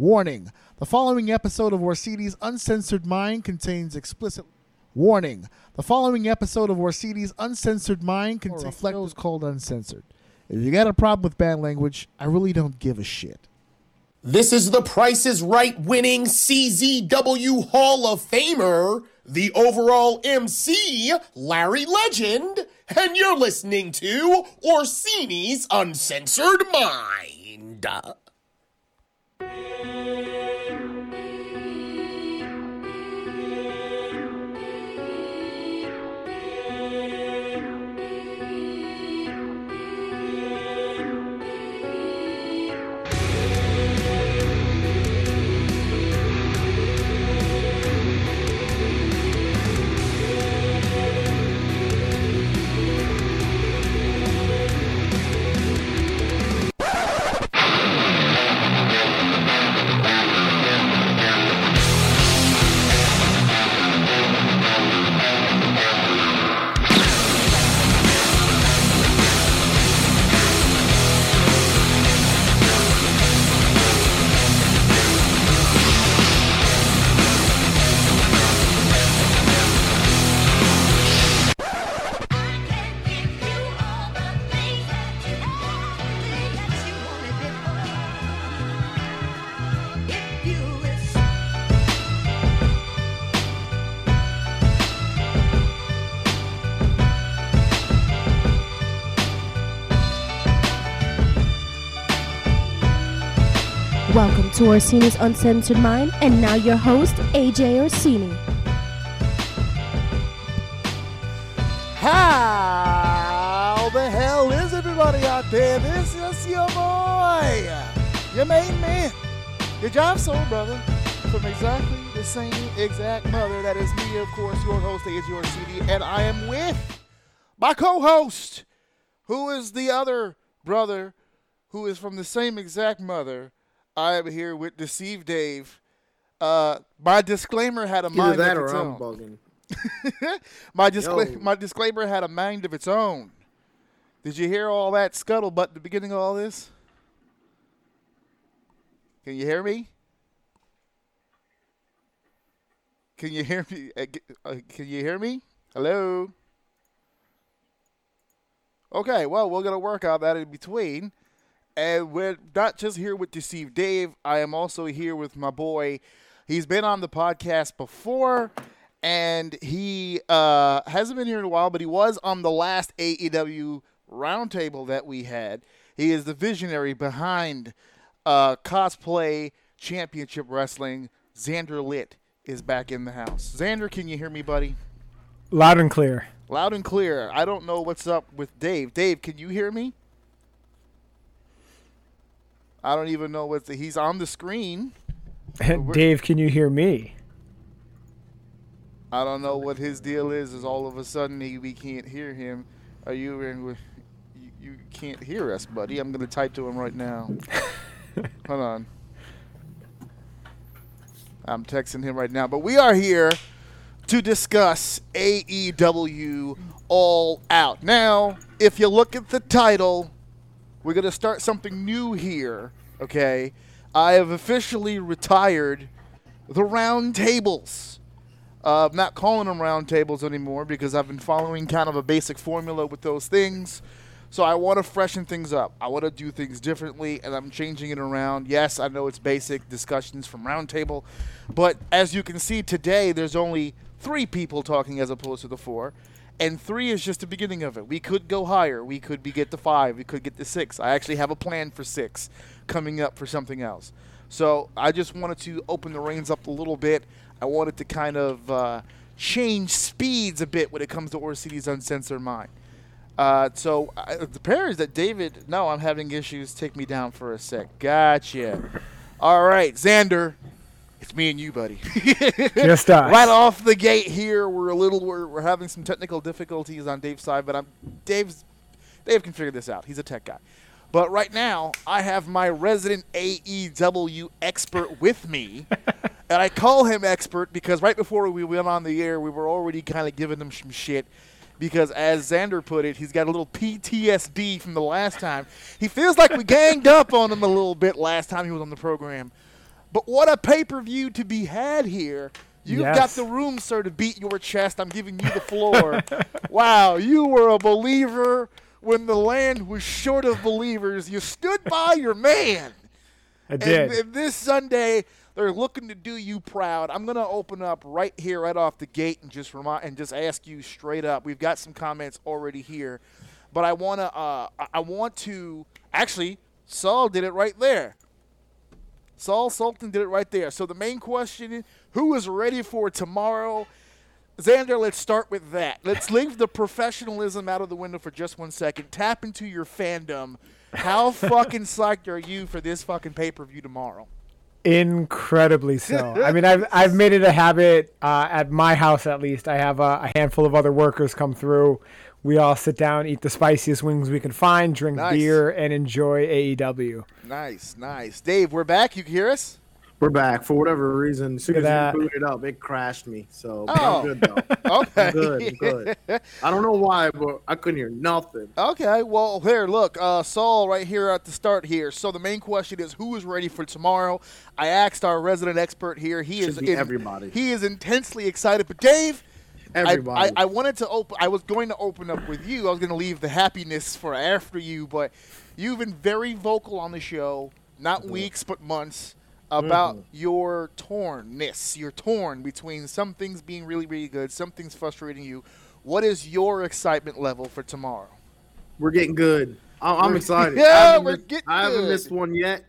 Warning The following episode of Orsini's Uncensored Mind contains explicit. Warning The following episode of Orsini's Uncensored Mind contains. reflect was called uncensored. If you got a problem with bad language, I really don't give a shit. This is the Price is Right winning CZW Hall of Famer, the overall MC, Larry Legend, and you're listening to Orsini's Uncensored Mind. Welcome to Orsini's Uncensored Mind, and now your host, AJ Orsini. How the hell is everybody out there? This is your boy, your main man, your job soul brother, from exactly the same exact mother. That is me, of course, your host, AJ Orsini, and I am with my co-host, who is the other brother, who is from the same exact mother. I am here with Deceive Dave. Uh, my disclaimer had a Either mind that of or its I'm own. bugging. my discla- Yo. my disclaimer had a mind of its own. Did you hear all that scuttlebutt at the beginning of all this? Can you hear me? Can you hear me? Uh, uh, Can you hear me? Hello. Okay, well, we're gonna work out that in between, and we're not just here with Deceive Dave. I am also here with my boy. He's been on the podcast before, and he uh, hasn't been here in a while, but he was on the last AEW roundtable that we had. He is the visionary behind uh, cosplay championship wrestling. Xander Litt is back in the house. Xander, can you hear me, buddy? Loud and clear. Loud and clear. I don't know what's up with Dave. Dave, can you hear me? I don't even know what's the, he's on the screen. Dave, can you hear me? I don't know what his deal is. Is all of a sudden he, we can't hear him. Are you in? with- You, you can't hear us, buddy. I'm gonna type to him right now. Hold on. I'm texting him right now. But we are here to discuss AEW All Out. Now, if you look at the title, we're going to start something new here, okay? I have officially retired the round tables. Uh, I'm not calling them round tables anymore because I've been following kind of a basic formula with those things. So I want to freshen things up. I want to do things differently, and I'm changing it around. Yes, I know it's basic discussions from Roundtable, but as you can see today, there's only three people talking as opposed to the four, and three is just the beginning of it. We could go higher. We could be get to five. We could get to six. I actually have a plan for six coming up for something else. So I just wanted to open the reins up a little bit. I wanted to kind of uh, change speeds a bit when it comes to Orsini's Uncensored Mind. Uh, so the it is that David, no, I'm having issues. Take me down for a sec. Gotcha. All right, Xander, it's me and you, buddy. Just us. right off the gate here, we're a little, we're, we're having some technical difficulties on Dave's side, but I'm Dave's. Dave can figure this out. He's a tech guy. But right now, I have my resident AEW expert with me. and I call him expert because right before we went on the air, we were already kind of giving him some shit. Because as Xander put it, he's got a little PTSD from the last time. He feels like we ganged up on him a little bit last time he was on the program. But what a pay per view to be had here. You've got the room, sir, to beat your chest. I'm giving you the floor. wow, you were a believer when the land was short of believers. You stood by your man. I did. and this Sunday, they're looking to do you proud. I'm gonna open up right here, right off the gate, and just remind and just ask you straight up. We've got some comments already here, but I wanna, uh, I- I want to actually. Saul did it right there. Saul Sultan did it right there. So the main question is, who is ready for tomorrow? Xander, let's start with that. Let's leave the professionalism out of the window for just one second. Tap into your fandom. How fucking psyched are you for this fucking pay per view tomorrow? Incredibly so. I mean, I've I've made it a habit uh, at my house at least. I have a, a handful of other workers come through. We all sit down, eat the spiciest wings we can find, drink Nice. beer, and enjoy AEW. Nice, nice. Dave, we're back. You can hear us? We're back for whatever reason. As soon as at you booted up, it crashed me. So Oh. I'm good though. Okay. I'm good. I'm good. I don't know why, but I couldn't hear nothing. Okay, well, here, look, uh, Saul, right here at the start here. So the main question is, who is ready for tomorrow? I asked our resident expert here. He Should is be everybody. He is intensely excited. But Dave, I, Everybody. I, I wanted to open. I was going to open up with you. I was going to leave the happiness for after you, but you've been very vocal on the show, not weeks but months, about your tornness. You're torn between some things being really, really good, some things frustrating you. What is your excitement level for tomorrow? We're getting good. I- I'm We're- excited. Yeah, I haven't we're missed- getting I haven't good. missed one yet.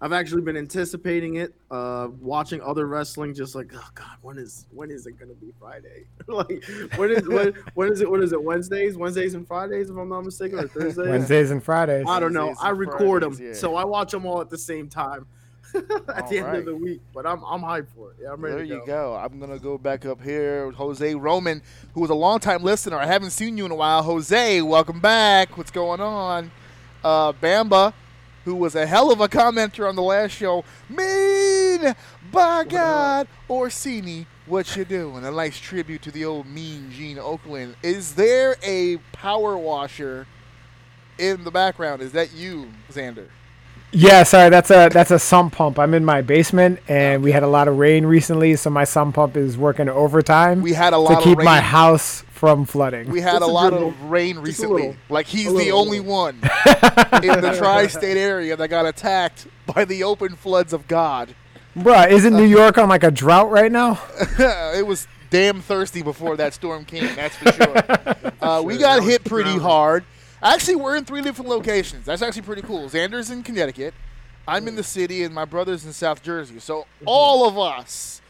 I've actually been anticipating it, uh, watching other wrestling, just like, oh god, when is when is it gonna be Friday? like, when is when, when is it? What is it? Wednesdays, Wednesdays and Fridays, if I'm not mistaken, or Thursdays. Wednesdays and Fridays. I don't know. Wednesdays I record Fridays, them, yeah. so I watch them all at the same time at the end Alright. of the week. But I'm I'm hyped for it. Yeah, I'm ready There you go. go. I'm gonna go back up here with Jose Roman, who was a longtime listener. I haven't seen you in a while. Jose, welcome back. What's going on? Uh, Bamba, who was a hell of a commenter on the last show. Mean by God, Orsini, what you doing? A nice tribute to the old mean Gene Okerlund. Is there a power washer in the background? Is that you, Xander? Yeah, sorry, that's a that's a sump pump. I'm in my basement, and we had a lot of rain recently, so my sump pump is working overtime We had a to lot of keep my house from flooding. We had Just a a lot dribble. of rain recently. little. Like he's the little. only one in the tri-state area that got attacked by the open floods of God. Bruh, isn't New York on like a drought right now? it was damn thirsty before that storm came. That's for sure. Uh, we got hit pretty hard. Actually, we're in three different locations. That's actually pretty cool. Xander's in Connecticut. I'm in the city, and my brother's in South Jersey. So all of us,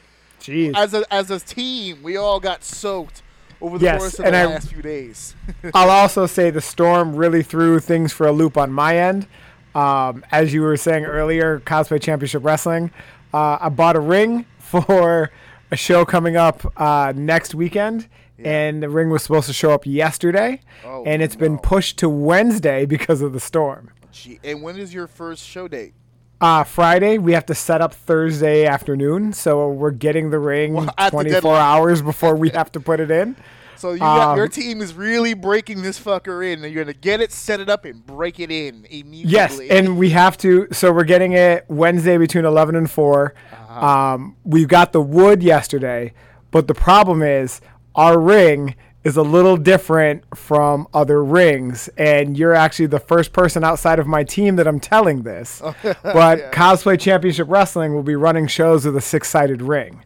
Jeez. as a as a team, we all got soaked over the Yes, course of the I- last few days. I'll also say the storm really threw things for a loop on my end. Um, as you were saying earlier, Cosplay Championship Wrestling. Uh, I bought a ring for a show coming up uh, next weekend, and the ring was supposed to show up yesterday, Oh, and it's been pushed to Wednesday because of the storm. Gee, and when is your first show date? Uh, Friday, we have to set up Thursday afternoon, so we're getting the ring Well, at the 24 hours before we have to put it in. So you got, Um, your team is really breaking this fucker in. and You're gonna get it, set it up, and break it in immediately. Yes, and we have to. So we're getting it Wednesday between eleven and 4 Uh-huh. Um, we got the wood yesterday, but the problem is our ring is a little different from other rings, and you're actually the first person outside of my team that I'm telling this. Oh, but Cosplay Championship Wrestling will be running shows with a six-sided ring.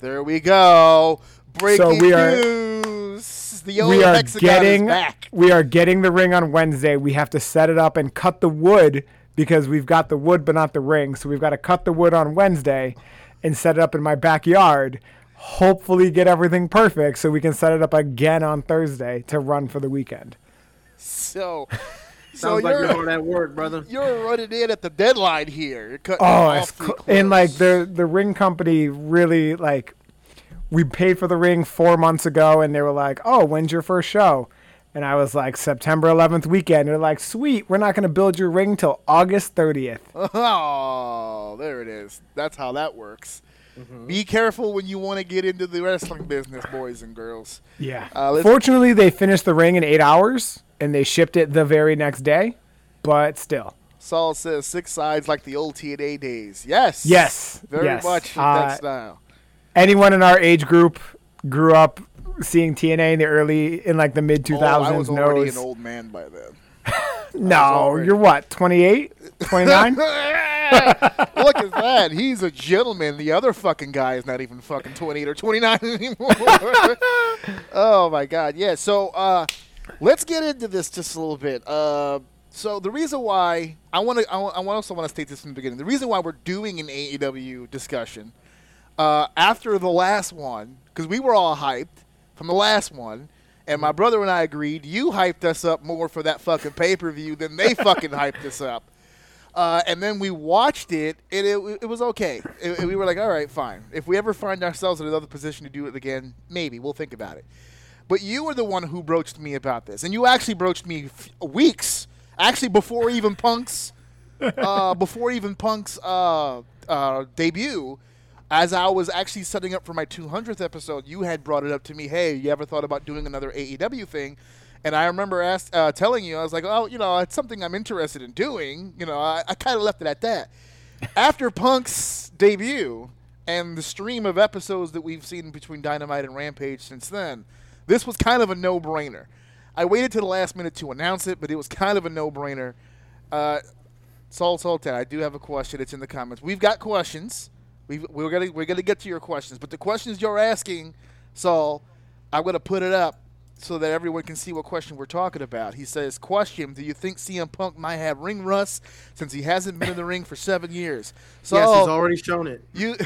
there we go. Breaking we are- news. The old we are getting we are getting the ring on Wednesday. We have to set it up and cut the wood because we've got the wood but not the ring. So we've got to cut the wood on Wednesday and set it up in my backyard. Hopefully get everything perfect so we can set it up again on Thursday to run for the weekend. So, so Sounds like you're you're hard at work, brother. you're running in at the deadline here. You're cutting Oh, it's cl- and like the the ring company really like we paid for the ring four months ago, and they were like, "Oh, when's your first show?" And I was like, "September 11th weekend." And They're like, "Sweet, we're not going to build your ring till August 30th." Oh, there it is. That's how that works. Mm-hmm. Be careful when you want to get into the wrestling business, boys and girls. Yeah. Uh, Fortunately, they finished the ring in eight hours, and they shipped it the very next day. But still, Saul says six sides like the old TNA days. Yes. Yes, Very yes. much in Uh, that style. Anyone in our age group grew up seeing TNA in the early, in like the mid 2000s oh, I was already knows. an old man by then. No, you're what, 28, 29? Look at that. He's a gentleman. The other fucking guy is not even fucking 28 or 29 anymore. oh my god. Yeah. So uh, let's get into this just a little bit. Uh, so the reason why I want to, I, I also want to state this from the beginning. The reason why we're doing an AEW discussion uh, after the last one, because we were all hyped from the last one, and my brother and I agreed. You hyped us up more for that fucking pay per view than they fucking hyped us up. Uh, and then we watched it, and it, it was okay. It- we were like, all right, fine. If we ever find ourselves in another position to do it again, maybe we'll think about it. But you were the one who broached me about this, and you actually broached me f- weeks, actually before even Punk's, uh, before even Punk's uh, uh, debut. As I was actually setting up for my 200th episode, you had brought it up to me. Hey, you ever thought about doing another AEW thing? And I remember ask, uh, telling you, I was like, oh, you know, it's something I'm interested in doing. You know, I, I kind of left it at that. After Punk's debut and the stream of episodes that we've seen between Dynamite and Rampage since then, this was kind of a no brainer. I waited to the last minute to announce it, but it was kind of a no brainer. Uh, Saul Sultan, I do have a question. It's in the comments. We've got questions. We've, we're gonna we're gonna get to your questions, but the questions you're asking, Saul, I'm gonna put it up so that everyone can see what question we're talking about. He says, "Question: Do you think CM Punk might have ring rust since he hasn't been in the ring for seven years?" So yes, he's already shown it. you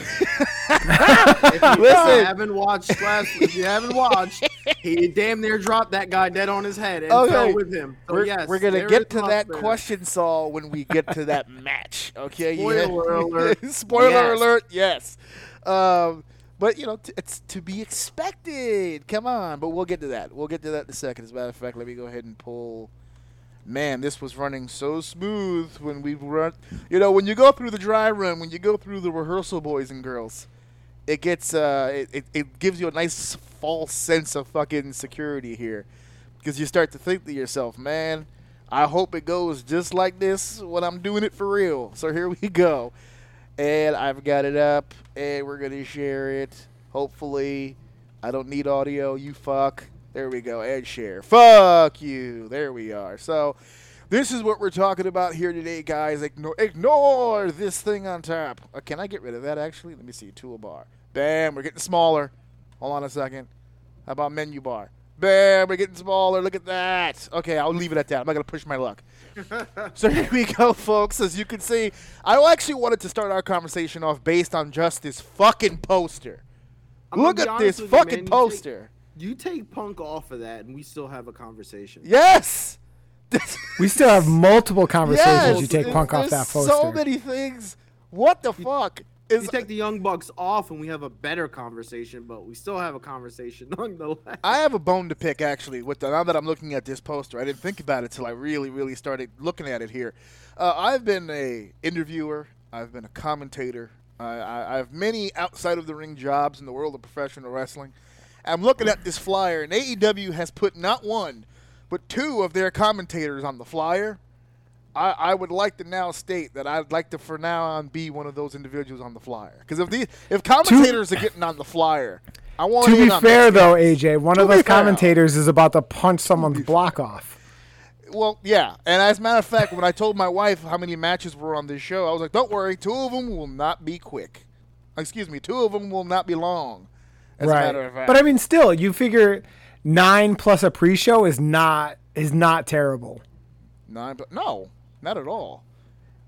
If you Listen. haven't watched last, if you haven't watched, he damn near dropped that guy dead on his head and Okay. fell with him. So we're, yes, we're gonna get to that there. question, Saul, when we get to that match. Okay. Spoiler alert. Spoiler Yes. alert. Yes. Um, but you know, t- it's to be expected. Come on, but we'll get to that. We'll get to that in a second. As a matter of fact, let me go ahead and pull. Man, this was running so smooth when we run. You know, when you go through the dry run, when you go through the rehearsal, boys and girls, it gets uh, it, it, it gives you a nice false sense of fucking security here, because you start to think to yourself, man, I hope it goes just like this when I'm doing it for real. So here we go, and I've got it up, and we're gonna share it. Hopefully, I don't need audio. You fuck. There we go, and share. Fuck you. There we are. So. This is what we're talking about here today, guys. Ignore, ignore this thing on top. Uh, can I get rid of that, actually? Let me see. Toolbar. Bam, we're getting smaller. Hold on a second. How about menu bar? Bam, we're getting smaller. Look at that. Okay, I'll leave it at that. I'm not to push my luck. so here we go, folks. As you can see, I actually wanted to start our conversation off based on just this fucking poster. I'm Look at this with you, fucking man. You take- poster. You take Punk off of that, and we still have a conversation. Yes. We still have multiple conversations. yes. you take Punk off that poster. So many things. What the fuck is You take the Young Bucks off, and we have a better conversation, but we still have a conversation nonetheless. I have a bone to pick actually. With the, now that I'm looking at this poster, I didn't think about it till I really, really started looking at it here. Uh, I've been a interviewer. I've been a commentator. I, I, I have many outside of the ring jobs in the world of professional wrestling. I'm looking at this flyer, and AEW has put not one, but two of their commentators on the flyer. I, I would like to now state that I'd like to, for now on, be one of those individuals on the flyer. Because if the if commentators are getting on the flyer, I want to be fair, though, AJ, one To of those fair. commentators is about to punch someone's block off. Well, yeah, and as a matter of fact, when I told my wife how many matches were on this show, I was like, "Don't worry, two of them will not be quick. Excuse me, two of them will not be long." As a right. matter of fact, But I mean, still, you figure nine plus a pre-show is not is not terrible. Nine, but no, not at all.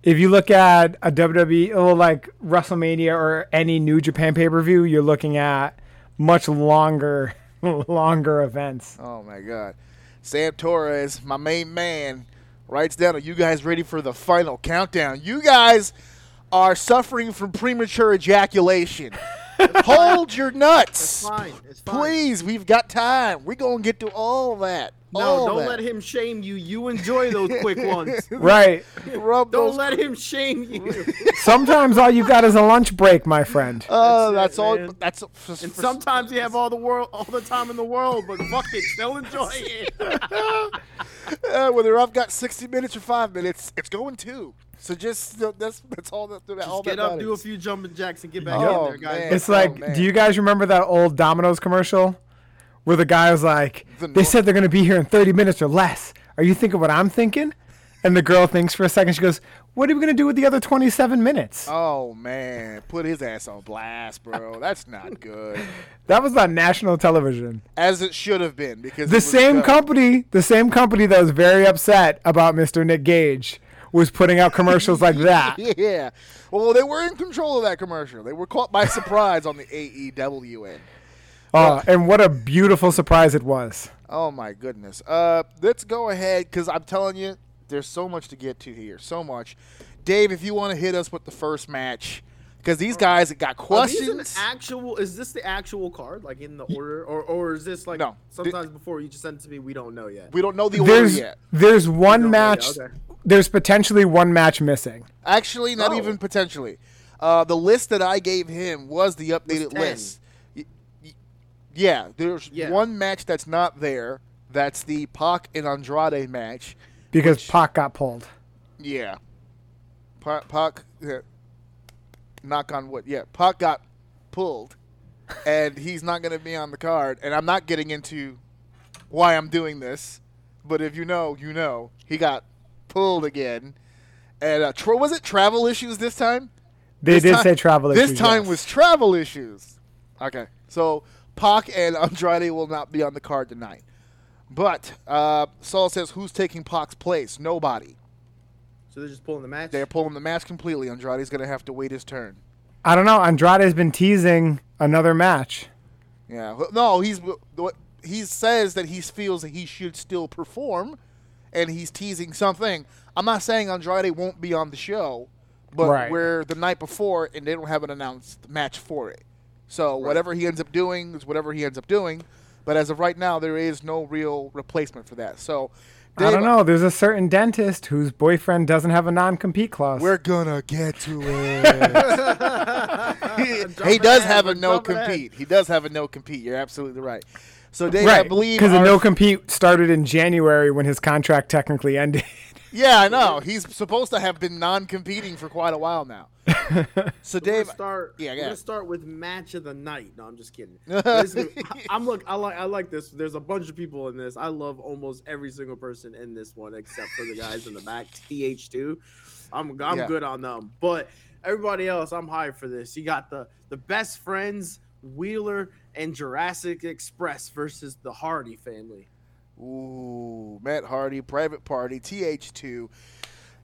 If you look at a WWE or like WrestleMania or any New Japan pay-per-view, you're looking at much longer longer events. Oh my God, Sam Torres, my main man, writes down. Are you guys ready for the final countdown? You guys are suffering from premature ejaculation. Hold your nuts. It's fine. It's fine. Please, we've got time. We're going to get to all that. No, All don't that. let him shame you. You enjoy those quick ones. Right. Rub Don't those- let him shame you. Sometimes all you got is a lunch break, my friend. Oh, That's that's, it, all. man. That's for, And for- sometimes you have all the world, all the time in the world, but fuck it, still enjoy it. uh, whether I've got 60 minutes or five minutes, it's going two. So just uh, that's that's all that. all Just get that up, do a few jumping jacks, and get back Oh, in there, guys. man. It's Oh, like, man. do you guys remember that old Domino's commercial where the guy was like, The they said they're going to be here in 30 minutes or less. Are you thinking what I'm thinking? And the girl thinks for a second. She goes, what are we going to do with the other 27 minutes? Oh man, put his ass on blast, bro. That's not good. That was on national television. As it should have been because The same good. company, the same company that was very upset about Mr. Nick Gage was putting out commercials like that. Yeah. Well, they were in control of that commercial. They were caught by surprise on the AEW end. Oh, and what a beautiful surprise it was. Oh my goodness. Uh, let's go ahead because I'm telling you, there's so much to get to here. So much. Dave, if you want to hit us with the first match, because these guys got Are these an questions. actual? Is this the actual card, like in the order, or or is this like No. sometimes before you just send it to me? We don't know yet. we don't know the order There's yet. there's one don't know yet, match. okay. There's potentially one match missing. Actually, not Oh. even potentially. Uh, the list that I gave him was the updated 10. list. Y- y- Yeah, there's Yeah. one match that's not there. That's the Pac and Andrade match. because Pac got pulled. Yeah. Pac, Pac yeah. knock on wood. Yeah, Pac got pulled, and he's not going to be on the card. And I'm not getting into why I'm doing this, but if you know, you know. He got pulled again. And uh, tra- was it travel issues this time? They This did time- say travel This issues, This time yes. was travel issues. Okay, so Pac and Andrade will not be on the card tonight. But uh, Saul says, "Who's taking Pac's place? Nobody. So they're just pulling the match. They're pulling the match completely. Andrade's going to have to wait his turn." I don't know. Andrade's been teasing another match. Yeah, no, he's what he says that he feels that he should still perform, and he's teasing something. I'm not saying Andrade won't be on the show, but Right. we're the night before and they don't have an announced match for it. So whatever he ends up doing is whatever he ends up doing. But as of right now, there is no real replacement for that. So I don't know. There's a certain dentist whose boyfriend doesn't have a non-compete clause. We're gonna get to it. he, he does ahead, have a no compete. He does have a no compete. You're absolutely right. So Dave, I believe because the no compete started in January when his contract technically ended. Yeah, I know. He's supposed to have been non-competing for quite a while now. So We're gonna Dave, start. Yeah, we're go gonna start with match of the night. No, I'm just kidding. Basically, I- I'm look. I like. I like this. There's a bunch of people in this. I love almost every single person in this one except for the guys in the back. TH2. I'm. I'm Yeah. good on them. But everybody else, I'm high for this. You got the the best friends, Wheeler and Jurassic Express versus the Hardy family. Ooh, Matt Hardy, Private Party, TH2,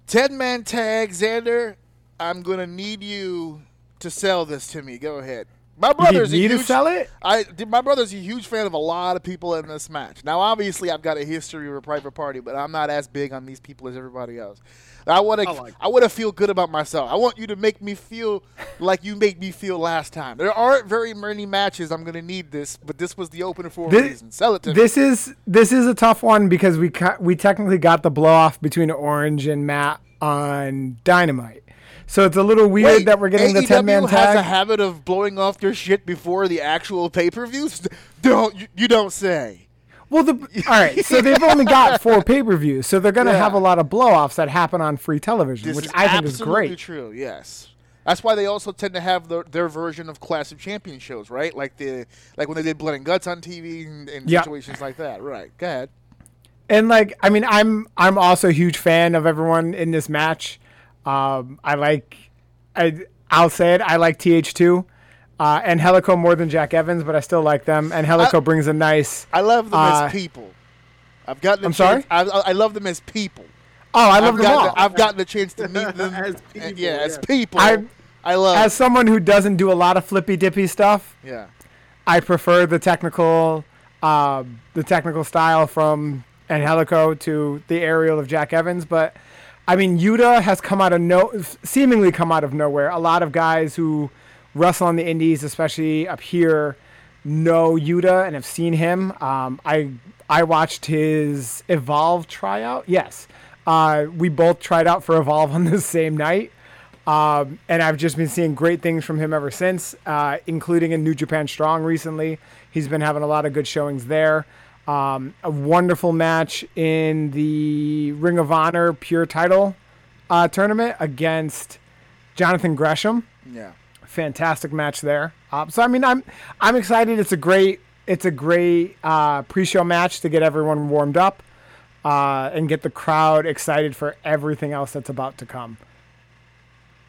ten man tag. Xander, I'm gonna need you to sell this to me. Go ahead. My You brother's need a to huge, sell it? I my brother's a huge fan of a lot of people in this match. Now, obviously, I've got a history with a Private Party, but I'm not as big on these people as everybody else. I want to I like I want to feel good about myself. I want you to make me feel like you made me feel last time. There aren't very many matches I'm going to need this, but this was the opener for a reason. Sell it to me. This is this is a tough one because we ca- we technically got the blow off between Orange and Matt on Dynamite, so it's a little weird Wait, that we're getting the ten man tag. has a habit of blowing off their shit before the actual pay-per-views. Don't you, you don't say. Well, the all right, so they've only got four pay per views, so they're gonna Yeah. have a lot of blow offs that happen on free television, This which I think is absolutely great. true. Yes, that's why they also tend to have their, their version of Clash of Champions shows, right? Like the like when they did Blood and Guts on TV and, and Yeah. situations like that. Right. Go ahead. And like, I mean, I'm I'm also a huge fan of everyone in this match. Um, I like, I I'll say it, I like TH2 uh, and Angelico more than Jack Evans, but I still like them. And Angelico I- brings a nice. I love them Uh, as people. I've gotten. A I'm chance- sorry? I, I I love them as people. Oh, I love I've them gotten, all. I've gotten a chance to meet them As and- people, yeah, as people. I- I love. As someone who doesn't do a lot of flippy dippy stuff, yeah. I prefer the technical, um, the technical style from Angelico to the aerial of Jack Evans. But I mean, Yuta has come out of no, seemingly come out of nowhere. A lot of guys who wrestle on the Indies, especially up here, know Yuta and have seen him. Um, I I watched his Evolve tryout. Yes, uh, we both tried out for Evolve on the same night. Um, and I've just been seeing great things from him ever since, uh, including in New Japan Strong recently. He's been having a lot of good showings there. Um, a wonderful match in the Ring of Honor Pure Title uh, tournament against Jonathan Gresham. Yeah. Fantastic match there. Uh, so I mean, I'm I'm excited. It's a great it's a great uh, pre-show match to get everyone warmed up uh, and get the crowd excited for everything else that's about to come.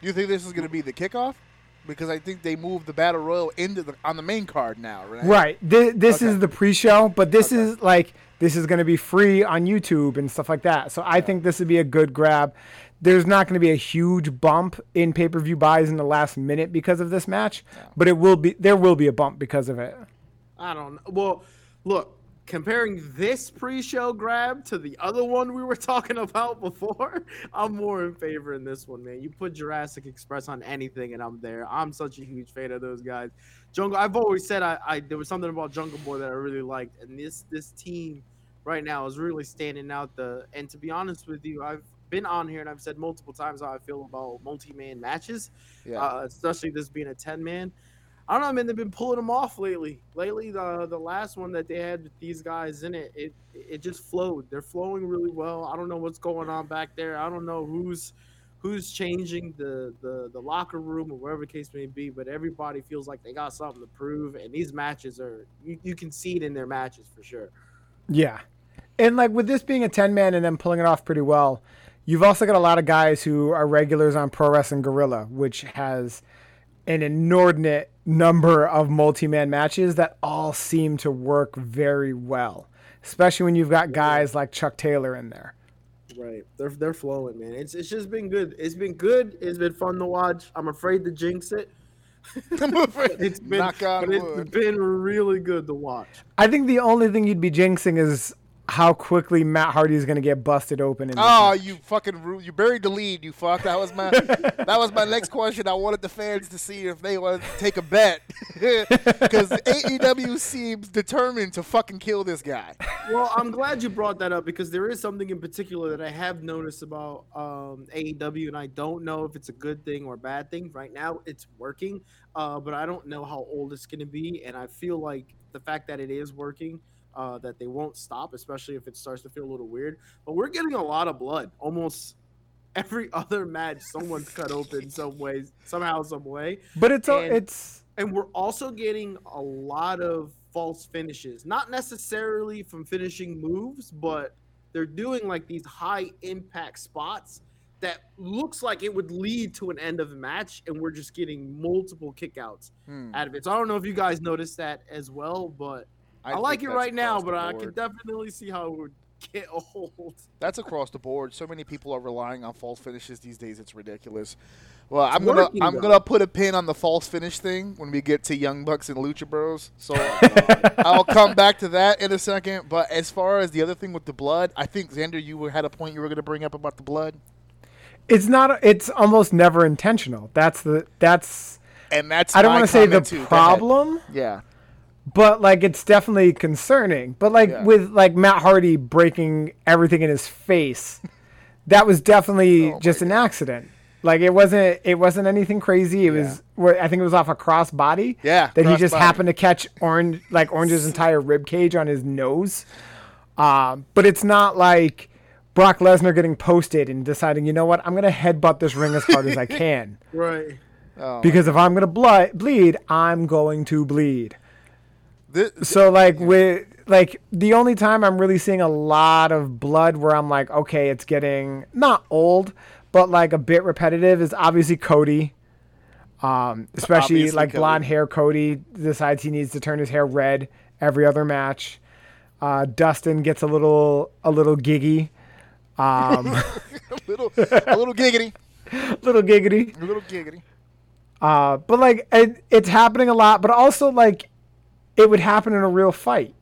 You think this is going to be the kickoff? Because I think they moved the battle royal into the on the main card now, right? Right. This, this Okay. is the pre-show, but this is like this is going to be free on YouTube and stuff like that. So I think this would be a good grab. There's not going to be a huge bump in pay-per-view buys in the last minute because of this match, but it will be there will be a bump because of it. I don't know. Well, look, comparing this pre-show grab to the other one we were talking about before, I'm more in favor in this one, man. You put Jurassic Express on anything, and I'm there. I'm such a huge fan of those guys. Jungle. I've always said I, I there was something about Jungle Boy that I really liked, and this this team right now is really standing out. The and to be honest with you, I've been on here and I've said multiple times how I feel about multi-man matches Yeah. uh, especially this being a 10 man. I don't know, man. They've been pulling them off lately. Lately, the the last one that they had with these guys in it, it it just flowed. They're flowing really well. I don't know what's going on back there. I don't know who's who's changing the the the locker room or whatever the case may be. But everybody feels like they got something to prove, and these matches are you, you can see it in their matches for sure. Yeah. And like with this being a 10 man and then pulling it off pretty well, you've also got a lot of guys who are regulars on Pro Wrestling Guerrilla, which has an inordinate number of multi man matches that all seem to work very well, especially when you've got guys like Chuck Taylor in there. Right. They're they're flowing, man. It's it's just been good. It's been good. It's been fun to watch. I'm afraid to jinx it. It's been Knock on but it's been really good to watch. I think the only thing you'd be jinxing is how quickly Matt Hardy is going to get busted open. In this Oh, match. you fucking you buried the lead, you fuck. That was my that was my next question. I wanted the fans to see if they wanted to take a bet because AEW seems determined to fucking kill this guy. Well, I'm glad you brought that up because there is something in particular that I have noticed about um, AEW, and I don't know if it's a good thing or a bad thing. Right now, it's working, uh, but I don't know how old it's going to be, and I feel like the fact that it is working. Uh, that they won't stop, especially if it starts to feel a little weird. But we're getting a lot of blood. Almost every other match, someone's cut open some ways, somehow, some way but it's a, and- it's and we're also getting a lot of false finishes not necessarily from finishing moves but they're doing like these high impact spots that looks like it would lead to an end of the match and we're just getting multiple kickouts Hmm. out of it so i don't know if you guys noticed that as well but i, like it right now but the i can definitely see how it would get old That's across the board. So many people are relying on false finishes these days. It's ridiculous. Well, I'm gonna working, I'm though. gonna put a pin on the false finish thing when we get to Young Bucks and Lucha Bros. So uh, I'll come back to that in a second. But as far as the other thing with the blood, I think Xander, you had a point you were gonna bring up about the blood, it's not it's almost never intentional. That's the that's and that's I don't want to say the too. Problem. Yeah, but like it's definitely concerning. But like Yeah. with like Matt Hardy breaking everything in his face, that was definitely Oh just an accident. Like it wasn't it wasn't anything crazy. It was I think it was off a cross body. Yeah, that he just body. happened to catch orange like Orange's entire rib cage on his nose. Um, but it's not like Brock Lesnar getting posted and deciding, you know what, I'm gonna headbutt this ring as hard as I can. right Oh, Because if I'm gonna blood bleed, I'm going to bleed. Thi- So like with like the only time I'm really seeing a lot of blood where I'm like, okay, it's getting not old, but like a bit repetitive is obviously Cody. Um, especially Obviously like Cody. blonde hair Cody decides he needs to turn his hair red every other match. Uh, Dustin gets a little a little giggy. Um, a little a little giggity, little giggity. a little giggity. Uh, but like it, it's happening a lot, but also like it would happen in a real fight,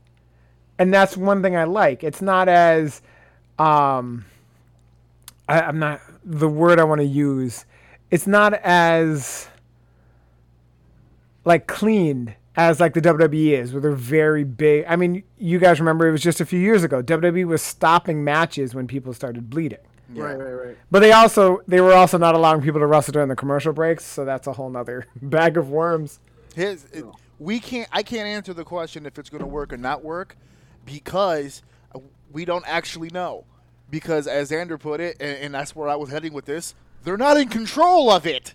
and that's one thing I like. It's not as um, I, I'm not the word I want to use. It's not as like clean as like the WWE is, where they're very big. I mean, you guys remember it was just a few years ago. WWE was stopping matches when people started bleeding. Right, right, right. But they also they were also not allowing people to wrestle during the commercial breaks, so that's a whole nother bag of worms. His, it, we can't. I can't answer the question if it's going to work or not work because we don't actually know. Because as Xander put it, and, and that's where I was heading with this, they're not in control of it.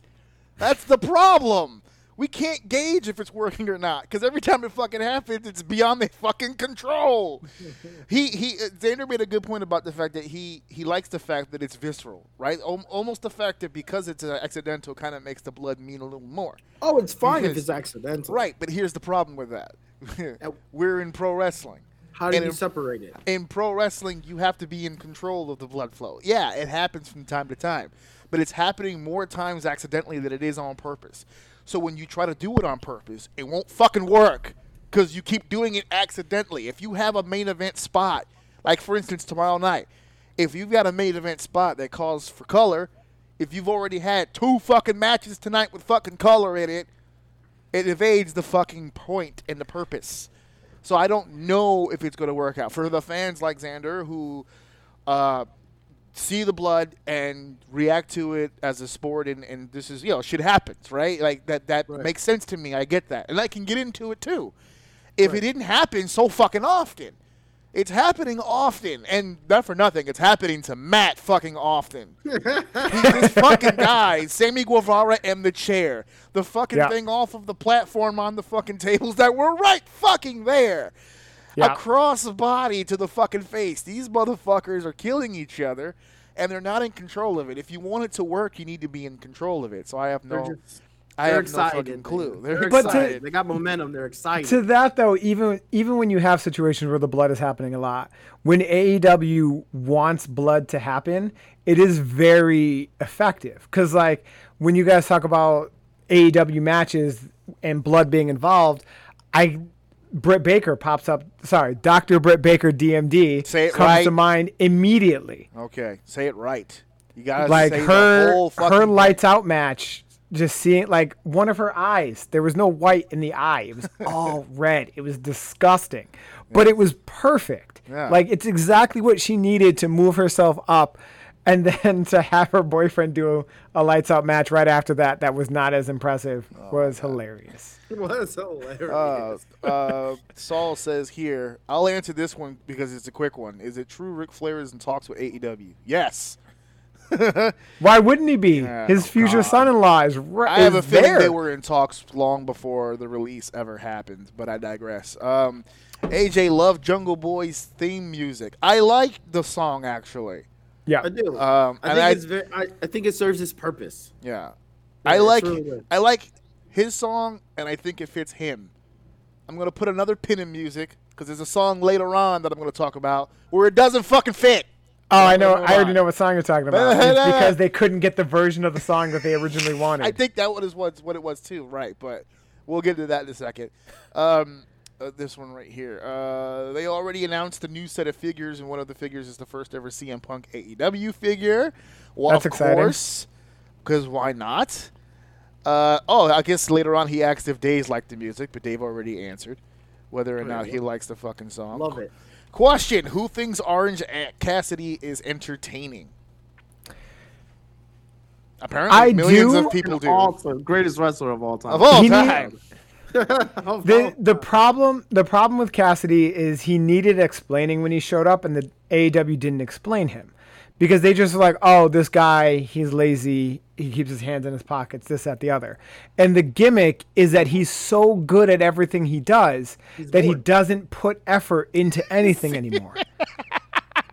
That's the problem. We can't gauge if it's working or not because every time it fucking happens, it's beyond their fucking control. he he. uh, Xander made a good point about the fact that he he likes the fact that it's visceral, right? Al- almost the fact that because it's uh, accidental kind of makes the blood mean a little more. Oh, it's fine if it's accidental. Right, but here's the problem with that. We're in pro wrestling. How do And you in- separate it? In pro wrestling, you have to be in control of the blood flow. Yeah, it happens from time to time, but it's happening more times accidentally than it is on purpose. So when you try to do it on purpose, it won't fucking work because you keep doing it accidentally. If you have a main event spot, like for instance tomorrow night, if you've got a main event spot that calls for color, if you've already had two fucking matches tonight with fucking color in it, it evades the fucking point and the purpose. So I don't know if it's going to work out for the fans like Xander who uh, see the blood and react to it as a sport, and, and this is you know shit happens, right? Like that that Right. makes sense to me. I get that, and I can get into it too. If it didn't happen so fucking often, it's happening often, and not for nothing, it's happening to Matt fucking often. This fucking guy, Sammy Guevara, and the chair, the fucking Yeah. thing off of the platform on the fucking tables that were right fucking there, Yeah. across the body to the fucking face. These motherfuckers are killing each other, and they're not in control of it. If you want it to work, you need to be in control of it. So I have They're no, I They're have no fucking clue. They're They're But to- excited. they got momentum. They're excited. To that though, even even when you have situations where the blood is happening a lot, when AEW wants blood to happen, it is very effective. Cause like when you guys talk about AEW matches and blood being involved, I Britt Baker pops up. Sorry, Doctor Britt Baker DMD Say it comes right. to mind immediately. okay. Say it right. You gotta like say her her thing. lights out match just seeing like one of her eyes there was no white in the eye it was all red it was disgusting but it was perfect Yeah. like it's exactly what she needed to move herself up and then to have her boyfriend do a lights out match right after that that was not as impressive Oh, was hilarious well, that's hilarious. Uh, uh, Saul says here, I'll answer this one because it's a quick one. Is it true Ric Flair is in talks with AEW? Yes. why wouldn't he be Yeah, his oh, future God. son-in-law is, right I have a is feeling there. they were in talks long before the release ever happened, but I digress. Um, AJ loved Jungle Boy's theme music. I like the song actually. Yeah I do. Um, I and think I- it's very. I, I think it serves its purpose. Yeah, Yeah, I like really. I like his song, and I think it fits him. I'm gonna put another pin in music because there's a song later on that I'm gonna talk about where it doesn't fucking fit. Oh, I know. I already know what song you're talking about. It's because they couldn't get the version of the song that they originally wanted. I think that was what what it was too, right? But we'll get to that in a second. Um, uh, this one right here. Uh, they already announced a new set of figures, and one of the figures is the first ever CM Punk AEW figure. Well, That's of exciting. course, because why not? Uh, oh, I guess later on he asked if Dave liked the music, but Dave already answered whether or not he likes the fucking song. Love it. Question: Who thinks Orange Cassidy is entertaining? Apparently, I millions do. of people do. All time, greatest wrestler of all time. Of all He time. Of the the problem the problem with Cassidy is he needed explaining when he showed up, and the AEW didn't explain him because they just were like, oh, this guy, he's lazy, he keeps his hands in his pockets, this, that, the other. And the gimmick is that he's so good at everything he does that he doesn't put effort into anything anymore.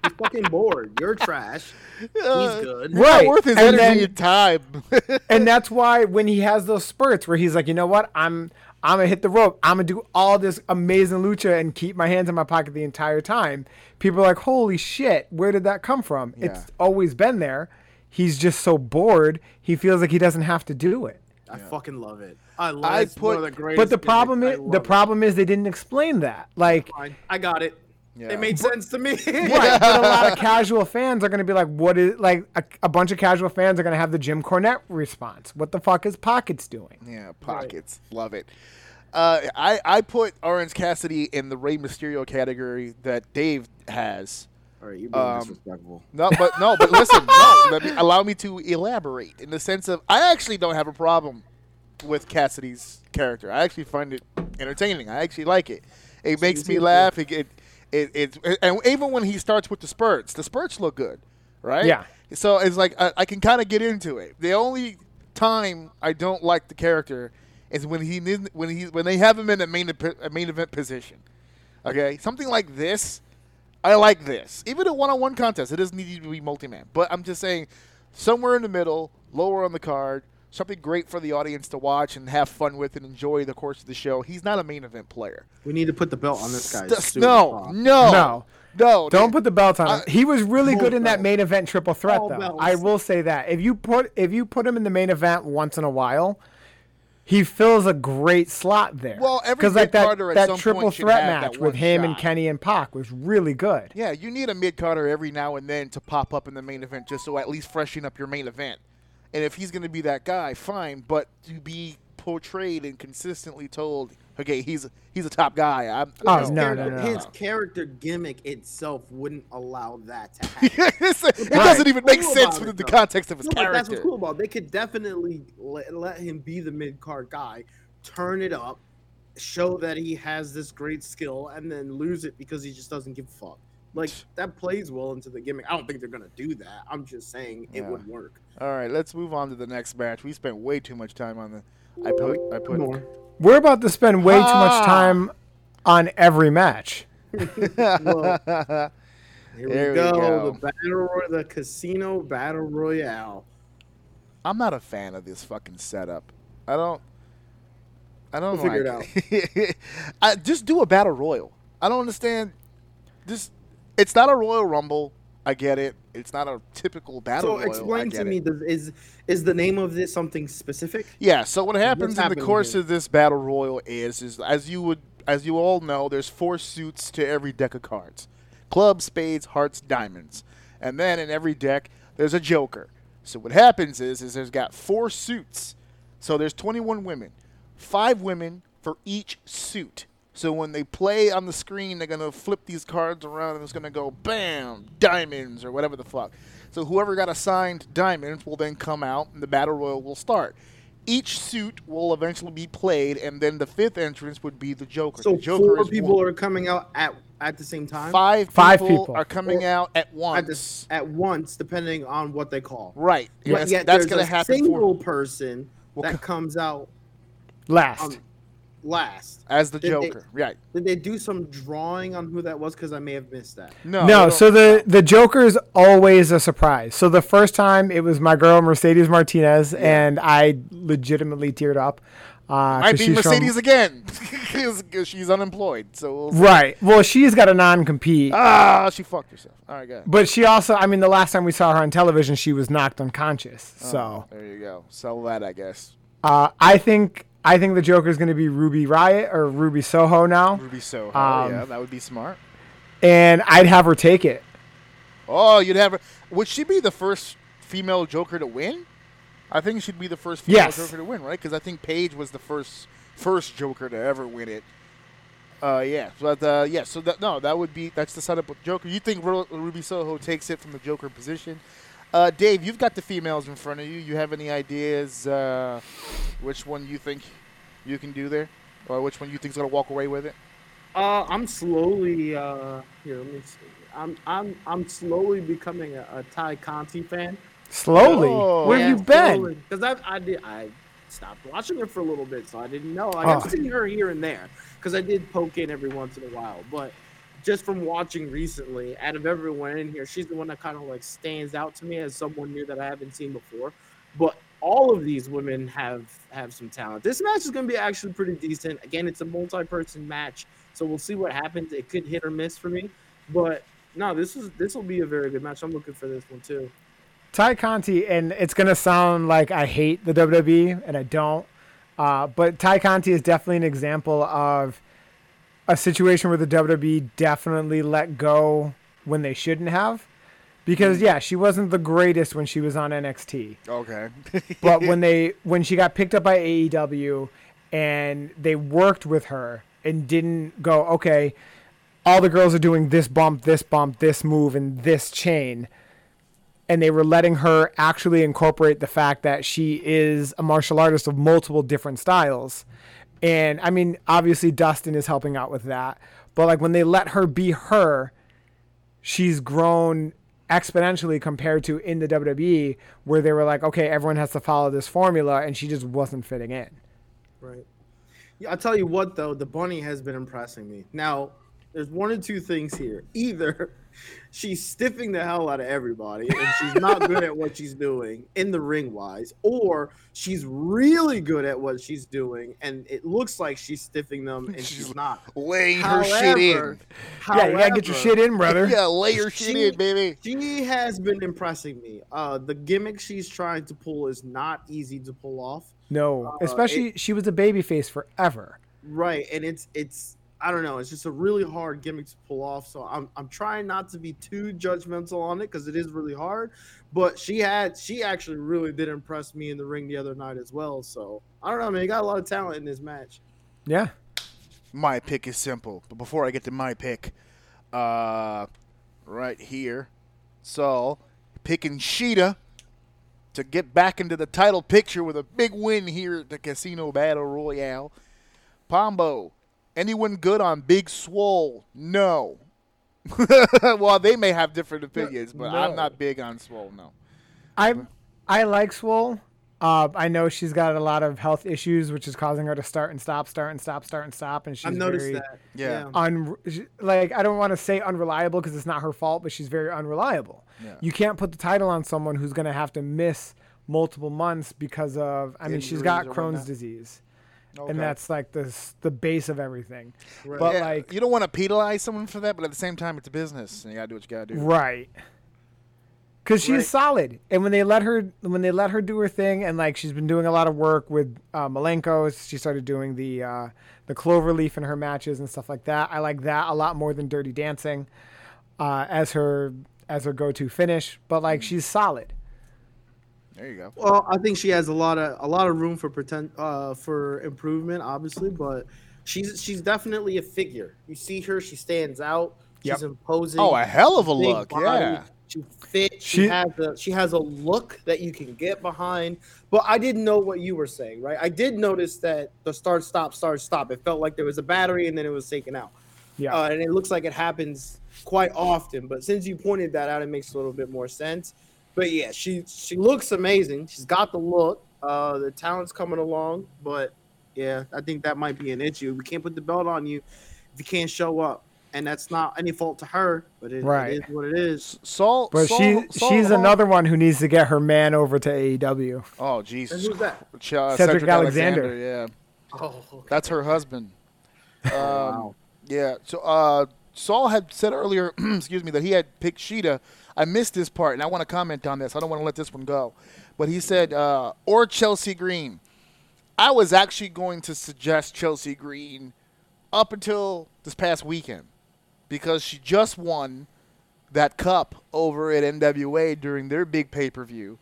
He's fucking bored. You're trash. He's uh, good. You're Right, not worth his and energy then- and time. and that's why when he has those spurts where he's like, you know what, I'm I'm gonna hit the rope, I'm gonna do all this amazing lucha and keep my hands in my pocket the entire time. People are like, holy shit, where did that come from? Yeah. It's always been there. He's just so bored, he feels like he doesn't have to do it. I fucking love it. I love I it. It's one put- of the greatest. But the problem is the problem is they didn't explain that. Like Fine. I got it. Yeah. It made sense to me. Right, but a lot of casual fans are going to be like, "What is like?" A, a bunch of casual fans are going to have the Jim Cornette response. What the fuck is Pockets doing? yeah, pockets. Love it. Uh, I I put Orange Cassidy in the Rey Mysterio category that Dave has. All right, you're being Um, disrespectful. No, but no, but listen, no. Let me, allow me to elaborate in the sense of I actually don't have a problem with Cassidy's character. I actually find it entertaining. I actually like it. It makes me laugh. It, it, it, it and even when he starts with the spurts, the spurts look good, right? Yeah. So it's like I, I can kind of get into it. The only time I don't like the character is when he when he when they have him in a main a main event position. Okay, something like this, I like this. Even a one-on-one contest, it doesn't need to be multi-man. But I'm just saying, somewhere in the middle, lower on the card, something great for the audience to watch and have fun with and enjoy the course of the show. He's not a main event player. We need to put the belt on this guy. St- no, no, No. no. Don't put the belt on him. I- he was really Full good in that main event triple threat, All though. belts. I will say that if you put if you put him in the main event once in a while, he fills a great slot there. Well, because like that, that triple threat match with him and. Kenny and Pac was really good. Yeah, you need a mid carder every now and then to pop up in the main event just so at least freshen up your main event. And if he's going to be that guy, fine. But to be portrayed and consistently told, okay, he's he's a top guy. I'm, Oh, his, no, character, no, no, his character gimmick itself wouldn't allow that to happen. It's- it doesn't even make Cool sense within it, the context of his No, but that's what's cool about it. They could definitely let, let him be the mid card guy, turn it up, show that he has this great skill, and then lose it because he just doesn't give a fuck. Like that plays well into the gimmick. I don't think they're gonna do that. I'm just saying it Yeah. would work. All right, let's move on to the next match. We spent way too much time on the. I put. I put. More. We're about to spend way too Ah. much time on every match. Well, here There we we go. go. The battle royale, the casino battle royale. I'm not a fan of this fucking setup. I don't. I don't We'll figure it out. I, just do a battle royal. I don't understand. Just it's not a Royal Rumble. I get it. It's not a typical battle So royal. Explain to it. me, does, is is the name of this something specific? Yeah. So what happens in the course here? of this battle royal is, is as you would, as you all know, there's four suits to every deck of cards: clubs, spades, hearts, diamonds, and then in every deck there's a joker. So what happens is, is there's got four suits. So there's 21 women, five women for each suit. So when they play on the screen, they're gonna flip these cards around and it's gonna go bam, diamonds or whatever the fuck. So whoever got assigned diamonds will then come out and the battle royal will start. Each suit will eventually be played, and then the fifth entrance would be the Joker. So the Joker four is people one. are coming out at at the same time. five Five people, people. are coming out at at, once. this, at once, depending on what they call. right. But Yes, yet that's gonna a happen single for person Well, that co- comes out Last. um, last. as the Did they- Joker. right. Did they do some drawing on who that was? Because I may have missed that. No. no, so don't- the Joker is always a surprise. So the first time it was my girl Mercedes Martinez, and I legitimately teared up. Uh, might 'cause be she's from- Mercedes again because she's unemployed. So we'll. Right. Well, she's got a non-compete, ah, she fucked herself. All right, go ahead. but she also, I mean, the last time we saw her on television, she was knocked unconscious. Oh. So There you go. Sell that, I guess. uh, I think I think the Joker is going to be Ruby Riot or Ruby Soho now, Ruby Soho. Um, yeah, that would be smart. and I'd have her take it. Oh, you'd have her. Would she be the first female Joker to win? I think she'd be the first female Yes. Joker to win, right? Because I think Paige was the first first Joker to ever win it. Uh, yeah, but uh, yeah, so that no, that would be that's the setup with Joker. You think Ruby Soho takes it from the Joker position? Uh, Dave, you've got the females in front of you. You have any ideas uh, which one you think you can do there, or which one you think's gonna walk away with it? Uh, I'm slowly uh here. Let me see. I'm I'm I'm slowly becoming a, a Ty Conti fan. Slowly. Oh. Where have you been? Because I I did I stopped watching her for a little bit, so I didn't know. Like, I've Oh. seen her here and there because I did poke in every once in a while, but just from watching recently, out of everyone in here, she's the one that kind of like stands out to me as someone new that I haven't seen before. But all of these women have have some talent. This match is going to be actually pretty decent. Again, it's a multi-person match, so we'll see what happens. It could hit or miss for me, but no, this is this will be a very good match. I'm looking for this one too. Ty Conti, and it's gonna sound like I hate the WWE, and I don't. Uh, but Ty Conti is definitely an example of a situation where the WWE definitely let go when they shouldn't have. Because hmm. yeah, she wasn't the greatest when she was on NXT, Okay. but when they when she got picked up by AEW, and they worked with her and didn't go, okay, all the girls are doing this bump, this bump, this move, and this chain. And they were letting her actually incorporate the fact that she is a martial artist of multiple different styles. And I mean, obviously, Dustin is helping out with that. But like when they let her be her, she's grown exponentially compared to in the WWE, where they were like, okay, everyone has to follow this formula, and she just wasn't fitting in. Right. Yeah, I'll tell you what though, the bunny has been impressing me. Now, there's one or two things here. Either she's stiffing the hell out of everybody and she's not good at what she's doing in the ring wise, or she's really good at what she's doing and it looks like she's stiffing them and she's, She's not. Laying her shit in. However- yeah, you gotta get your shit in, brother. Yeah, lay your shit She- in, baby. She has been impressing me. Uh, the gimmick she's trying to pull is not easy to pull off. No, Uh, especially she was a baby face forever. Right, and it's it's I don't know, it's just a really hard gimmick to pull off. So I'm I'm trying not to be too judgmental on it because it is really hard. But she had she actually really did impress me in the ring the other night as well. So I don't know, man. You got a lot of talent in this match. Yeah. My pick is simple. But before I get to my pick, uh, right here, so picking Shida to get back into the title picture with a big win here at the Casino Battle Royale. Pombo, anyone good on Big Swole? No. well, they may have different opinions, but I'm not big on Swole. No. I I like Swole. Uh, I know she's got a lot of health issues, which is causing her to start and stop, start and stop, start and stop, and she's I've noticed very that. Yeah. un like I don't want to say unreliable because it's not her fault, but she's very unreliable. Yeah. You can't put the title on someone who's going to have to miss multiple months because of I mean she's got Crohn's whatnot. disease, Okay. and that's like the the base of everything. Right. But Yeah, like you don't want to penalize someone for that, but at the same time, it's a business, and you gotta do what you gotta do. Right. Cause she's Right. solid, and when they let her when they let her do her thing, and like she's been doing a lot of work with uh, Malenko, she started doing the uh, the clover leaf in her matches and stuff like that. I like that a lot more than Dirty Dancing uh, as her as her go to finish. But like she's solid. There you go. Well, I think she has a lot of a lot of room for pretend uh, for improvement, obviously, but she's she's definitely a figure. You see her, she stands out. She's Yep. imposing. Oh, a hell of a look, body, yeah. She fit. She, She- has a she has a look that you can get behind. But I didn't know what you were saying, right? I did notice that the start stop start stop. It felt like there was a battery and then it was taken out. Yeah. Uh, and it looks like it happens quite often. But since you pointed that out, it makes a little bit more sense. But yeah, she she looks amazing. She's got the look. Uh, the talent's coming along. But yeah, I think that might be an issue. We can't put the belt on you if you can't show up. And that's not any fault to her, but it, Right. it is what it is. Saul, But Saul, she Saul she's Hall- another one who needs to get her man over to AEW. Oh And Jesus, who's that? Ch- uh, Cedric Cedric, Alexander. Alexander. Yeah, Oh, okay. that's her husband. Um, Wow. Yeah. So uh, Saul had said earlier, excuse me, that he had picked Shida. I missed this part, and I want to comment on this. I don't want to let this one go. But he said, uh, or Chelsea Green. I was actually going to suggest Chelsea Green up until this past weekend because she just won that cup over at NWA during their big pay per view.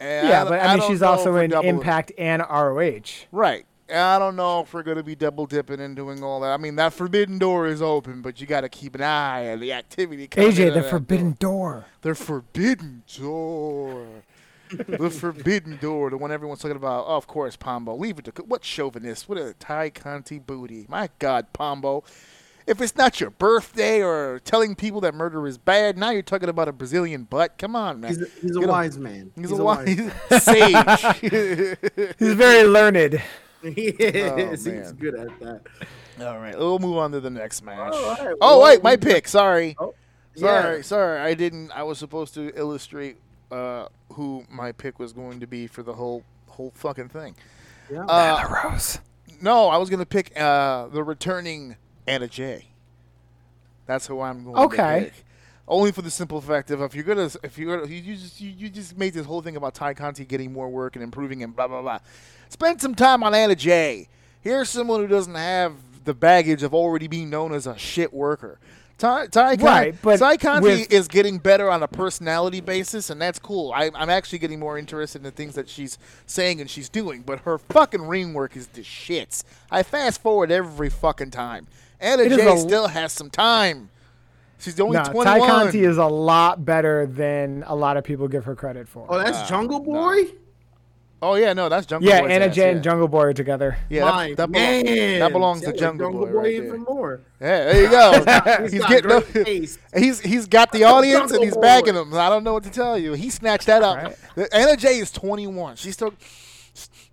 Yeah, but I mean she's also in Impact and ROH. Right. I don't know if we're going to be double dipping and doing all that. I mean, that forbidden door is open, but you got to keep an eye on the activity. AJ, the forbidden door. door. The forbidden door. the forbidden door, the one everyone's talking about. Oh, of course, Pombo. Leave it to what chauvinist? What a Ty Conti booty. My God, Pombo. If it's not your birthday or telling people that murder is bad, now you're talking about a Brazilian butt. Come on, man. He's a, he's a a- wise man. He's, a wise sage. He's very learned. he is. He's man. good at that. All right, we'll move on to the next match. All right, oh well, wait, my pick. Sorry, Oh, sorry, yeah. sorry. I didn't. I was supposed to illustrate uh, who my pick was going to be for the whole whole fucking thing. Yeah. Uh, Rose. no, I was going to pick uh, the returning Anna Jay. That's who I'm going Okay. to pick. Only for the simple fact of if you're gonna if you're you you just you, you just made this whole thing about Ty Conti getting more work and improving and blah blah blah. Spend some time on Anna Jay. Here's someone who doesn't have the baggage of already being known as a shit worker. Ty, Ty, Con- Right, but Ty Conti with- is getting better on a personality basis, and that's cool. I, I'm actually getting more interested in the things that she's saying and she's doing, but her fucking ring work is the shits. I fast forward every fucking time. Anna It is Jay a- still has some time. She's only No, 21. Ty Conti is a lot better than a lot of people give her credit for. Oh, that's Jungle Boy. Oh, yeah, no, that's Jungle yeah, Boy's Anna ass, Jay yeah. and Jungle Boy are together. Yeah, My that, that, belo- man. that belongs to Yeah, Jungle, Boy. right even there. more. Yeah, there you go. He's he's got getting great taste. he's he's got the audience and Jungle he's Boy. bagging them. I don't know what to tell you. He snatched that up. Right. Anna Jay is 21. She's still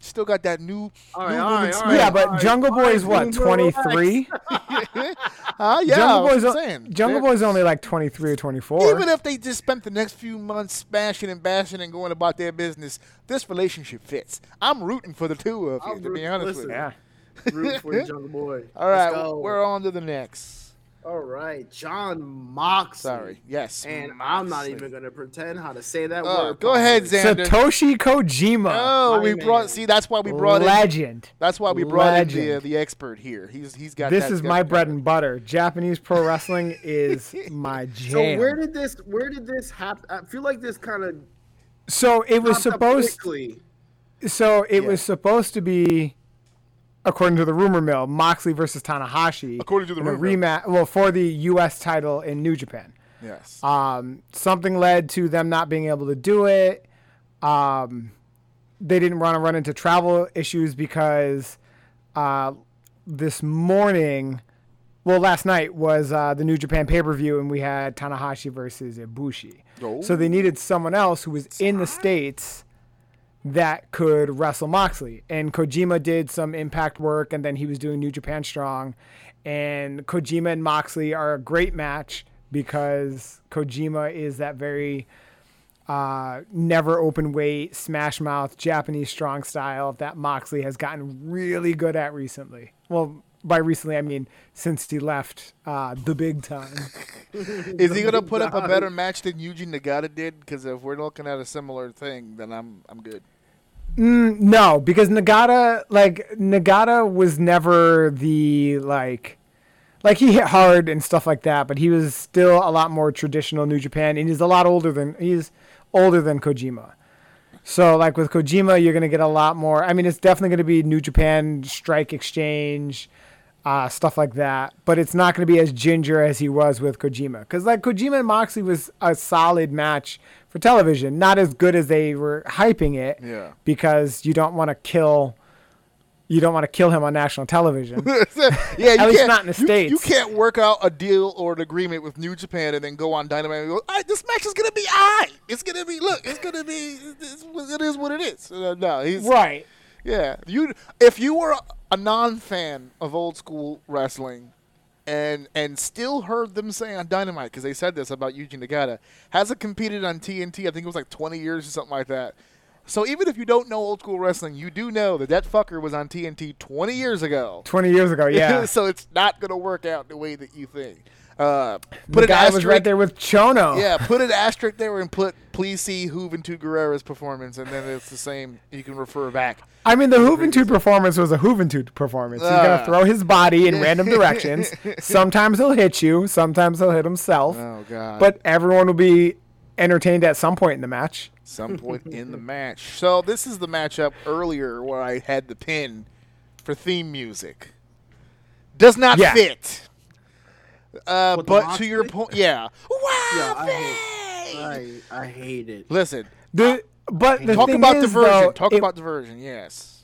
still got that new, All right, new all woman right, smell. yeah, but Alright, Jungle Boy is what, 23? Huh? yeah, Jungle Boy's, o- Jungle Boy's only like 23 or 24. Even if they just spent the next few months smashing and bashing and going about their business, this relationship fits. I'm rooting for the two of you, I'm to be honest listen. with you. yeah. Root for the Jungle Boy. All right, Let's go. we're on to the next. All right, Jon Moxley. Sorry. Yes. And I'm not even gonna pretend how to say that Oh, word. go ahead, properly. Xander. Satoshi Kojima. Oh, My we man. brought. See, that's why we brought in. Legend. That's why we brought in the, uh, the expert here. He's he's got. This that is stuff my bread and butter. Japanese pro wrestling is my jam. So where did this? Where did this happen? I feel like this kind of So it was supposed so it Yeah. was supposed to be according to the rumor mill, Moxley versus Tanahashi. According to the rumor mill. rematch well for the US title in New Japan. Yes. Um, something led to them not being able to do it. Um, they didn't want to run into travel issues because uh, this morning, well, last night was uh, the New Japan pay per view, and we had Tanahashi versus Ibushi. Oh. So they needed someone else who was in the states that could wrestle Moxley. And Kojima did some impact work, and then he was doing New Japan Strong. And Kojima and Moxley are a great match because Kojima is that very uh, never open weight, smash mouth, Japanese strong style that Moxley has gotten really good at recently. Well, by recently, I mean since he left uh, the big time. Is he gonna put up a better match than Yuji Nagata did? Because if we're looking at a similar thing, then I'm I'm good. Mm, no, because Nagata like Nagata was never the like like he hit hard and stuff like that, but he was still a lot more traditional New Japan and he's a lot older than he's older than Kojima. So like with Kojima you're gonna get a lot more I mean it's definitely gonna be New Japan strike exchange, uh, stuff like that. But it's not gonna be as ginger as he was with Kojima. Because like Kojima and Moxley was a solid match for television. Not as good as they were hyping it Yeah. because you don't want to kill you don't want to kill him on national television. yeah, you At least can't- not in the you- States. You can't work out a deal or an agreement with New Japan and then go on Dynamite and go, "All right, "This match is gonna be I. It's gonna be look. It's gonna be. It's, it is what it is." Uh, no, he's right. Yeah, you. If you were a non-fan of old school wrestling, and and still heard them say on Dynamite because they said this about Yuji Nagata, hasn't competed on TNT. I think it was like 20 years or something like that. So even if you don't know old school wrestling, you do know that that fucker was on TNT 20 years ago. 20 years ago, yeah. so it's not gonna work out the way that you think. Uh, the put an guy was asterisk. right there with Chono. Yeah, put an asterisk there and put please see Juventud Guerrera's performance, and then it's the same. You can refer back. I mean, the Juventud performance was a Juventud performance. He's Ah. gonna throw his body in random directions. Sometimes he'll hit you. Sometimes he'll hit himself. Oh god! But everyone will be entertained at some point in the match. some point in the match. So this is the matchup earlier where I had the pin for theme music. Does not Yeah. fit. Uh, With but to your point, yeah. Yeah, I hate. I I hate it. Listen, The but the talk thing about is, version. though, talk it- about diversion. Yes.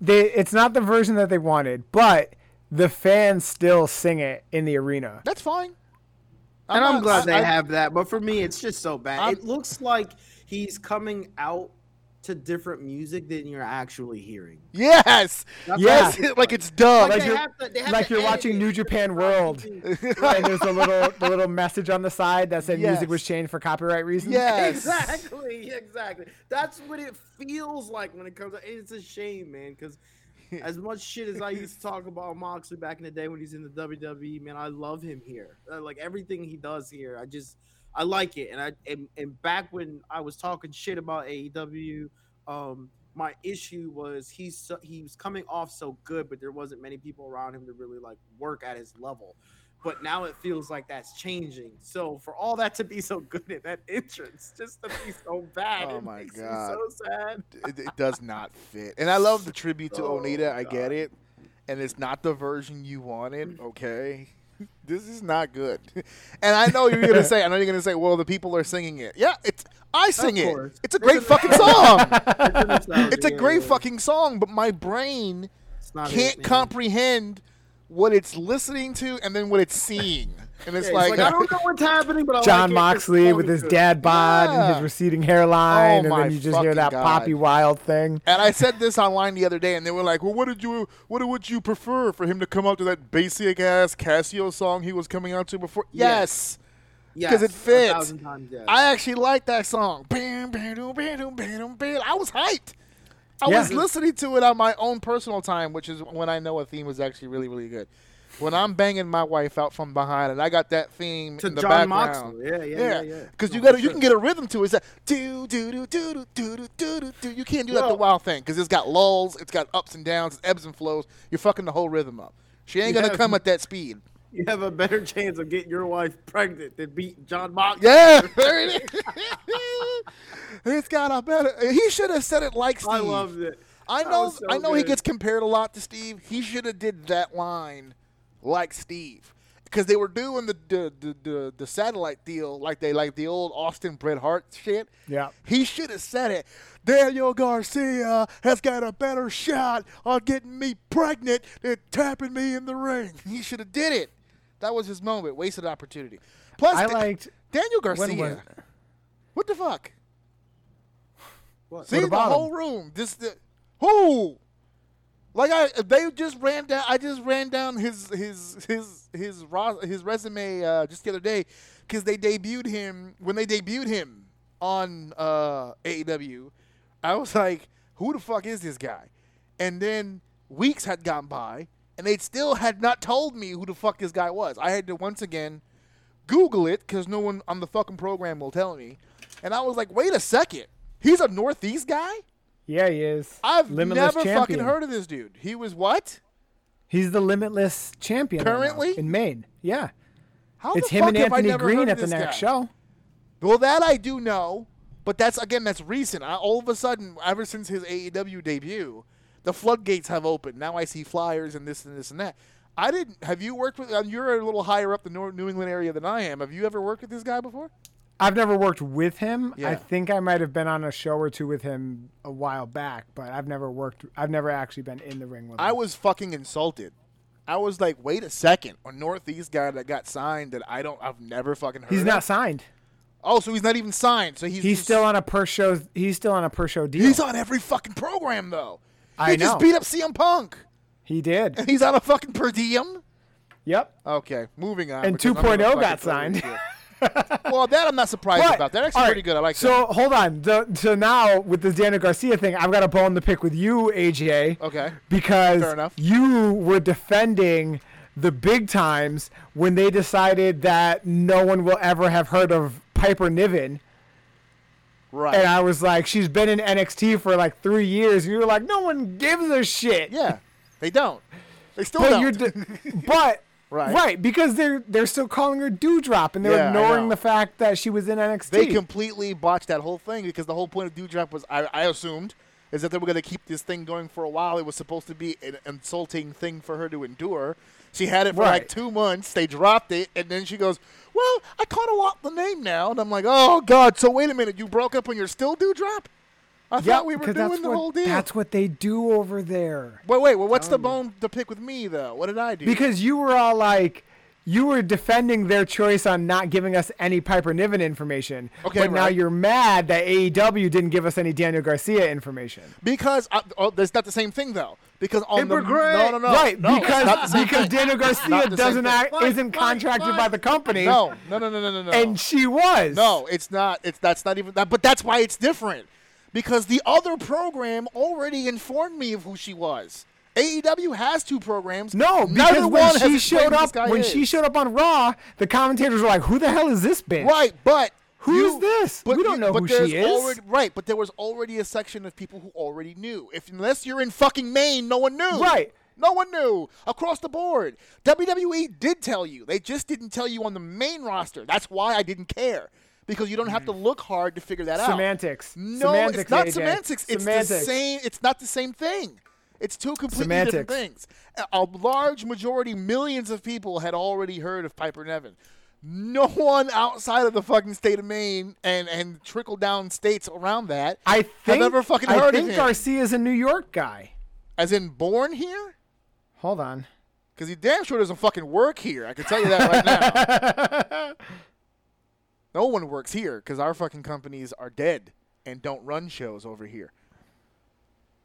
they, it's not the version that they wanted, but the fans still sing it in the arena. That's fine. and I'm glad I- they I- have that. But for me, it's just so bad. I'm- it looks like he's coming out to different music than you're actually hearing. Yes. That's Yeah. what it like it's dumb. Like Like you're- to- like you're watching it. New Japan World. and there's a little the little message on the side that said Yes. music was changed for copyright reasons. Yes. Exactly, exactly. That's what it feels like when it comes. To, it's a shame, man, because as much shit as I used to talk about Moxley back in the day when he's in the WWE, man, I love him here. Uh, Like everything he does here, I just I like it. And I and, and back when I was talking shit about AEW, um, my issue was he's so, he was coming off so good, but there wasn't many people around him to really like work at his level. but now it feels like that's changing. So for all that to be so good at that entrance, just to be so bad, Oh it my makes God. me so sad. it, it does not fit. And I love the tribute to Oh, Onita. I get it. And it's not the version you wanted, okay? This is not good. And I know you're going to say, I know you're going to say, well, the people are singing it. Yeah, it's I sing it. It's a great fucking song. It's It's a great fucking song, but my brain can't it, comprehend what it's listening to and then what it's seeing. And it's Yeah, like, like, I don't uh, know what's happening, but I Jon like Moxley with his dad bod and his receding hairline, Oh and then you just hear that God. Poppy Wild thing. And I said this online the other day, and they were like, "Well, what did you, what would you prefer for him to come out to that basic ass Casio song he was coming out to before?" Yes, Yes, because it fits. yes. I actually like that song. Bam, bam, doo, bam, doo, bam, bam. I was hyped. I Yeah. was listening to it on my own personal time, which is when I know a theme was actually really, really good. When I'm banging my wife out from behind, and I got that theme To in the Jon background. Moxley. Yeah, yeah, yeah, yeah. Because No, you got you can get a rhythm to it. It's that do do do do do do do do do. You can't do that the wild thing because it's got lulls, it's got ups and downs, it's ebbs and flows. You're fucking the whole rhythm up. She ain't gonna Yeah. come at that speed. you have a better chance of getting your wife pregnant than beat Jon Moxley. Yeah, there it is. it's got a better. He should have said it like Steve. I loved it. I know. so I know he gets compared a lot to Steve. He should have did that line like Steve because they were doing the the, the the the satellite deal like they like the old Austin Bret Hart shit. Yeah. He should have said it. Daniel Garcia has got a better shot on getting me pregnant than tapping me in the ring. He should have did it. That was his moment. Wasted opportunity. Plus, I Da- liked Daniel when Garcia. was- What the fuck? What? See the whole room. This the who? Like I, they just ran down. I just ran down his his his his his resume uh, just the other day because they debuted him when they debuted him on uh, AEW. I was like, who the fuck is this guy? And then weeks had gone by, and they still had not told me who the fuck this guy was. I had to once again Google it because no one on the fucking program will tell me. And I was like, wait a second, he's a Northeast guy. Yeah, he is. I've Limitless never champion. fucking heard of this dude. He was what? He's the limitless champion right Currently? in Maine. Yeah, How it's the him fuck and Anthony Green at the next guy? show. Well, that I do know, but that's again that's recent. I, all of a sudden, ever since his AEW debut, the floodgates have opened. Now I see flyers and this and this and that. I didn't. Have you worked with? Um, you're a little higher up the New England area than I am. Have you ever worked with this guy before? I've never worked with him. Yeah. I think I might have been on a show or two with him a while back, but I've never worked. I've never actually been in the ring with him. I was fucking insulted. I was like, wait a second, a Northeast guy that got signed that I don't, I've never fucking heard. He's of? not signed. Oh, so he's not even signed. So he's He's just- still on a per show. He's still on a per show deal. He's on every fucking program though. He I just beat up CM Punk, he did. and he's on a fucking per diem. Yep. Okay, moving on. And 2.0 gonna oh got signed. well, that I'm not surprised But- about. That's actually all right, pretty good. I like so that. hold on. The, so now with this Daniel Garcia thing, I've got a bone to pick with you, AGA. Okay. Because you were defending the big times when they decided that no one will ever have heard of Piper Niven. Right. And I was like, she's been in NXT for like three years. And you were like, no one gives a shit. yeah, they don't. They still But don't. de- but Right. right, because they're they're still calling her Doudrop, and they're Yeah, I ignoring know. the fact that she was in NXT. they completely botched that whole thing because the whole point of Doudrop was, I, I assumed, is that they were going to keep this thing going for a while. It was supposed to be an insulting thing for her to endure. She had it for like Right. two months. They dropped it, and then she goes, "Well, I kind of want the name now." And I'm like, "Oh God!" So wait a minute, you broke up and you're still Doudrop? I Yeah, thought we were doing that's the what, whole deal. That's what they do over there. Wait, wait. Well, what's the bone to pick with me though? What did I do? Because you were all like, you were defending their choice on not giving us any Piper Niven information. Okay, but now you're mad that AEW didn't give us any Daniel Garcia information. Because I, oh, that's not the same thing though. Because on the Hypocrite! no, no, no, right, no, it's because because thing. Daniel Garcia the same doesn't thing. act, What? isn't What? contracted What? by the company. No, no, no, no, no, no, no. And she was. No, it's not. It's that's not even that. But that's why it's different, because the other program already informed me of who she was. AEW has two programs. No, neither because one when has she showed up, when is. she showed up on Raw, the commentators were like, "Who the hell is this bitch?" right, but Who's you- this? But We don't know who she is. Already, right, but there was already a section of people who already knew. If unless you're in fucking Maine, no one knew. Right. No one knew across the board. WWE did tell you. They just didn't tell you on the main roster. That's why I didn't care because you don't have to mm. look hard to figure that out. Semantics. No, it's not AJ. semantics. It's the same. It's not the same thing. It's two completely different things. A, large majority, millions of people had already heard of Piper Niven. No one outside of the fucking state of Maine and and trickle down states around that I think have ever fucking I heard think of him. Garcia's a New York guy. As in born here? Hold on. Because he damn sure doesn't fucking work here. I can tell you that right now. no one works here because our fucking companies are dead and don't run shows over here.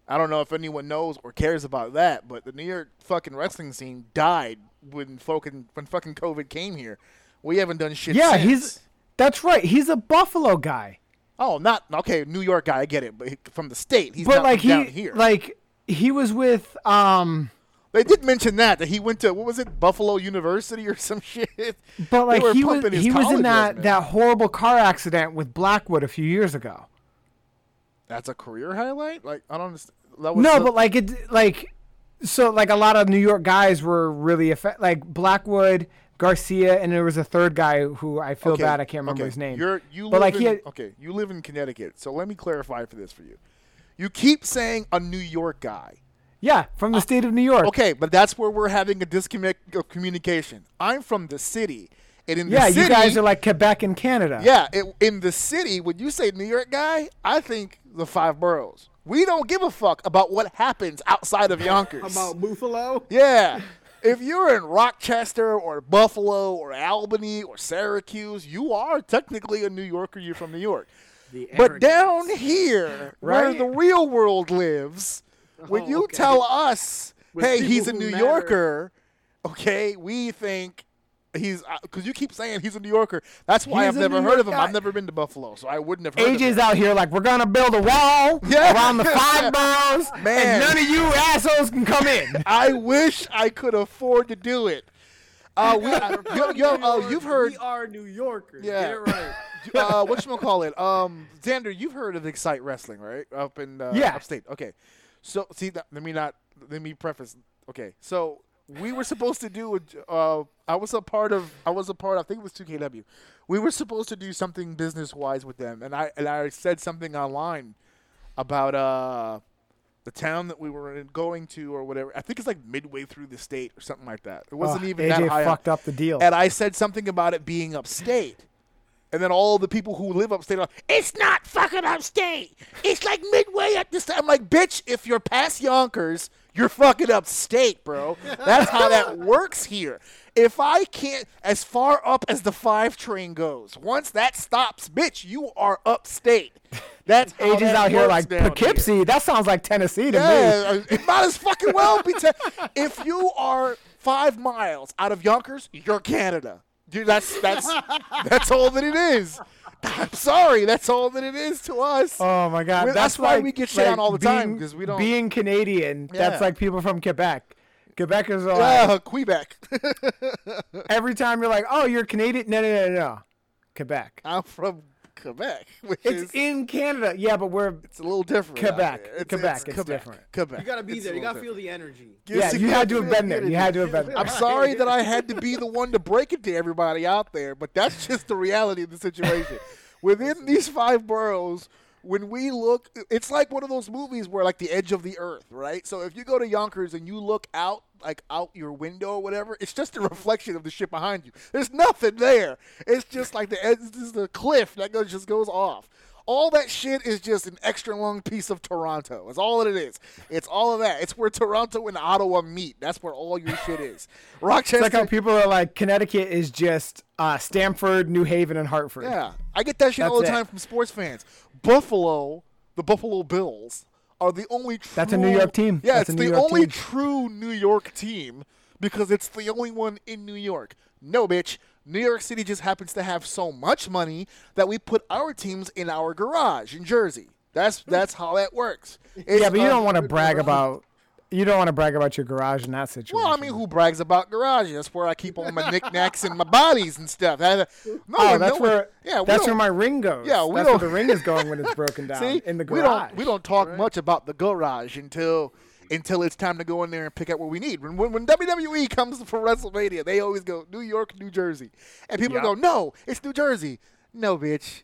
I don't know if anyone knows or cares about that, but the New York fucking wrestling scene died when fucking when fucking COVID came here. We haven't done shit. Since. Yeah, since. he's that's right. He's a Buffalo guy. oh, not okay, New York guy. I get it, but from the state, he's but not like from down he here. like he was with um they did mention that that he went to what was it, Buffalo University or some shit. but like he was he was in that resume. that horrible car accident with Blackwood a few years ago. That's a career highlight. Like I don't understand. That was No, but like it like so like a lot of New York guys were really effect like Blackwood, Garcia, and there was a third guy who I feel Okay, bad I can't remember okay, his name. You're you but live like in, he had, okay. You live in Connecticut, so let me clarify for this for you. You keep saying a New York guy. Yeah from the state of New York. Okay, but that's where we're having a disconnect of communication. I'm from the city, and in Yeah, the city, you guys are like Quebec and Canada. yeah, it, in the city. When you say New York guy, I think the five boroughs. We don't give a fuck about what happens outside of Yonkers. About Buffalo? Yeah. If you're in Rochester or Buffalo or Albany or Syracuse, you are technically a New Yorker. You're from New York. The But down here, where the real world lives, when Oh, you okay. tell us, With hey, he's a New matter. Yorker, okay, we think he's, because you keep saying he's a New Yorker. That's why He's I've never New heard York of him. guy. I've never been to Buffalo, so I wouldn't have heard of AJ's out here like we're gonna build a wall Yeah. around the five boroughs, Man. and none of you assholes can come in. I wish I could afford to do it. Uh, we, yo, yo, uh, you've heard We are New Yorkers. Yeah. Right. uh, what you call it? Um, Xander, you've heard of Excite Wrestling, right? Up in uh, Yeah. upstate. Okay, so see, that, let me not let me preface. Okay, so we were supposed to do. Uh, I was a part of. I was a part. I think it was 2CW. We were supposed to do something business wise with them, and I and I said something online about uh the town that we were in- going to or whatever. I think it's like midway through the state or something like that. It wasn't Oh, even AJ that high. up. fucked up the deal. And I said something about it being upstate. And then all the people who live upstate are like, it's not fucking upstate. It's like midway up this. Time. I'm like, bitch, if you're past Yonkers, you're fucking upstate, bro. That's how that works here. If I can't, as far up as the five train goes, once that stops, bitch, you are upstate. That's how AJ's that out here like down here. Poughkeepsie. That sounds like Tennessee to me. Yeah, uh, it might as fucking well be. Te- if you are five miles out of Yonkers, you're Canada. Dude, that's that's that's all that it is. I'm sorry, that's all that it is to us. Oh my god, that's, that's why like- we get shit like on all the time, 'cause we don't- Being Canadian, Yeah. that's like people from Quebec. Quebecers are yeah, like, Quebec. every time you're like, oh, you're Canadian. No, no, no, no, Quebec. I'm from Quebec, which It's is in Canada. Yeah, but we're it's a little different. out Quebec. there. Quebec, it's different. Quebec. You gotta be It's there. You gotta feel the energy. yeah. You had to have been there. You had to have been there. I'm sorry that I had to be the one to break it to everybody out there, but that's just the reality of the situation. Within these five boroughs, when we look, it's like one of those movies where, like, the edge of the earth, right? So if you go to Yonkers and you look out, like, out your window or whatever, it's just a reflection of the shit behind you. There's nothing there. It's just like the edge, this is the cliff that goes, just goes off. All that shit is just an extra long piece of Toronto. That's all it is. It's all of that. It's where Toronto and Ottawa meet. That's where all your shit is. Rochester. It's like how people are like, Connecticut is just uh, Stamford, New Haven, and Hartford. yeah, I get that shit all the That's it. time from sports fans. Buffalo, the Buffalo Bills, are the only. True, That's a New York team. Yeah, That's it's the only team. true New York team because it's the only one in New York. No, bitch. New York City just happens to have so much money that we put our teams in our garage in Jersey. That's that's how that works. It's Yeah, but you don't want to brag about. You don't want to brag about your garage in that situation. Well, I mean, who brags about garages? That's where I keep all my knickknacks and my bodies and stuff. That- no oh, that's no where. yeah, that's where my ring goes. Yeah, we that's don't- where the ring is going when it's broken down See, in the we garage. don't we don't talk much about the garage until until it's time to go in there and pick out what we need. When, when, when WWE comes for WrestleMania, they always go New York, New Jersey, and people Yep. go, "No, it's New Jersey." No, bitch,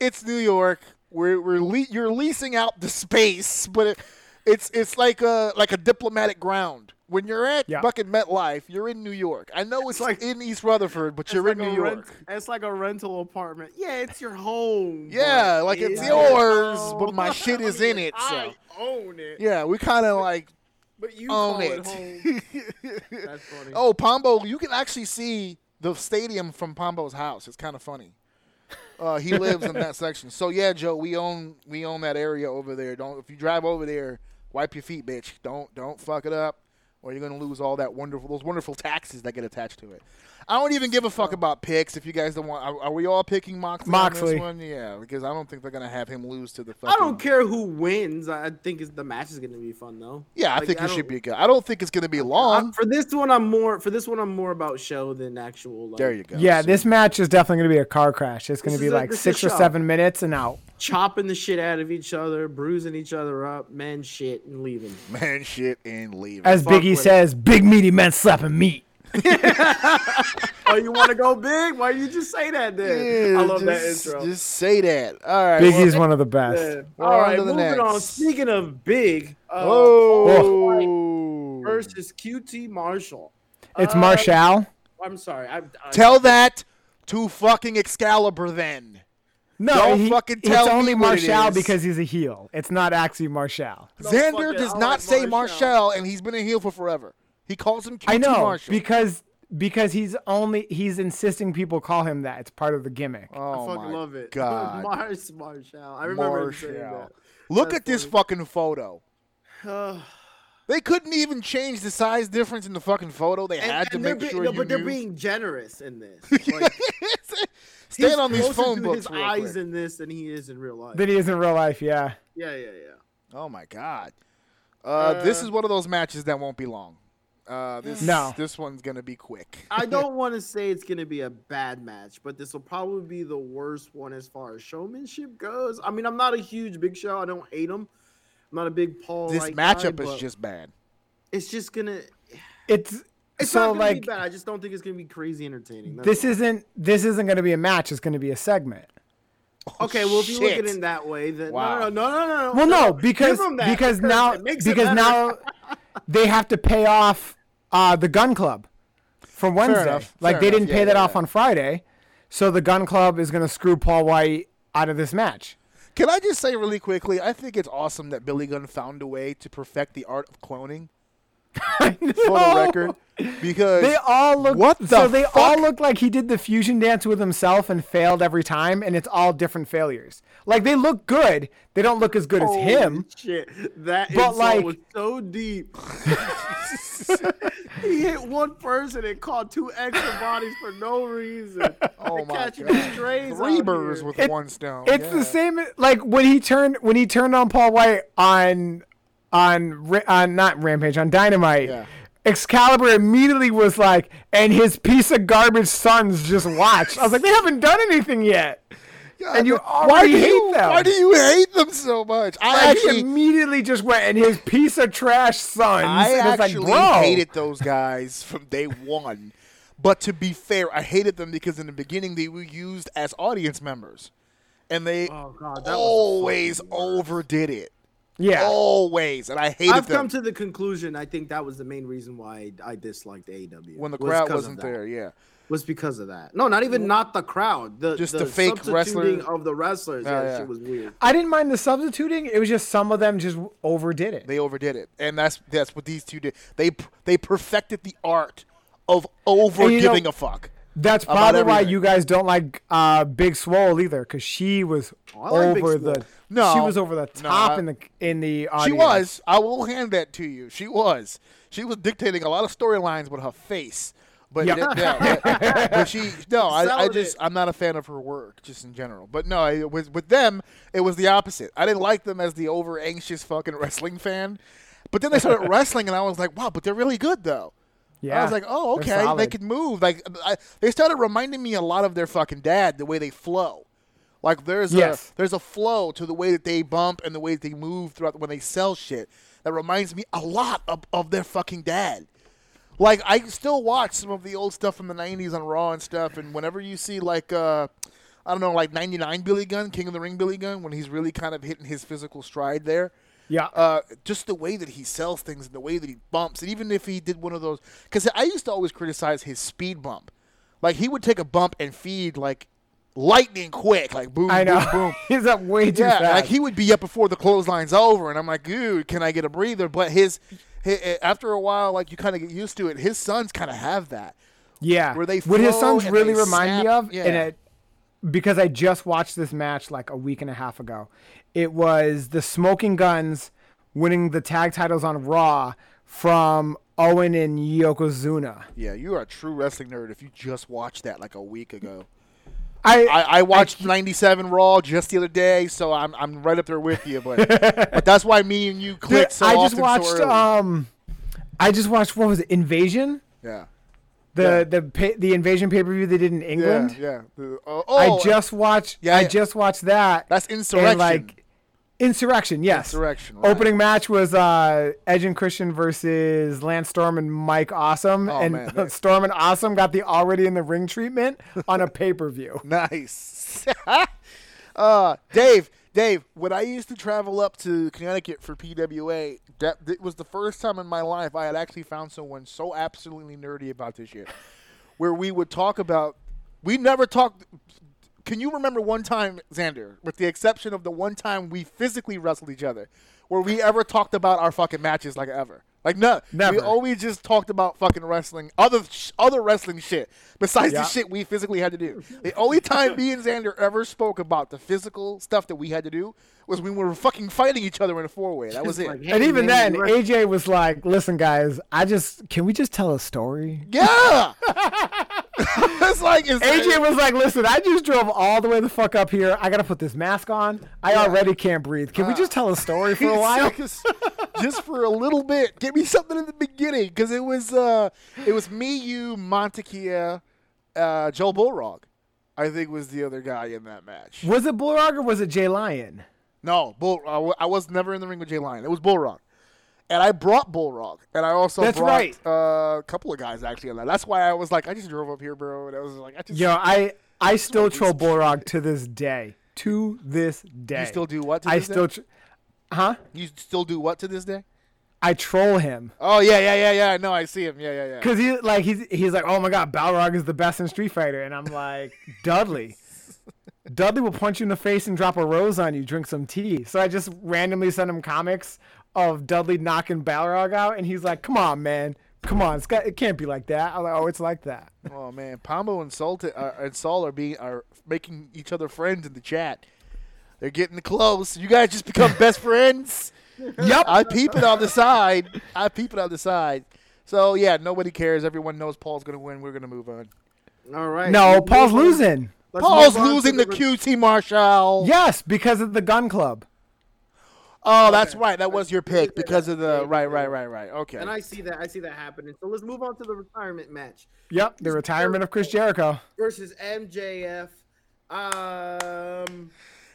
it's New York. We're, we're le- you're leasing out the space, but it, it's it's like a like a diplomatic ground. When you're at Yeah. fucking MetLife, you're in New York. I know it's, like- in East Rutherford, but you're It's in New York. Rent, it's like a rental apartment. Yeah, it's your home. Yeah, like it's your yours, home. but my shit is in it, so. I own it. Yeah, we kind of like but you own call it. it, home. That's funny. oh, Pombo, you can actually see the stadium from Pombo's house. It's kind of funny. Uh, he lives in that section. So yeah, Joe, we own we own that area over there. Don't if you drive over there, wipe your feet, bitch. Don't don't fuck it up, or you're gonna lose all that wonderful those wonderful taxes that get attached to it. I don't even give a fuck about picks. If you guys don't want, are, are we all picking Moxley, on Moxley. this one? Yeah, because I don't think they're gonna have him lose to the. Fucking, I don't care who wins. I I think the match is going to be fun though. Yeah, I Like, think it should be good. I don't think it's gonna be long. I'm- for this one, I'm more for this one. I'm more about show than actual. Like, there you go. Yeah, this match is definitely going to be a car crash. It's going This to be is a- like six or seven minutes and out. Chopping the shit out of each other, bruising each other up, man, shit, and leaving. man, shit, and leaving. As Fuck Biggie with it. says, big meaty men slapping meat. oh, you want to go big? Why you just say that then? I love just, that intro. Just say that. All right. Biggie's well, one of the best. Yeah. We're All on the moving on. Speaking of big, uh, Oh. versus QT Marshall. It's Uh, Marshall. I'm sorry. I, I, Tell that to fucking Excalibur then. No, don't he- fucking tell it's me only what it Marshall because he's a heel. It's not actually Marshall. No, Xander does not like say Marshall. Marshall, and he's been a heel for forever. He calls him QT I know Marshall. because because he's only he's insisting people call him that. It's part of the gimmick. oh I fucking my love it. God. Mars Marshall. I remember him saying that. Look That's at this fucking photo. They couldn't even change the size difference in the fucking photo. They and, had to and they're make be- sure no, you but they're being generous in this. Like, Stand he's on these phone to books his real eyes quick. in this than he is in real life. That he is in real life, yeah. yeah, yeah, yeah. Oh my god. Uh, this Uh, is one of those matches that won't be long. Uh, this No. this one's gonna be quick. I don't want to say it's going to be a bad match, but this will probably be the worst one as far as showmanship goes. I mean, I'm not a huge Big Show. I don't hate him. I'm not a big Paul. this like guy, matchup is just bad. It's just gonna. It's, It's so not gonna like be bad. I just don't think it's gonna be crazy entertaining. That's this all. isn't this isn't going to be a match. It's going to be a segment. okay. Well, if you look at it in that way, then Wow. no, no, no, no, no. Well, no, because Give 'em that because now it makes it because now they have to pay off uh, the gun club from Wednesday. enough, Like fair they enough, didn't yeah, pay yeah, that off on Friday, so the gun club is going to screw Paul White out of this match. Can I just say really quickly? I think it's awesome that Billy Gunn found a way to perfect the art of cloning. For the record, because They all look What the so they all look like he did the fusion dance with himself and failed every time, and it's all different failures. Like they look good, they don't look as good as him. Shit, that But, like- was so deep. he hit one person and caught two extra bodies for no reason. oh They're my catching god, strays three birds with It- one stone. It's yeah. the same like when he turned when he turned on Paul White on on on not Rampage on Dynamite. Yeah. Excalibur immediately was like, and his piece of garbage sons just watched. I was like, they haven't done anything yet. God, and you why already do hate you, them. Why do you hate them so much? I Like, he actually, immediately just went, and his piece of trash sons. I and actually like, hated those guys from day one. But to be fair, I hated them because in the beginning they were used as audience members, and they Oh god, that was always overdid it. Yeah. Always, and I hated I've them come to the conclusion. I think that was the main reason why I disliked AEW. when the was crowd 'cause of wasn't there. Yeah, Was because of that. No, not even not the crowd. The Just the, the fake substituting wrestler- of the wrestlers. Oh, yeah, yeah. shit was weird. I didn't mind the substituting. It was just some of them just overdid it. they overdid it, and that's that's what these two did. They they perfected the art of over And you know- giving a fuck. That's probably why you guys don't like uh, Big Swole either, because she was I like over Swole. the. No, she was over the no, top I- in the in the audience. She was. I will hand that to you. She was. She was dictating a lot of storylines with her face. But Yeah. th- yeah, but, but she no, I, I just it. I'm not a fan of her work just in general. But no, I, with with them it was the opposite. I didn't like them as the over anxious fucking wrestling fan. But then they started wrestling, and I was like, wow, but they're really good though. Yeah, I was like, oh, okay, they could move. Like I, they started reminding me a lot of their fucking dad, the way they flow. Like there's Yes. a there's a flow to the way that they bump and the way that they move throughout when they sell shit that reminds me a lot of, of their fucking dad. Like I still watch some of the old stuff from the '90s on Raw and stuff, and whenever you see like uh, I don't know, like '99 Billy Gunn, King of the Ring Billy Gunn, when he's really kind of hitting his physical stride there. Yeah. Uh, just the way that he sells things and the way that he bumps, and even if he did one of those, because I used to always criticize his speed bump. Like he would take a bump and feed like lightning quick, like boom, I know. boom, boom. He's up way too Yeah, fast. like he would be up before the clothesline's over, and I'm like, dude, can I get a breather? But his, hi after a while, like you kind of get used to it. His sons kind of have that. Yeah. where they what his sons really remind me of, Yeah. and it, because I just watched this match like a week and a half ago, it was the Smoking Gunns winning the tag titles on Raw from Owen and Yokozuna. Yeah, you are a true wrestling nerd if you just watched that like a week ago. I, I, I watched '97 Raw just the other day, so I'm I'm right up there with you. But but that's why me and you Dude, click so I just watched so um, I just watched what was it, Invasion? yeah, The Yeah. the the Invasion pay per view they did in England. yeah. The- oh, oh, I just watched. Yeah, I yeah. just watched that. that's and, Insurrextion. like Insurrextion. Yes, Insurrextion, right. Opening match was uh, Edge and Christian versus Lance Storm and Mike Awesome, Oh, and man, Storm and Awesome got the already in the ring treatment on a pay per view. Nice. uh, Dave, Dave, when I used to travel up to Connecticut for PWA, that, that was the first time in my life I had actually found someone so absolutely nerdy about this shit. Where we would talk about, we never talked. Can you remember one time, Xander, with the exception of the one time we physically wrestled each other, where we ever talked about our fucking matches like ever? Like no, Never. we always just talked about fucking wrestling, other sh- other wrestling shit besides Yeah. the shit we physically had to do. The only time me and Xander ever spoke about the physical stuff that we had to do was when we were fucking fighting each other in a four way. That was it. Like, hey, And even man, then, were- AJ was like, "Listen, guys, I just can we just tell a story?" yeah. it's like it's, AJ was like, "Listen, I just drove all the way the fuck up here. I gotta put this mask on. I already can't breathe. Can we just tell a story for a while?" just, for a little bit. Give me something in the beginning because it was uh, it was me, you, Montekia, uh, Joe Bullrog. I think was the other guy in that match. Was it Bullrog or was it Jay Lion? No, Bull. I I was never in the ring with Jay Lion. It was Bullrog, and I brought Bullrog, and I also That's brought right. uh, a couple of guys actually on that. That's why I was like, I just drove up here, bro, and I was like, I just. Yo, I I still troll Bullrog to this day. To this day, You still do what to I this still, day? tr- huh? You still do what to this day? I troll him Oh yeah, yeah, yeah, yeah. No, I see him. Yeah, yeah, yeah. because he like he's he's like, oh my god, Balrog is the best in Street Fighter, and I'm like, Dudley. Dudley will punch you in the face and drop a rose on you. Drink some tea. So I just randomly send him comics of Dudley knocking Balrog out, and he's like, "Come on, man, come on, it's got, it can't be like that." I'm like, "Oh, it's like that." Oh man, Pombo and Salt uh, and Saul are being are making each other friends in the chat. They're getting close. You guys just become best friends. Yep. I peep it on the side. I peep it on the side. So yeah, nobody cares. Everyone knows Paul's gonna win. We're gonna move on. All right. No, Paul's losing. let's Paul's move on to losing the to re- QT Marshall. Yes, because of the gun club. Oh, that's right. That was your pick because of the right, right, right, right. Okay. And I see that. I see that happening. So let's move on to the retirement match Yep, the retirement of Chris Jericho. versus MJF. Um,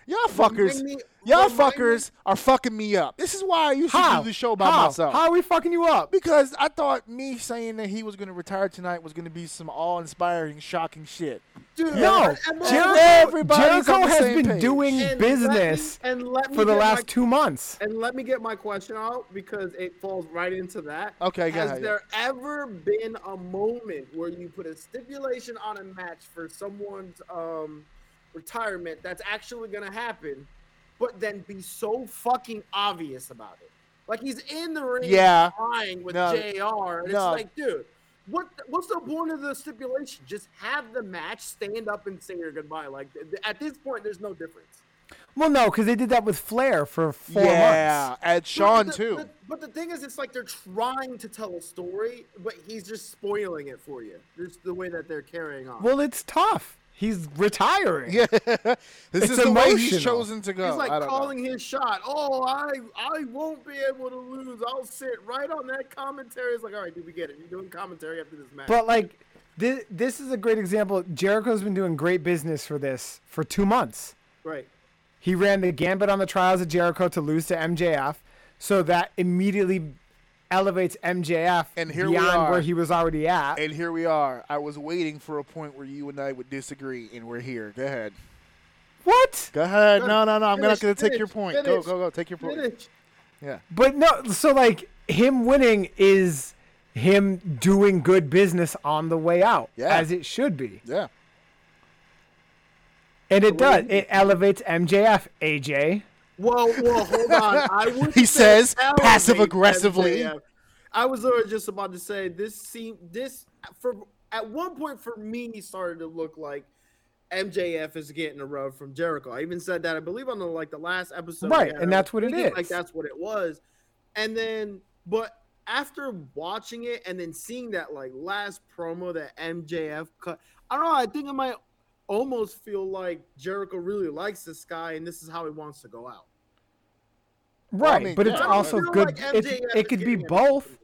Y'all fuckers, me- y'all remind me- fuckers are fucking me up. This is why I used to How? do the show by How? myself. How are we fucking you up? Because I thought me saying that he was going to retire tonight was going to be some awe-inspiring, shocking shit. dude, No, and- Jericho, Everybody's Jericho has been page. doing and let me- business and let me for the last my- two months. And let me get my question out because it falls right into that. Okay, go Has ahead, there ever been a moment where you put a stipulation on a match for someone's um, retirement that's actually going to happen, but then be so fucking obvious about it? Like he's in the ring Yeah. crying with No. JR. And No. it's like, dude, what what's the point of the stipulation? Just have the match, stand up and say your goodbye. Like th- th- at this point, there's no difference. Well, no, because they did that with Flair for four yeah, months. and Shawn But the- too. But, but the thing is, it's like they're trying to tell a story, but he's just spoiling it for you. Just the way that they're carrying on. Well, it's tough. He's retiring. Yeah, this It's is the way he's chosen to go. He's like I don't know. calling his shot. Oh, I I won't be able to lose. I'll sit right on that commentary. It's like, all right, dude, we get it. You're doing commentary after this match. But like, this, this is a great example. Jericho's been doing great business for this for two months. right. He ran the gambit on the trials of Jericho to lose to MJF. So that immediately elevates MJF And here we are. where he was already at. And here we are. I was waiting for a point where you and I would disagree, and we're here. Go ahead. what? Go ahead. Good. No, no, no. I'm Finish, not going to take your point. Go, finish, go, go. Take your point. Finish. Yeah. But no, so like him winning is him doing good business on the way out, Yeah. as it should be. Yeah. And it does. It elevates MJF, AJ. Well, well, hold on. I would He says passive-aggressively. I was literally just about to say this seemed this for at one point for me he started to look like MJF is getting a rub from Jericho. I even said that I believe on the like the last episode. Right, and that's what it is. Like that's what it was. And then, but after watching it and then seeing that like last promo that MJF cut, I don't know. I think I might almost feel like Jericho really likes this guy and this is how he wants to go out. Right, mean, but it's yeah, also good. like it's, MJF it is could be both.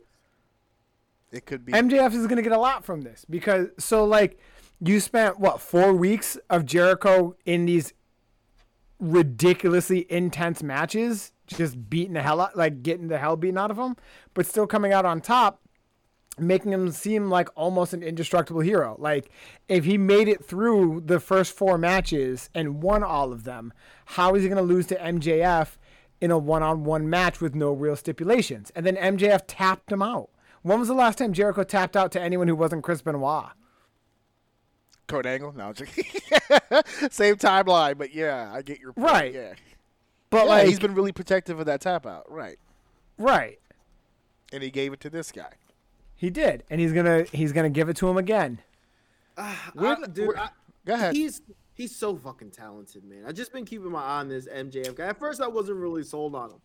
It could be. MJF is going to get a lot from this because so like you spent what four weeks of Jericho in these ridiculously intense matches, just beating the hell out, like getting the hell beaten out of him, but still coming out on top, making him seem like almost an indestructible hero. Like if he made it through the first four matches and won all of them, how is he going to lose to MJF? In a one-on-one match with no real stipulations, and then MJF tapped him out. When was the last time Jericho tapped out to anyone who wasn't Chris Benoit? Kurt Angle? No. I'm just- Same timeline, but yeah, I get your point. Right. Yeah. But Yeah, like, he's been really protective of that tap out. Right. right, And he gave it to this guy. he did, and he's gonna he's gonna give it to him again. I- uh, dude, we're- I- Go ahead. He's he's so fucking talented, man. I just been keeping my eye on this MJF guy. At first, I wasn't really sold on him,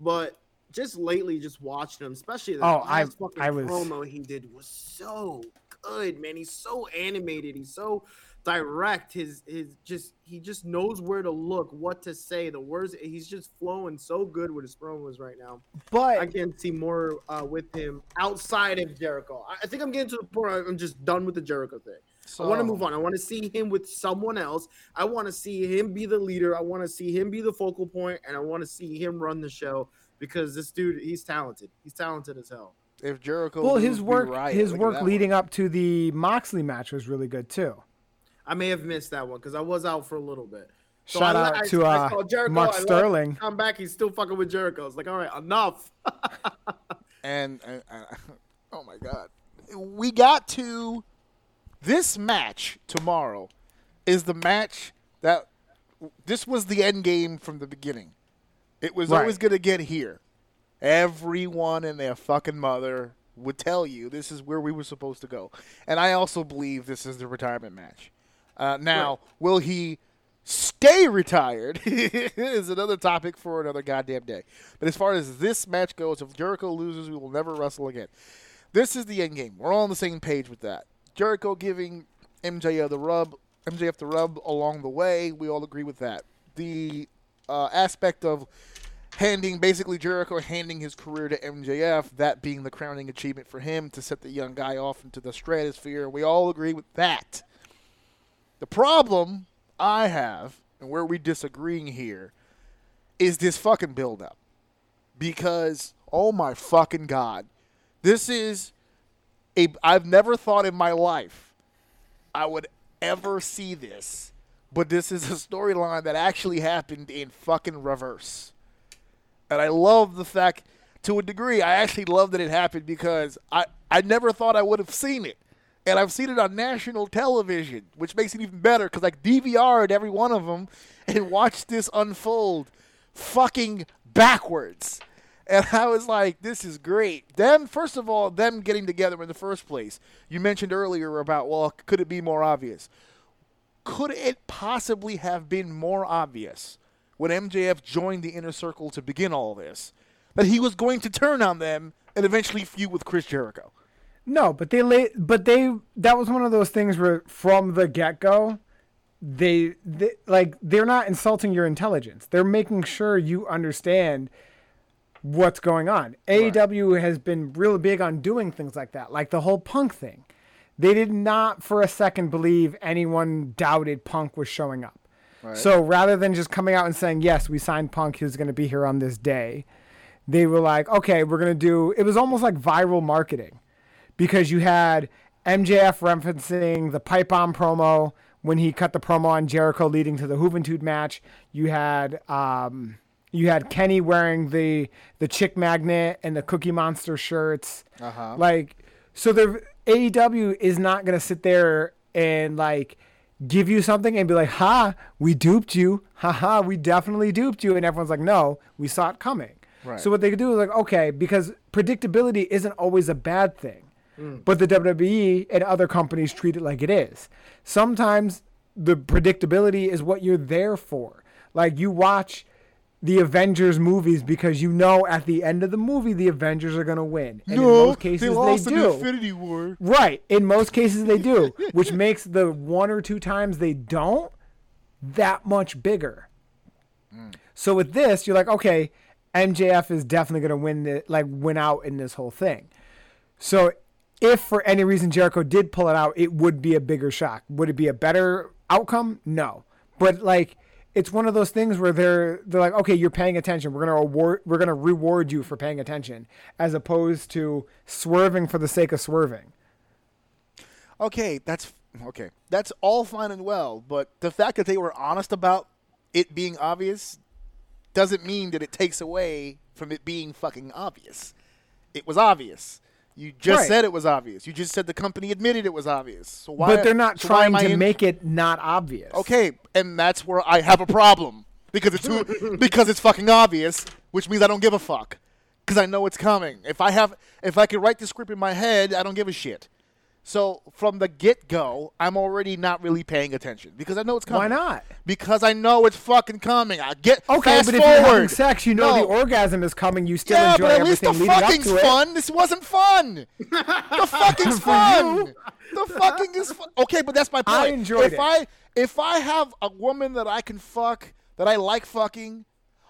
but just lately, just watching him, especially the Oh, I- fucking I was- promo he did was so good, man. He's so animated. He's so direct. His his just he just knows where to look, what to say. The words he's just flowing so good with his promos right now. But I can see more uh, with him outside of Jericho. I, I think I'm getting to the point where I'm just done with the Jericho thing. I want to move on. I want to see him with someone else. I want to see him be the leader. I want to see him be the focal point, and I want to see him run the show because this dude, he's talented. He's talented as hell. If Jericho. well, his work riot. his work leading one. up to the Moxley match was really good too. I may have missed that one because I was out for a little bit. So Shout I- out I- to, I uh, saw Jericho, Mark I Sterling. Come back, he's still fucking with Jericho. It's like, all right, enough. And, and uh, oh my god, we got to this match tomorrow. Is the match that this was the end game from the beginning. It was Right. always going to get here. Everyone and their fucking mother would tell you this is where we were supposed to go. And I also believe this is the retirement match. Uh, now, Right. will he stay retired? is another topic for another goddamn day. But as far as this match goes, if Jericho loses, we will never wrestle again. This is the end game. We're all on the same page with that. Jericho giving MJF the rub, MJF the rub along the way. We all agree with that. The uh, aspect of handing basically Jericho handing his career to MJF, that being the crowning achievement for him to set the young guy off into the stratosphere. We all agree with that. The problem I have, and where we disagreeing here, is this fucking build up. Because, oh my fucking God, this is a. I've never thought in my life I would ever see this, but this is a storyline that actually happened in fucking reverse. And I love the fact, to a degree, I actually love that it happened because I, I never thought I would have seen it. And I've seen it on national television, which makes it even better because I DVR'd every one of them and watched this unfold fucking backwards. And I was like, this is great. Them, first of all, them getting together in the first place. You mentioned earlier about, well, could it be more obvious? Could it possibly have been more obvious when MJF joined the inner circle to begin all this that he was going to turn on them and eventually feud with Chris Jericho? No, but they lay, but they that was one of those things where from the get go, they, they like they're not insulting your intelligence. They're making sure you understand what's going on. AEW has been real big on doing things like that, like the whole Punk thing. They did not for a second believe anyone doubted Punk was showing up. So rather than just coming out and saying, yes, we signed Punk, he's going to be here on this day, they were like, okay, we're gonna do. It was almost like viral marketing, because you had MJF referencing the pipe bomb promo when he cut the promo on Jericho leading to the Juventud match. You had um, you had Kenny wearing the the chick magnet and the Cookie Monster shirts. Uh-huh. Like so, the AEW is not gonna sit there and like give you something and be like, "Ha, we duped you. Ha ha, we definitely duped you." And everyone's like, "No, we saw it coming." Right. So what they could do is like, okay, because predictability isn't always a bad thing, but the WWE and other companies treat it like it is. Sometimes the predictability is what you're there for. Like you watch the Avengers movies because you know at the end of the movie the Avengers are gonna win. And in most cases they lost they in do. Infinity War. Right. In most cases, they do, which makes the one or two times they don't that much bigger. Hmm. So with this, you're like, okay, MJF is definitely going to win the like win out in this whole thing. So if for any reason Jericho did pull it out, it would be a bigger shock. Would it be a better outcome? No. But like it's one of those things where they're they're like, okay, you're paying attention. We're gonna award we're gonna reward you for paying attention, as opposed to swerving for the sake of swerving. Okay, that's okay. That's all fine and well, but the fact that they were honest about it being obvious doesn't mean that it takes away from it being fucking obvious. It was obvious. You just Right. said it was obvious. You just said the company admitted it was obvious. So why? but they're not so trying to in- make it not obvious. Okay, and that's where I have a problem because it's who, because it's fucking obvious, which means I don't give a fuck because I know it's coming. If I have if I can write the script in my head, I don't give a shit. So from the get go, I'm already not really paying attention because I know it's coming. Why not? Because I know it's fucking coming. I get Okay, fast but if forward. you're having sex, you know No. the orgasm is coming. You still yeah, enjoy but at least the fucking's it. fun. This wasn't fun. The fucking's fun. The fucking is fun. Okay, but that's my point. I enjoyed if it. I if I have a woman that I can fuck that I like fucking,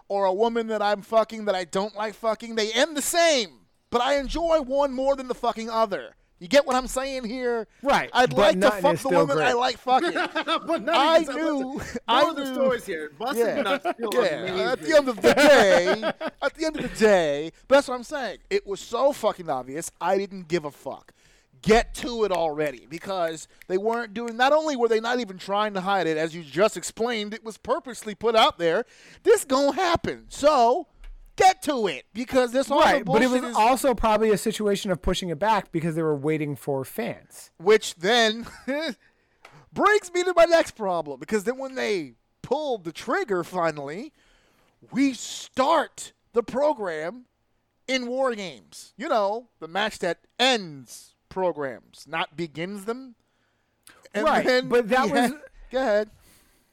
or a woman that I'm fucking that I don't like fucking, they end the same. But I enjoy one more than the fucking other. You get what I'm saying here? Right, I'd but like to fuck the still woman I like fucking. but none I of these- knew. I moral of the stories here. Busted Yeah. nuts feel Yeah, amazing. at the end of the day, at the end of the day, but that's what I'm saying. It was so fucking obvious. I didn't give a fuck. Get to it already because they weren't doing. Not only were they not even trying to hide it, as you just explained, it was purposely put out there. This gonna happen. So get to it because this all the Right, but it was is- also probably a situation of pushing it back because they were waiting for fans. which then brings me to my next problem because then when they pulled the trigger finally, we start the program in war games. You know, the match that ends programs, not begins them. And Right, but that we was- go ahead,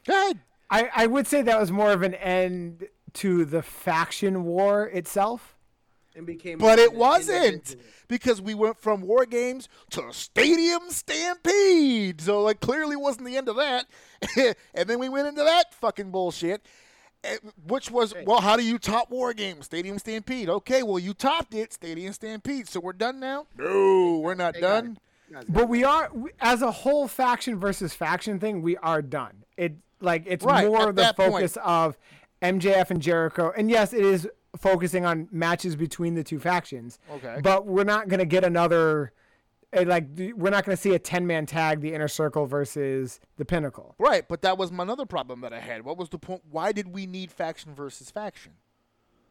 go ahead. I, I would say that was more of an end to the faction war itself. and became But it wasn't because we went from war games to stadium stampede. So like clearly wasn't the end of that. and then we went into that fucking bullshit. eh, Which was well, how do you top war games? Stadium Stampede. Okay, well you topped it, Stadium Stampede. So we're done now. No, we're not Hey, done. guys, guys, But we are as a whole faction versus faction thing. We are done. It like it's Right, more the that point. focus of MJF and Jericho, and yes, it is focusing on matches between the two factions. Okay. but we're not gonna get another. eh, Like we're not going to see a ten man tag, the inner circle versus the pinnacle. Right, but that was my another problem that I had. What was the point? Why did we need faction versus faction?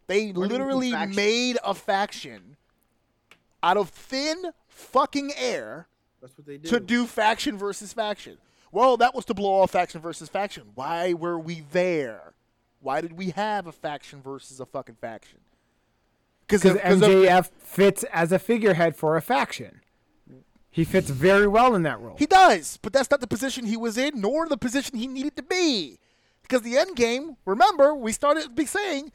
They do you mean literally faction? made a faction out of thin fucking air That's what they do. to do faction versus faction. Well, that was to blow off faction versus faction. Why were we there? Why did we have a faction versus a fucking faction? Because of- MJF fits as a figurehead for a faction. He fits very well in that role. He does, but that's not the position he was in, nor the position he needed to be. Because the end game, remember, we started be saying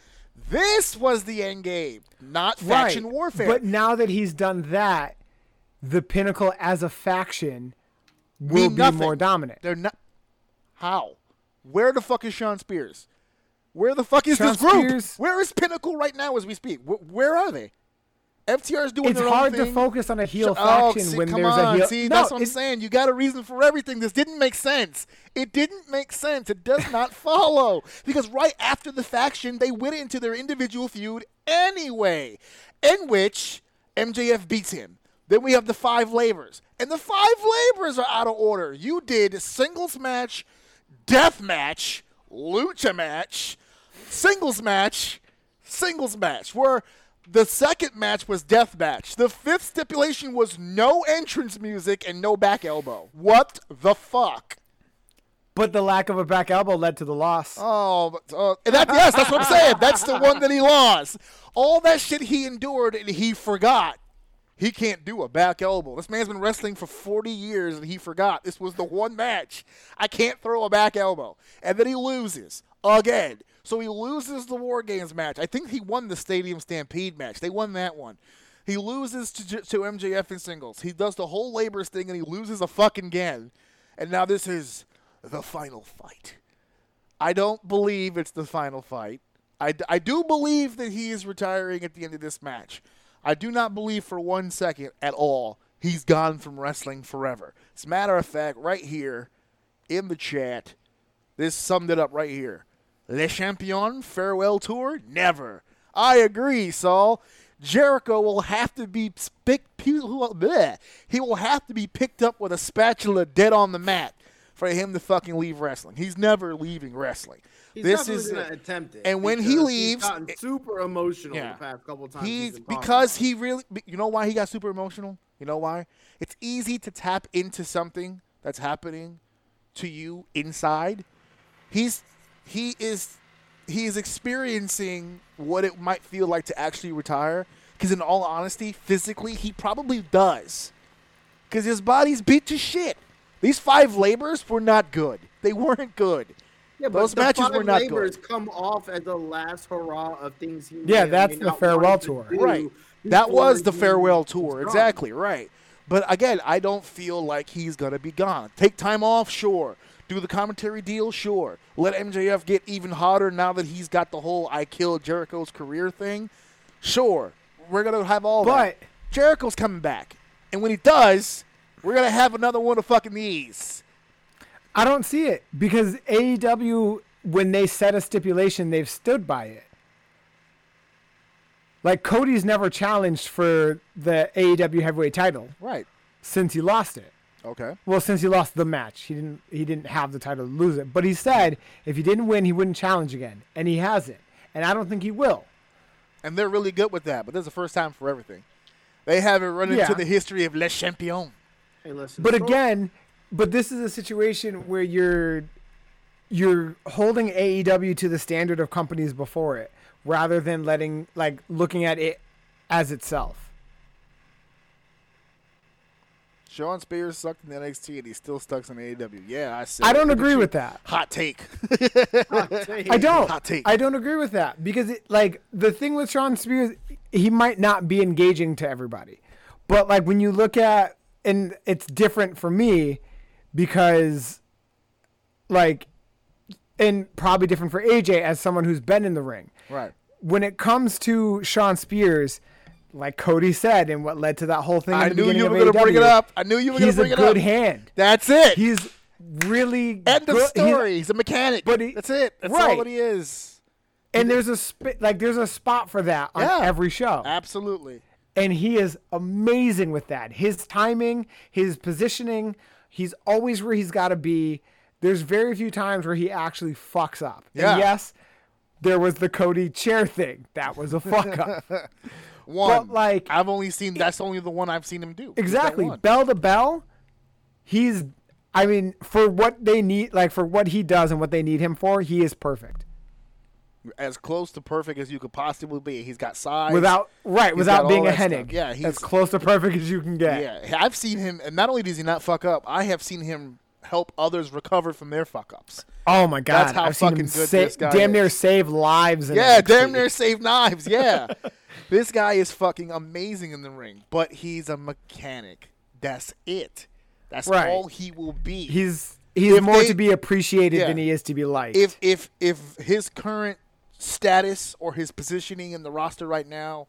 this was the end game, not faction Right. warfare. But now that he's done that, the pinnacle as a faction will be nothing. more dominant. They're not. How? Where the fuck is Shawn Spears? Where the fuck is this group? Spears- Where is Pinnacle right now as we speak? Wh- where are they? FTR is doing It's their own thing. It's hard to focus on a heel Oh, faction see, when come there's on. a heel. See, no, that's what I'm saying. That's what I'm saying. You got a reason for everything. This didn't make sense. It didn't make sense. It does not follow. Because right after the faction, they went into their individual feud anyway, in which MJF beats him. Then we have the five labors. And the five labors are out of order. You did singles match, death match, lucha match, singles match, singles match, where the second match was death match. The fifth stipulation was no entrance music and no back elbow. What the fuck? but the lack of a back elbow led to the loss. Oh, but, uh, that, yes, that's what I'm saying. That's the one that he lost. All that shit he endured and he forgot. He can't do a back elbow. This man's been wrestling for 40 years and he forgot. This was the one match. I can't throw a back elbow. And then he loses again. So he loses the War Games match. I think he won the Stadium Stampede match. They won that one. He loses to, to MJF in singles. He does the whole labors thing and he loses a fucking again. And now this is the final fight. I don't believe it's the final fight. I, I do believe that he is retiring at the end of this match. I do not believe for one second at all he's gone from wrestling forever. As a matter of fact, right here in the chat, this summed it up right here. Le Champion farewell tour? Never. I agree, Saul. Jericho will have to be pick, bleh. he will have to be picked up with a spatula dead on the mat for him to fucking leave wrestling. He's never leaving wrestling. He's this is gonna attempt it. and when he leaves- he's gotten super emotional Yeah. the past couple times. He he's because he really you know why he got super emotional? You know why? It's easy to tap into something that's happening to you inside. He's he is he is experiencing what it might feel like to actually retire cuz in all honesty, physically he probably does. Cuz his body's beat to shit. These five labors were not good. They weren't good. Yeah, but Those the matches five were not labors good. come off as the last hurrah of things he Yeah, that's the farewell want to tour. Right. That was the farewell tour. Exactly, right. But again, I don't feel like he's going to be gone. Take time off, sure. Do the commentary deal, sure. Let MJF get even hotter now that he's got the whole I killed Jericho's career thing. Sure. We're going to have all that. But- Jericho's coming back. And when he does, we're going to have another one of fucking these. I don't see it because AEW, when they set a stipulation, they've stood by it. Like Cody's never challenged for the AEW heavyweight title Right. since he lost it. Okay. Well, since he lost the match, he didn't he didn't have the title to lose it. But he said if he didn't win, he wouldn't challenge again, and he hasn't. And I don't think he will. And they're really good with that, but this is the first time for everything. They haven't run Yeah. into the history of Les Champions. Hey, listen, But again, but this is a situation where you're you're holding AEW to the standard of companies before it, rather than letting like looking at it as itself. Shawn Spears sucked in NXT and he still sucks in AEW. Yeah, I said. I don't agree you. with that. Hot take. I don't. Hot take. I don't agree with that because it, like the thing with Shawn Spears, he might not be engaging to everybody, but like when you look at and it's different for me because like and probably different for AJ as someone who's been in the ring. right. When it comes to Shawn Spears, like Cody said, and what led to that whole thing, in I knew you were going to bring it up. I knew you were going to bring it up. He's a good hand. That's it. He's really End of good. he's- story. He's, a mechanic. but he- That's it. That's right. all that he is. and there's a sp- like there's a spot for that on Yeah. every show. Absolutely. and he is amazing with that. His timing, his positioning, he's always where he's got to be. There's very few times where he actually fucks up. Yeah. And yes, there was the Cody chair thing. That was a fuck up. One. But, like- I've only seen. That's only the one I've seen him do. Exactly. Bell to bell, he's I mean, for what they need like for what he does and what they need him for, he is perfect. As close to perfect as you could possibly be. He's got size. Without right, without being a. Hennig. Yeah, he's- as close to perfect as you can get. Yeah, I've seen him, and not only does he not fuck up, I have seen him help others recover from their fuck ups. Oh my god. That's how I've fucking good sa- this guy damn near is. save lives in Yeah, NXT. damn near save knives. Yeah, this guy is fucking amazing in the ring, but he's a mechanic. That's it. That's Right. all he will be. He's he's If more they- to be appreciated Yeah. than he is to be liked. if if if his current status or his positioning in the roster right now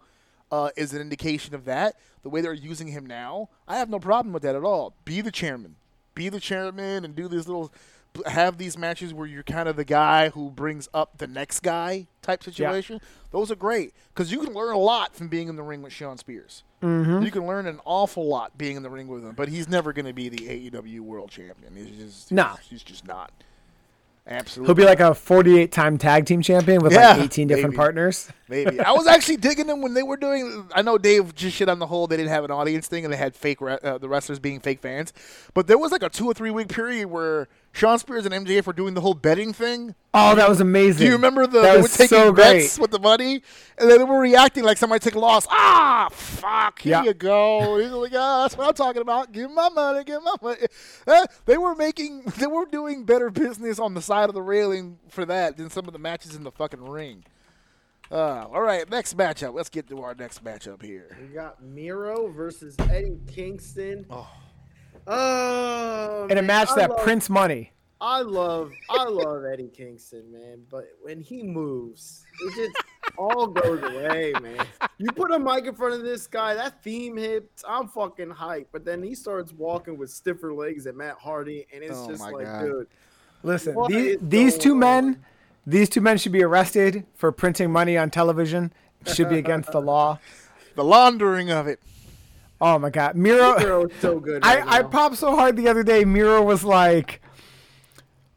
uh, is an indication of that. The way they're using him now, I have no problem with that at all. Be the chairman, be the chairman, and do these little have these matches where you're kind of the guy who brings up the next guy type situation. Those are great because you can learn a lot from being in the ring with Shawn Spears. Mm-hmm. You can learn an awful lot being in the ring with him, but he's never going to be the AEW World Champion. He's just No. he's just not. Absolutely, He'll be like a 48 time tag team champion with Yeah, like 18 different maybe. partners. Maybe I was actually digging them when they were doing. I know Dave just shit on the whole. They didn't have an audience thing, and they had fake re- uh, the wrestlers being fake fans. But there was like a two or three week period where Shawn Spears and MJF were doing the whole betting thing. Oh, that was amazing. Do you remember the that they were taking so bets great. with the money, and then they were reacting like somebody took a loss. Ah, fuck! Here Yeah. you go. He's like, ah, that's what I'm talking about. Give me my money. Give me my money. Eh, they were making, they were doing better business on the side of the railing for that than some of the matches in the fucking ring. Uh, all right, next matchup. Let's get to our next matchup here. We got Miro versus Eddie Kingston. Oh, oh In a man, match I that love- prints money. I love I love Eddie Kingston, man. But when he moves, it just all goes away, man. You put a mic in front of this guy, that theme hits, I'm fucking hyped. But then he starts walking with stiffer legs than Matt Hardy, and it's Oh just like, God. dude, Listen, these, these two going men, these two men should be arrested for printing money on television. It should be against the law. The laundering of it. Oh my God, Miro. Miro's so good. Right I, I popped so hard the other day. Miro was like,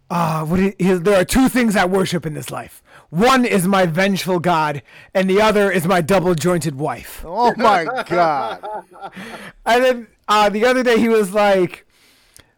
"Ah, what? He, he- there are two things I worship in this life. One is my vengeful God, and the other is my double-jointed wife." Oh my god. And then uh, the other day he was like,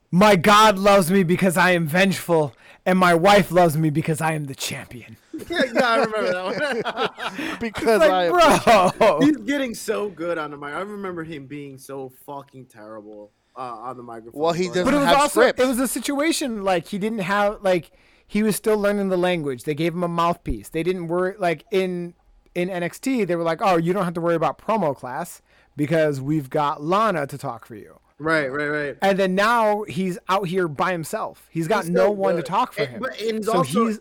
"My God loves me because I am vengeful, and my wife loves me because I am the champion." yeah, yeah, I remember that one. Because I Like, am bro, He's getting so good on the mic. I remember him being so fucking terrible uh, on the microphone. Well, he doesn't but it was have also scripts. it was a situation like he didn't have like he was still learning the language. They gave him a mouthpiece. They didn't worry like in in NXT. They were like, "Oh, you don't have to worry about promo class because we've got Lana to talk for you." Right, right, right. And then now he's out here by himself. He's got He's no so one to talk for And- him. But and it's so also he's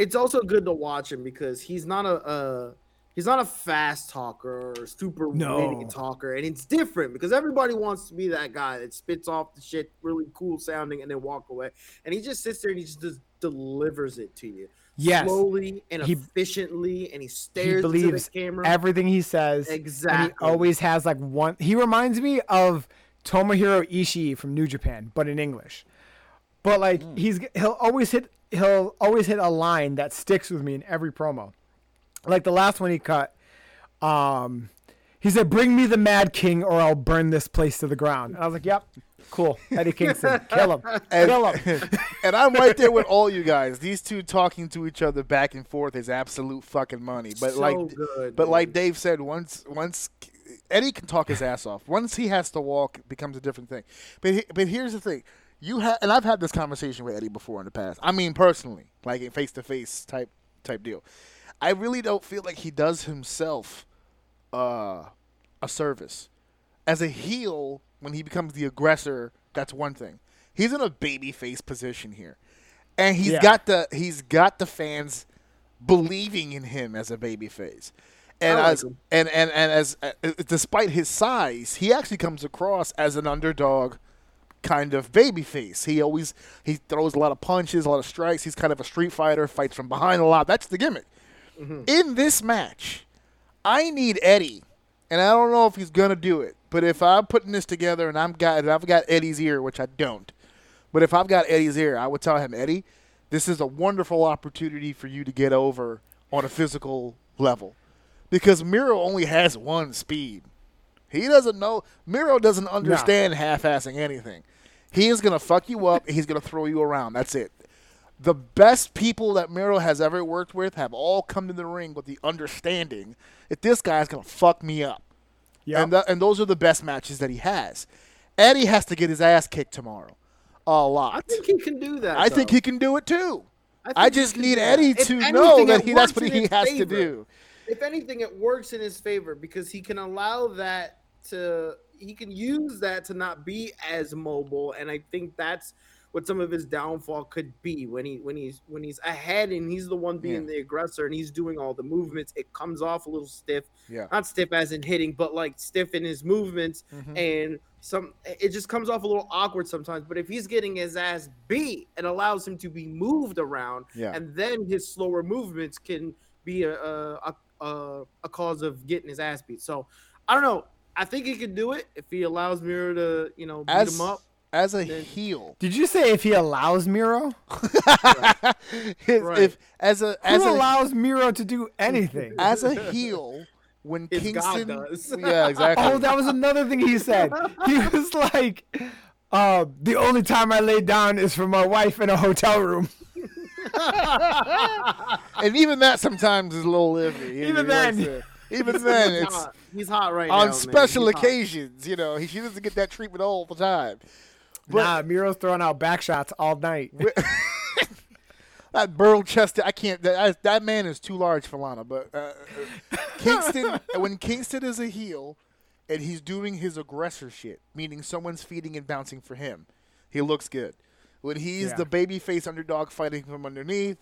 it's also good to watch him because he's not a uh, he's not a fast talker or super No. witty talker, and it's different because everybody wants to be that guy that spits off the shit really cool sounding and then walk away, and he just sits there and he just, just delivers it to you. Yes. slowly and He- efficiently, and he he stares into believes the camera. everything he says. And Exactly. he always has like one. He reminds me of Tomohiro Ishii from New Japan, but in English. But like Hmm. he's he'll always hit he'll always hit a line that sticks with me in every promo. Like the last one he cut, um, he said, "Bring me the Mad King, or I'll burn this place to the ground." And I was like, "Yep, cool, Eddie Kingston, kill him, kill him." and I'm right there with all you guys. These two talking to each other back and forth is absolute fucking money. But So like, good, but like. Dave said, once once Eddie can talk his ass off. Once he has to walk, it becomes a different thing. But he, but here's the thing: you have, and I've had this conversation with Eddie before in the past. I mean, personally, like a face to face type type deal. I really don't feel like he does himself uh, a service. As a heel, when he becomes the aggressor, that's one thing. He's in a baby face position here, and he's Yeah. got the he's got the fans believing in him as a baby face. And like as and and and as uh, despite his size, he actually comes across as an underdog kind of baby face. He always he throws a lot of punches, a lot of strikes. He's kind of a street fighter, fights from behind a lot. That's the gimmick. Mm-hmm. In this match, I need Eddie, and I don't know if he's gonna do it. But if I'm putting this together and I'm got and I've got Eddie's ear, which I don't, but if I've got Eddie's ear, I would tell him, Eddie, this is a wonderful opportunity for you to get over on a physical level, because Miro only has one speed. He doesn't know. Miro doesn't understand half-assing anything. He is gonna fuck you up. and He's gonna throw you around. That's it. The best people that Miro has ever worked with have all come to the ring with the understanding that this guy's gonna fuck me up. Yep. And, th- and those are the best matches that he has. Eddie has to get his ass kicked tomorrow. A lot. I think he can do that. I think he can do it too. I I, just need do that. Eddie If to anything, know that he that's what he his has to do. If anything, it works in his favor because he can allow that to he can use that to not be as mobile, and I think that's what some of his downfall could be when he when he's when he's ahead and he's the one being Yeah. the aggressor and he's doing all the movements. It comes off a little stiff, Yeah. not stiff as in hitting, but like stiff in his movements Mhm. and some it just comes off a little awkward sometimes. But if he's getting his ass beat, it allows him to be moved around, Yeah. and then his slower movements can be a a, a a cause of getting his ass beat. So I don't know. I think he could do it if he allows Miro to you know beat As him up. as a Then- heel, Did you say if he allows Miro? if, Right. if as a as Who a allows Miro to do anything? as a heel when His God Kingston does. yeah exactly Oh, that was another thing he said. He was like, uh, "The only time I lay down is for my wife in a hotel room." and even that sometimes is a little iffy. He- Even then. even then, it's hot. He's hot right now. on man. special He's hot. occasions. You know, he, she doesn't get that treatment all the time. But- nah, Miro's throwing out back shots all night. That Burl chested, I can't. That, that man is too large for Lana. But uh, uh, Kingston, when Kingston is a heel, and he's doing his aggressor shit, meaning someone's feeding and bouncing for him, he looks good. When he's Yeah. the babyface underdog fighting from underneath,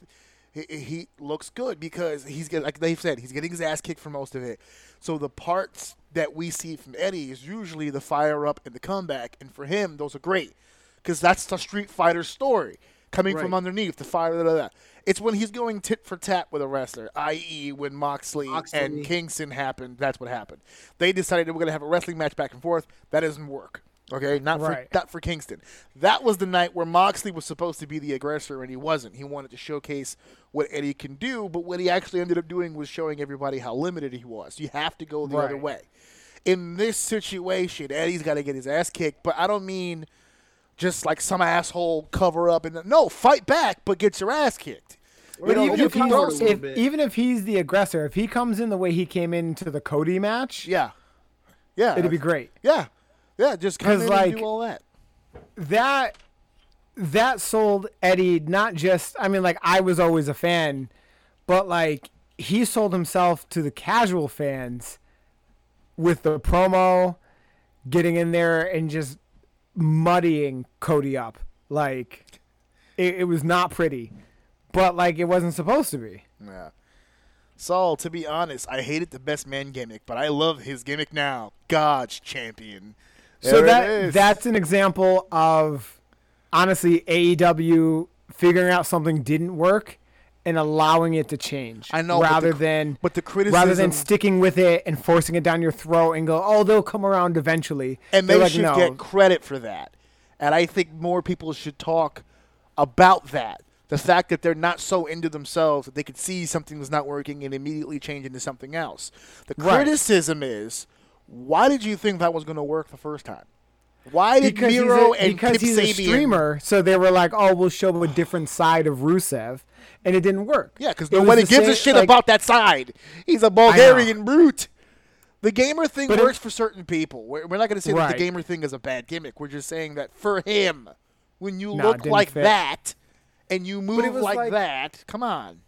he, he looks good because he's getting, like they've said, he's getting his ass kicked for most of it. So the parts that we see from Eddie is usually the fire up and the comeback, and for him, those are great because that's the Street Fighter story coming from underneath the fire. Da, da, da. It's when he's going tit for tat with a wrestler, i.e., when Moxley, Moxley. and Kingston happened. That's what happened. They decided they were going to have a wrestling match back and forth. That doesn't work. Okay, not for not for Kingston. That was the night where Moxley was supposed to be the aggressor and he wasn't. He wanted to showcase what Eddie can do, but what he actually ended up doing was showing everybody how limited he was. You have to go the other way. In this situation, Eddie's got to get his ass kicked, but I don't mean just like some asshole cover up and no, fight back, but get your ass kicked. Well, You know, even if, can he's, throw a little if, even if he's the aggressor, if he comes in the way he came into the Cody match, Yeah, yeah, it'd be great. Yeah, yeah, just come in like, and do all that. that that sold Eddie not just I mean like I was always a fan, but like he sold himself to the casual fans with the promo, getting in there and just muddying Cody up. Like it, it was not pretty. But like it wasn't supposed to be. Yeah. Saul, to be honest, I hated the best man gimmick, but I love his gimmick now. God's champion. So that that's an example of honestly AEW figuring out something didn't work and allowing it to change. I know, but rather the- than but the criticism rather than sticking with it and forcing it down your throat and go, oh, they'll come around eventually. and They're like, should no. get credit for that. And I think more people should talk about that. The fact that they're not so into themselves that they could see something was not working and immediately change into something else. The Right. criticism is, why did you think that was going to work the first time? Why did because Miro he's a, and because Kip he's a streamer, so they were like, "Oh, we'll show a different side of Rusev," and it didn't work. Yeah, because It nobody gives a shit like, about that side. He's a Bulgarian brute. The gamer thing But it- works for certain people. We're, we're not going to say that the gamer thing is a bad gimmick. We're just saying that for him, when you Nah, look like fit. that and you move like, like- that, come on.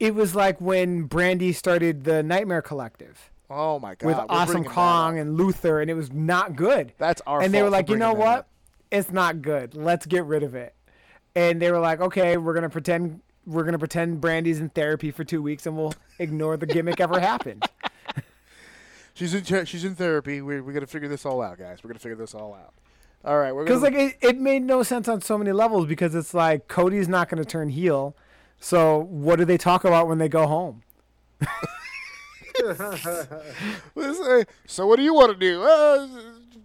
It was like when Brandi started the Nightmare Collective. Oh my god, with we're Awesome Kong and Luther, and it was not good. That's our And they were like, you know what? up." It's not good. Let's get rid of it. And they were like, okay, we're gonna pretend we're gonna pretend Brandi's in therapy for two weeks, and we'll ignore the gimmick ever happened. She's in ter- she's in therapy. We're we're gonna figure this all out, guys. We're gonna figure this all out. All right, we're gonna Because like it, it made no sense on so many levels. Because it's like Cody's not gonna turn heel. So what do they talk about when they go home? So what do you want to do? Uh,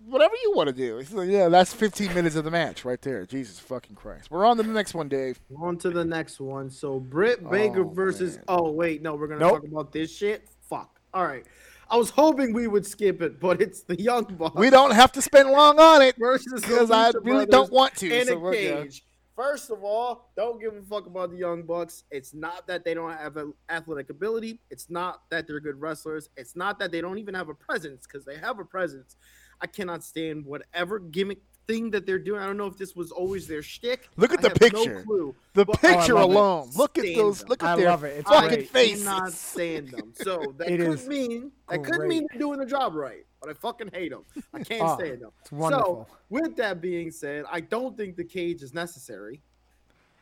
whatever you want to do. It's like, yeah, that's 15 minutes of the match right there. Jesus fucking Christ. We're on to the next one, Dave. On to the next one. So Britt Baker Oh, versus. man. Oh wait, no, we're gonna Nope. talk about this shit. Fuck. All right. I was hoping we would skip it, but it's the Young Bucks We don't have to spend long on it versus because I really Brothers don't want to. in so a cage. First of all, don't give a fuck about the Young Bucks. It's not that they don't have a athletic ability. It's not that they're good wrestlers. It's not that they don't even have a presence because they have a presence. I cannot stand whatever gimmick thing that they're doing. I don't know if this was always their shtick. Look at I the have picture. No clue. The But picture love it. alone. Look at Stand those. them. Look at I their love it. It's fucking great. I faces. cannot stand them. So that It could is mean that could mean they're doing the job right. But I fucking hate him. I can't Oh, stand him. it's wonderful. So, with that being said, I don't think the cage is necessary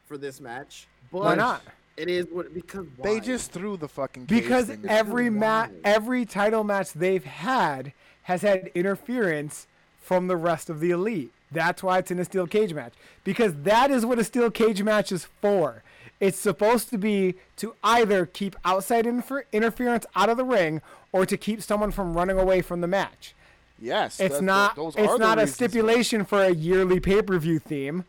for this match. But Why not? It is what because They just threw the fucking cage Because thing. every match, every title match they've had has had interference from the rest of the elite. That's why it's in a steel cage match. Because that is what a steel cage match is for. It's supposed to be to either keep outside infer- interference out of the ring or to keep someone from running away from the match. yes, It's that- not. those It's the not a stipulation for a yearly pay per view theme.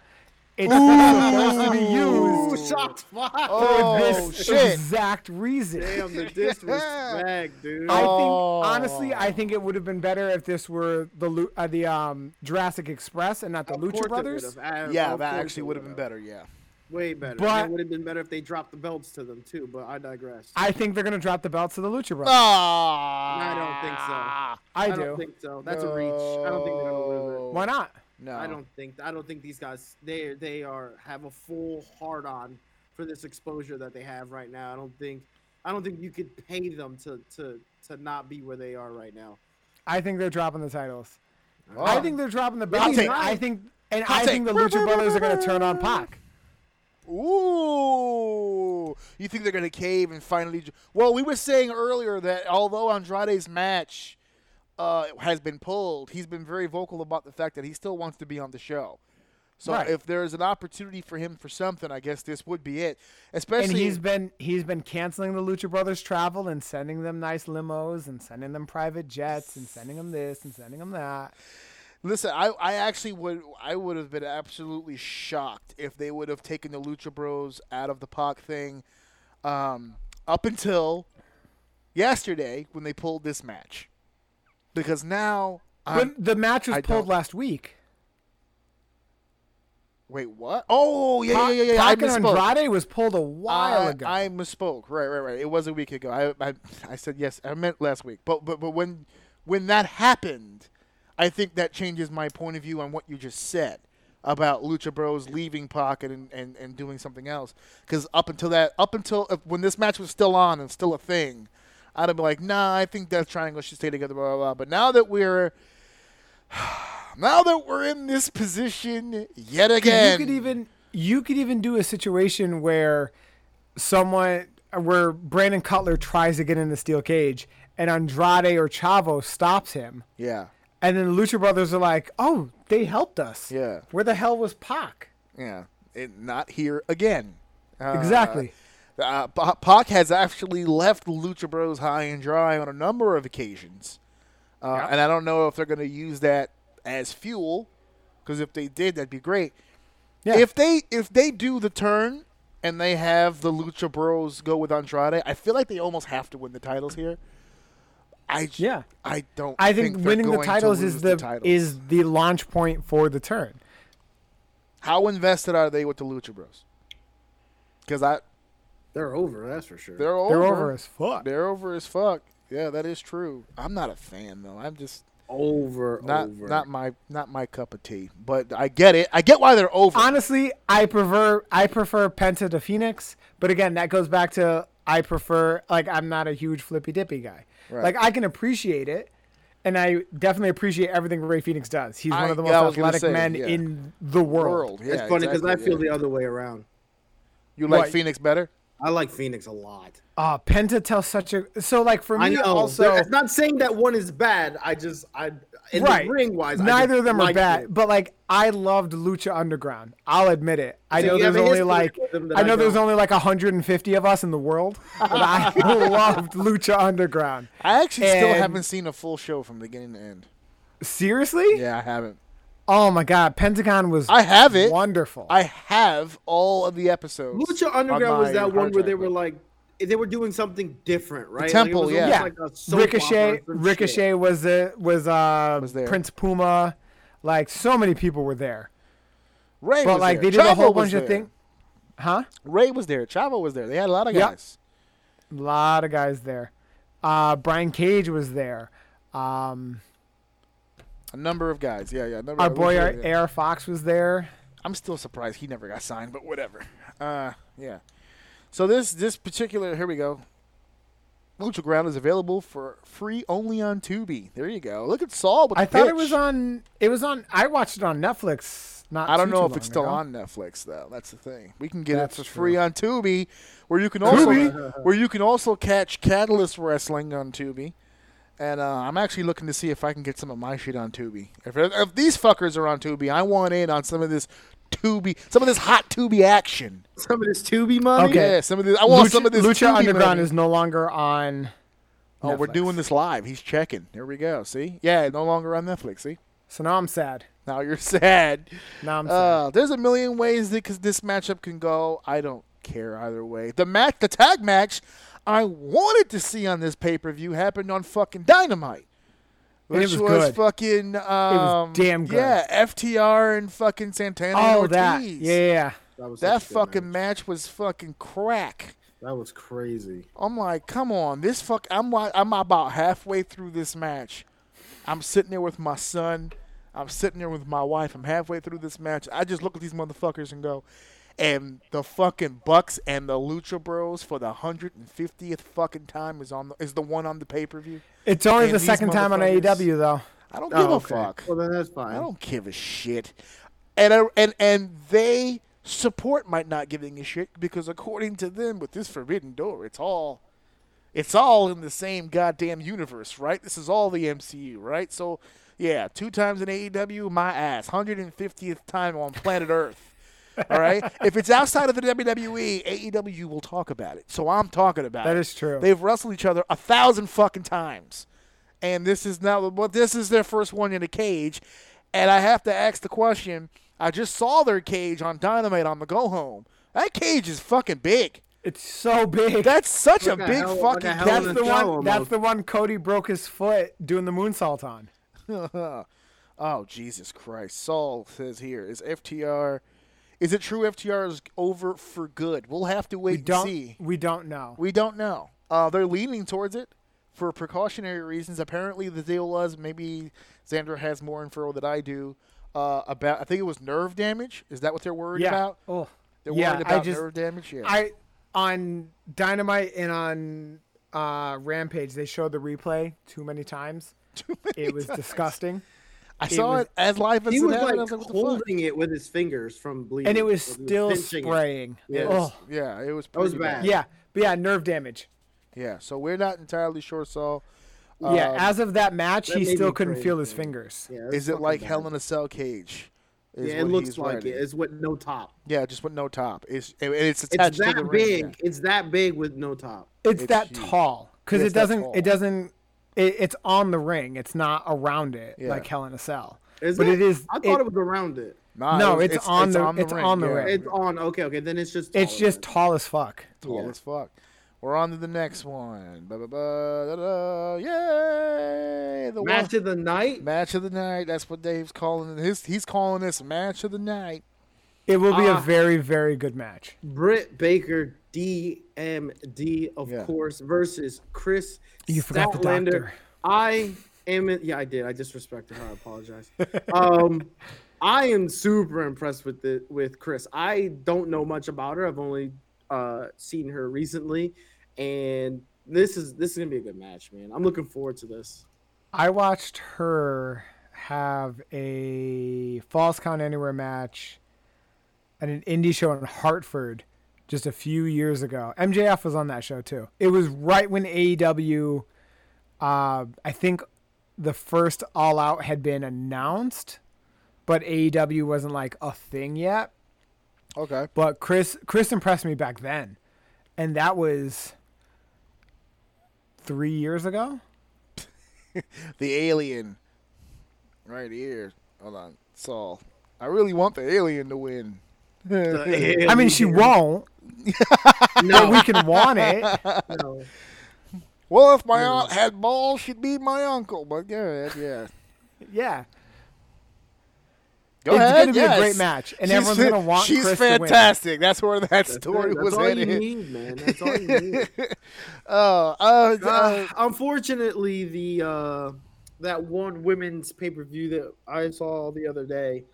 It's supposed to be Ooh, used shots fired. for Oh this shit! exact reason. Damn the disrespect, dude. I Oh. think honestly, I think it would have been better if this were the uh, the um, Jurassic Express and not the Of Lucha Brothers. would've. Yeah, of that actually would have been better. Yeah. Way better. But- it would have been better if they dropped the belts to them too. But I digress. I think they're gonna drop the belts to the Lucha Brothers. Ah, I don't think so. I, do. don't think so. That's a reach. I don't think they're gonna lose it. Why not? No, I don't think I don't think these guys they they are have a full hard on for this exposure that they have right now. I don't think I don't think you could pay them to to to not be where they are right now. I think they're dropping the titles. Oh. I think they're dropping the Hot belts. take. I think, and Hot I think the. Lucha Brothers are gonna turn on Pac. Ooh, you think they're gonna cave and finally? ju- Well, we were saying earlier that although Andrade's match uh, has been pulled, he's been very vocal about the fact that he still wants to be on the show. So Right. if there's an opportunity for him for something, I guess this would be it. And Especially he's been he's been canceling the Lucha Brothers travel and sending them nice limos and sending them private jets and sending them this and sending them that. Listen, I, I actually would I would have been absolutely shocked if they would have taken the Lucha Bros out of the Pac thing um, up until yesterday when they pulled this match. Because now I'm, But the match was I pulled don't- last week. wait what? Oh yeah Pac, yeah yeah yeah. I Pac and. Andrade was pulled a while I, ago. I misspoke. Right right right. It was a week ago. I, I I said yes. I meant last week. But but but when when that happened, I think that changes my point of view on what you just said about Lucha Bros leaving Pocket and, and, and doing something else. Because up until that, up until uh, when this match was still on and still a thing, I'd have been like, nah, I think Death triangle should stay together, blah blah blah. But now that we're now that we're in this position yet again, You could even you could even do a situation where someone where Brandon Cutler tries to get in the steel cage and Andrade or Chavo stops him. yeah. And then the Lucha Brothers are like, "Oh, they helped us. Yeah. Where the hell was Pac?" Yeah, it, not here again. Uh, Exactly. Uh, Pac has actually left Lucha Bros high and dry on a number of occasions, uh, and I don't know if they're going to use that as fuel. Because if they did, that'd be great. Yeah. If they if they do the turn and they have the Lucha Bros go with Andrade, I feel like they almost have to win the titles here. I j- Yeah. I don't. I think, they're winning the titles is lose the, titles. is the launch point for the turn. how invested are they with the Lucha Bros? Because I They're over, that's for sure. they're over. They're over as fuck. They're over as fuck. Yeah, that is true. I'm not a fan though. I'm just over, not over. not my not my cup of tea. But I get it. I get why they're over. Honestly, I prefer I prefer Penta to Fénix, but again, that goes back to I prefer like I'm not a huge flippy dippy guy. Right. Like I can appreciate it, and I definitely appreciate everything Rey Fénix does. He's I- one of the most was gonna athletic say, men yeah. in the world. world. Yeah, it's funny because exactly, I feel yeah. the other way around. you like What? Fénix better. I like Fénix a lot. Uh, Penta tells such a so like for I me know. also it's not saying that one is bad. I just I in right ring wise. neither of them are like bad it. but like i loved lucha underground i'll admit it i So know there's only like with them that i I know there's only like 150 of us in the world but i loved lucha underground I actually still haven't seen a full show from beginning to end. seriously Yeah, I haven't. oh my god pentagon was I have it. wonderful I have all of the episodes. Lucha on Underground was that one where they were like they were doing something different, right? Temple, like it was yeah. almost Yeah. Like a ricochet opera or some ricochet shit. was uh, was uh Was there. prince puma like so many people were there Rey but was like there. they did a whole was bunch of there. things huh Rey was there. Chavo was there. They had a lot of Yep. guys. A lot of guys there. Uh, Brian Cage was there. Um, A number of guys. Yeah, yeah. Number our boy yeah, Air, yeah. AR Fox was there. I'm still surprised he never got signed, but whatever. Uh, yeah. So this this particular here we go. Lucha Ground is available for free only on Tubi. There you go. Look at Saul. With I thought it was on. It was on. I watched it on Netflix. Not. I don't know if it's still ago. on Netflix though. That's the thing. We can get That's it for free true. on Tubi, where you can also Tubi? where you can also catch Catalyst Wrestling on Tubi. And uh, I'm actually looking to see if I can get some of my shit on Tubi. If, if these fuckers are on Tubi, I want in on some of this Tubi, some of this hot Tubi action. Some of this Tubi money. Okay. Yeah, some of this. I want Lucha, some of this. Lucha Tubi Underground money. is no longer on. Oh, we're doing this live. He's checking. There we go. See? Yeah, no longer on Netflix. See? So now I'm sad. Now you're sad. Now I'm sad. Uh, there's a million ways that cause this matchup can go. I don't care either way. The match, the tag match, I wanted to see on this pay per view happened on fucking Dynamite, And it which was was, fucking. Um, damn good. Yeah, FTR and fucking Santana. and oh, that. Ortiz. Yeah, yeah, yeah. That was That such a good fucking match. match was fucking crack. That was crazy. I'm like, come on, this fuck. I'm wa- I'm about halfway through this match. I'm sitting there with my son. I'm sitting there with my wife. I'm halfway through this match. I just look at these motherfuckers and go, and the fucking Bucks and the Lucha Bros for the hundred and fiftieth fucking time is on the, is the one on the pay per view. It's only And the second time on AEW though. I don't Oh, give a okay. fuck. Well, then that's fine. I don't give a shit. And I, and and they support my not giving a shit because according to them, with this Forbidden Door, it's all it's all in the same goddamn universe, right? This is all the MCU, right? So yeah, two times in AEW, my ass, hundred and fiftieth time on planet Earth. All right. if it's outside of the WWE, AEW will talk about it. So I'm talking about That it. is true. They've wrestled each other a thousand fucking times, and this is now well, this is their first one in a cage, and I have to ask the question. I just saw their cage on Dynamite on the go home. That cage is fucking big. It's so big. That's such a Like a big hell- like fucking a hell that's in the a cell one. That's the one Cody broke his foot doing the moonsault on. oh Jesus Christ! Saul says here is FTR. Is it true FTR is over for good? We'll have to wait We and see. We don't know. We don't know. Uh, they're leaning towards it for precautionary reasons. Apparently, the deal was maybe Xander has more info than I do uh, about. I think it was nerve damage. Is that what they're worried yeah. about? Oh. They're yeah. worried about just. nerve damage. Yeah. I on Dynamite and on uh, Rampage they showed the replay too many times. it was disgusting, I saw was- it as live as He it was happened. like was like, what the fuck? holding it with his fingers from bleeding, and it was He still pinching it. spraying. Yeah. Oh. Yeah, it was. That was pretty bad. Yeah, but yeah, nerve damage. Yeah. So we're not entirely sure. So, yeah, um, as of that match, that he still couldn't crazy, feel his man. fingers. Yeah, is it like bad. Hell in a Cell cage? is Yeah, it looks like writing. it. It's with no top. Yeah, just with no top. It's and it's attached It's to that the ring, big. yeah. It's that big with no top. It's, It's that huge. tall because It's it doesn't. It doesn't. It, it's on the ring. It's not around it Yeah. like Hell in a Cell. Is but it? it is. I thought it- it, was around it. Nah, No, it was- it's on the- it's on the yeah. ring. It's on. Okay, okay. Then it's just. It's just then. tall as fuck. tall Yeah. as fuck. We're on to the next one. Ba, ba, ba, da, da. Yay! The match one, of the night. match of the night. That's what Dave's calling it. His, he's calling this match of the night. It will be a Ah. very, very good match. Britt Baker, DMD, of Yeah. course, versus Kris. You forgot the doctor. I am. In, yeah, I did. I disrespected her. I apologize. um, I am super impressed with the with Kris. I don't know much about her. I've only uh, seen her recently, and this is this is gonna be a good match, man. I'm looking forward to this. I watched her have a Falls Count Anywhere match at an indie show in Hartford just a few years ago. MJF was on that show too. It was right when AEW, uh, I think the first All Out had been announced, but AEW wasn't like a thing yet. Okay. But Kris Kris impressed me back then, and that was three years ago. The alien. Right here. Hold on. Saul. I really want the alien to win. I mean, she won't. No, we can want it. no. Well, if my aunt had balls, she'd be my uncle. But yeah, yeah. Yeah, Go it's ahead. going to be a great match, and She's everyone's going to want She's Kris to win. fantastic. That's where that That's, story it. was That's all you need, man. That's all you need. Oh, uh, uh, Uh, unfortunately, the uh, that one women's pay per view that I saw the other day,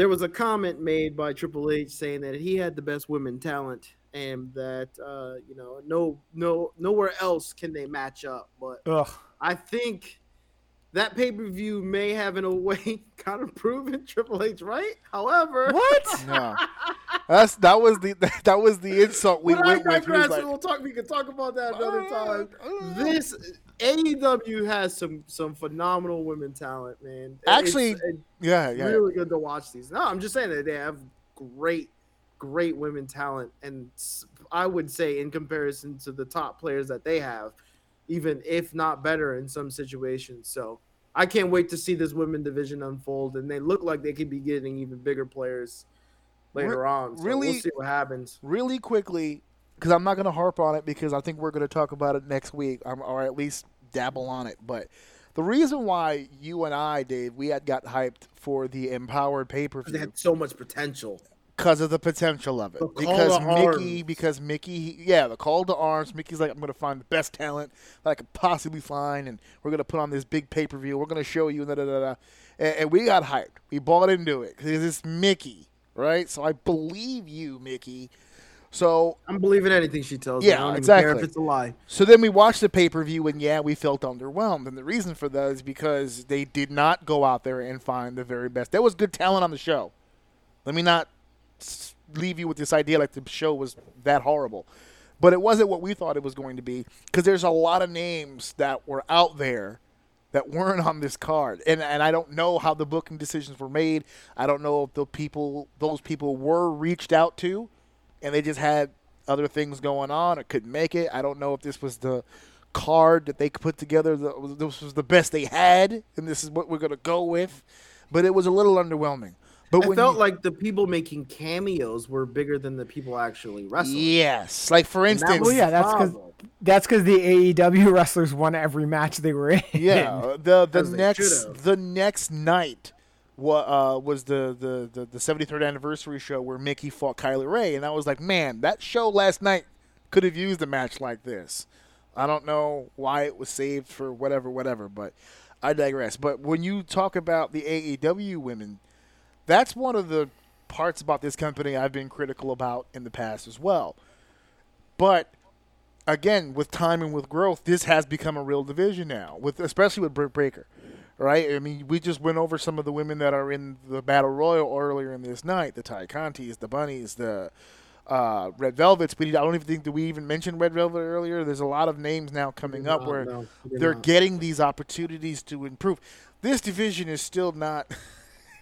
there was a comment made by Triple H saying that he had the best women talent and that uh, you know no no nowhere else can they match up. But Ugh. I think that pay per view may have in a way kind of proven Triple H right. However, What? No, that's that was the that was the insult we But I went with. He was digress, like, we'll talk. We can talk about that another time. Uh, This AEW has some some phenomenal women talent, man. Actually, it's yeah, yeah. really good to watch these. No, I'm just saying that they have great, great women talent, and I would say in comparison to the top players that they have, even if not better in some situations. So I can't wait to see this women division unfold, and they look like they could be getting even bigger players later Re- on. So really- we'll see what happens. really quickly because I'm not going to harp on it because I think we're going to talk about it next week um, or at least dabble on it. But the reason why you and I, Dave, we had got hyped for the Empowered pay per They view had so much potential. because of the potential of it. Because Mickey, arms. because Mickey, yeah, the call to arms. Mickey's like, I'm going to find the best talent that I could possibly find, and we're going to put on this big pay per view. We're going to show you, da da da da. And, and we got hyped. We bought into it because it's Mickey, right? So I believe you, Mickey. So I'm believing anything she tells Yeah, me. I exactly. care if it's a lie. So then we watched the pay per view, and yeah, we felt underwhelmed. And the reason for that is because they did not go out there and find the very best. There was good talent on the show. Let me not leave you with this idea like the show was that horrible. But it wasn't what we thought it was going to be because there's a lot of names that were out there that weren't on this card. And and I don't know how the booking decisions were made. I don't know if the people those people were reached out to and they just had other things going on or couldn't make it. I don't know if this was the card that they put together. that- This was the best they had, and this is what we're going to go with. But it was a little underwhelming. But I felt you- like the people making cameos were bigger than the people actually wrestling. yes, like for instance, was Well, yeah, that's because that's because the AEW wrestlers won every match they were in. Yeah, the the next the next night wa- uh, was the, the, the, the 73rd anniversary show where Mickey fought Kylie Rae, and I was like, man, that show last night could have used a match like this. I don't know why it was saved for whatever, whatever, but I digress. But when you talk about the AEW women, that's one of the parts about this company I've been critical about in the past as well. But again, with time and with growth, this has become a real division now, with especially with Britt Baker, right? I mean, we just went over some of the women that are in the Battle Royal earlier in this night: the Tay Contis, the Bunnies, the uh, Red Velvets. We I don't even think that we even mentioned Red Velvet earlier. There's a lot of names now coming up where no, they're not. getting these opportunities to improve. This division is still not.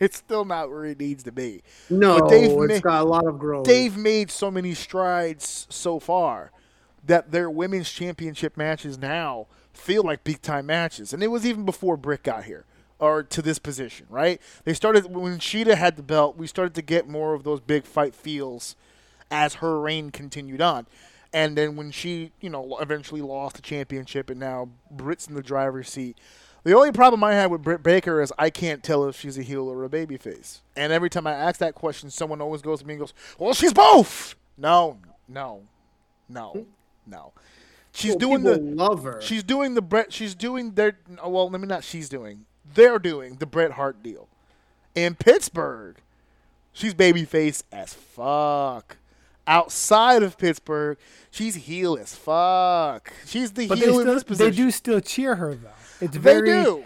It's still not where it needs to be. No, But they've it's got a lot of growth. they've made so many strides so far that their women's championship matches now feel like big time matches. And it was even before Britt got here or to this position, right? They started when Shida had the belt, we started to get more of those big fight feels as her reign continued on. And then when she, you know, eventually lost the championship and now Britt's in the driver's seat. The only problem I have with Britt Baker is I can't tell if she's a heel or a babyface. And every time I ask that question, someone always goes to me and goes, "Well, she's both." No, no, no, no. She's Well, doing the love her. she's doing the Bret. She's doing their. Well, let me not. She's doing. They're doing the Bret Hart deal. In Pittsburgh, she's babyface as fuck. Outside of Pittsburgh, she's heel as fuck. She's the But heel in still, this they do still cheer her though. It's very. They do.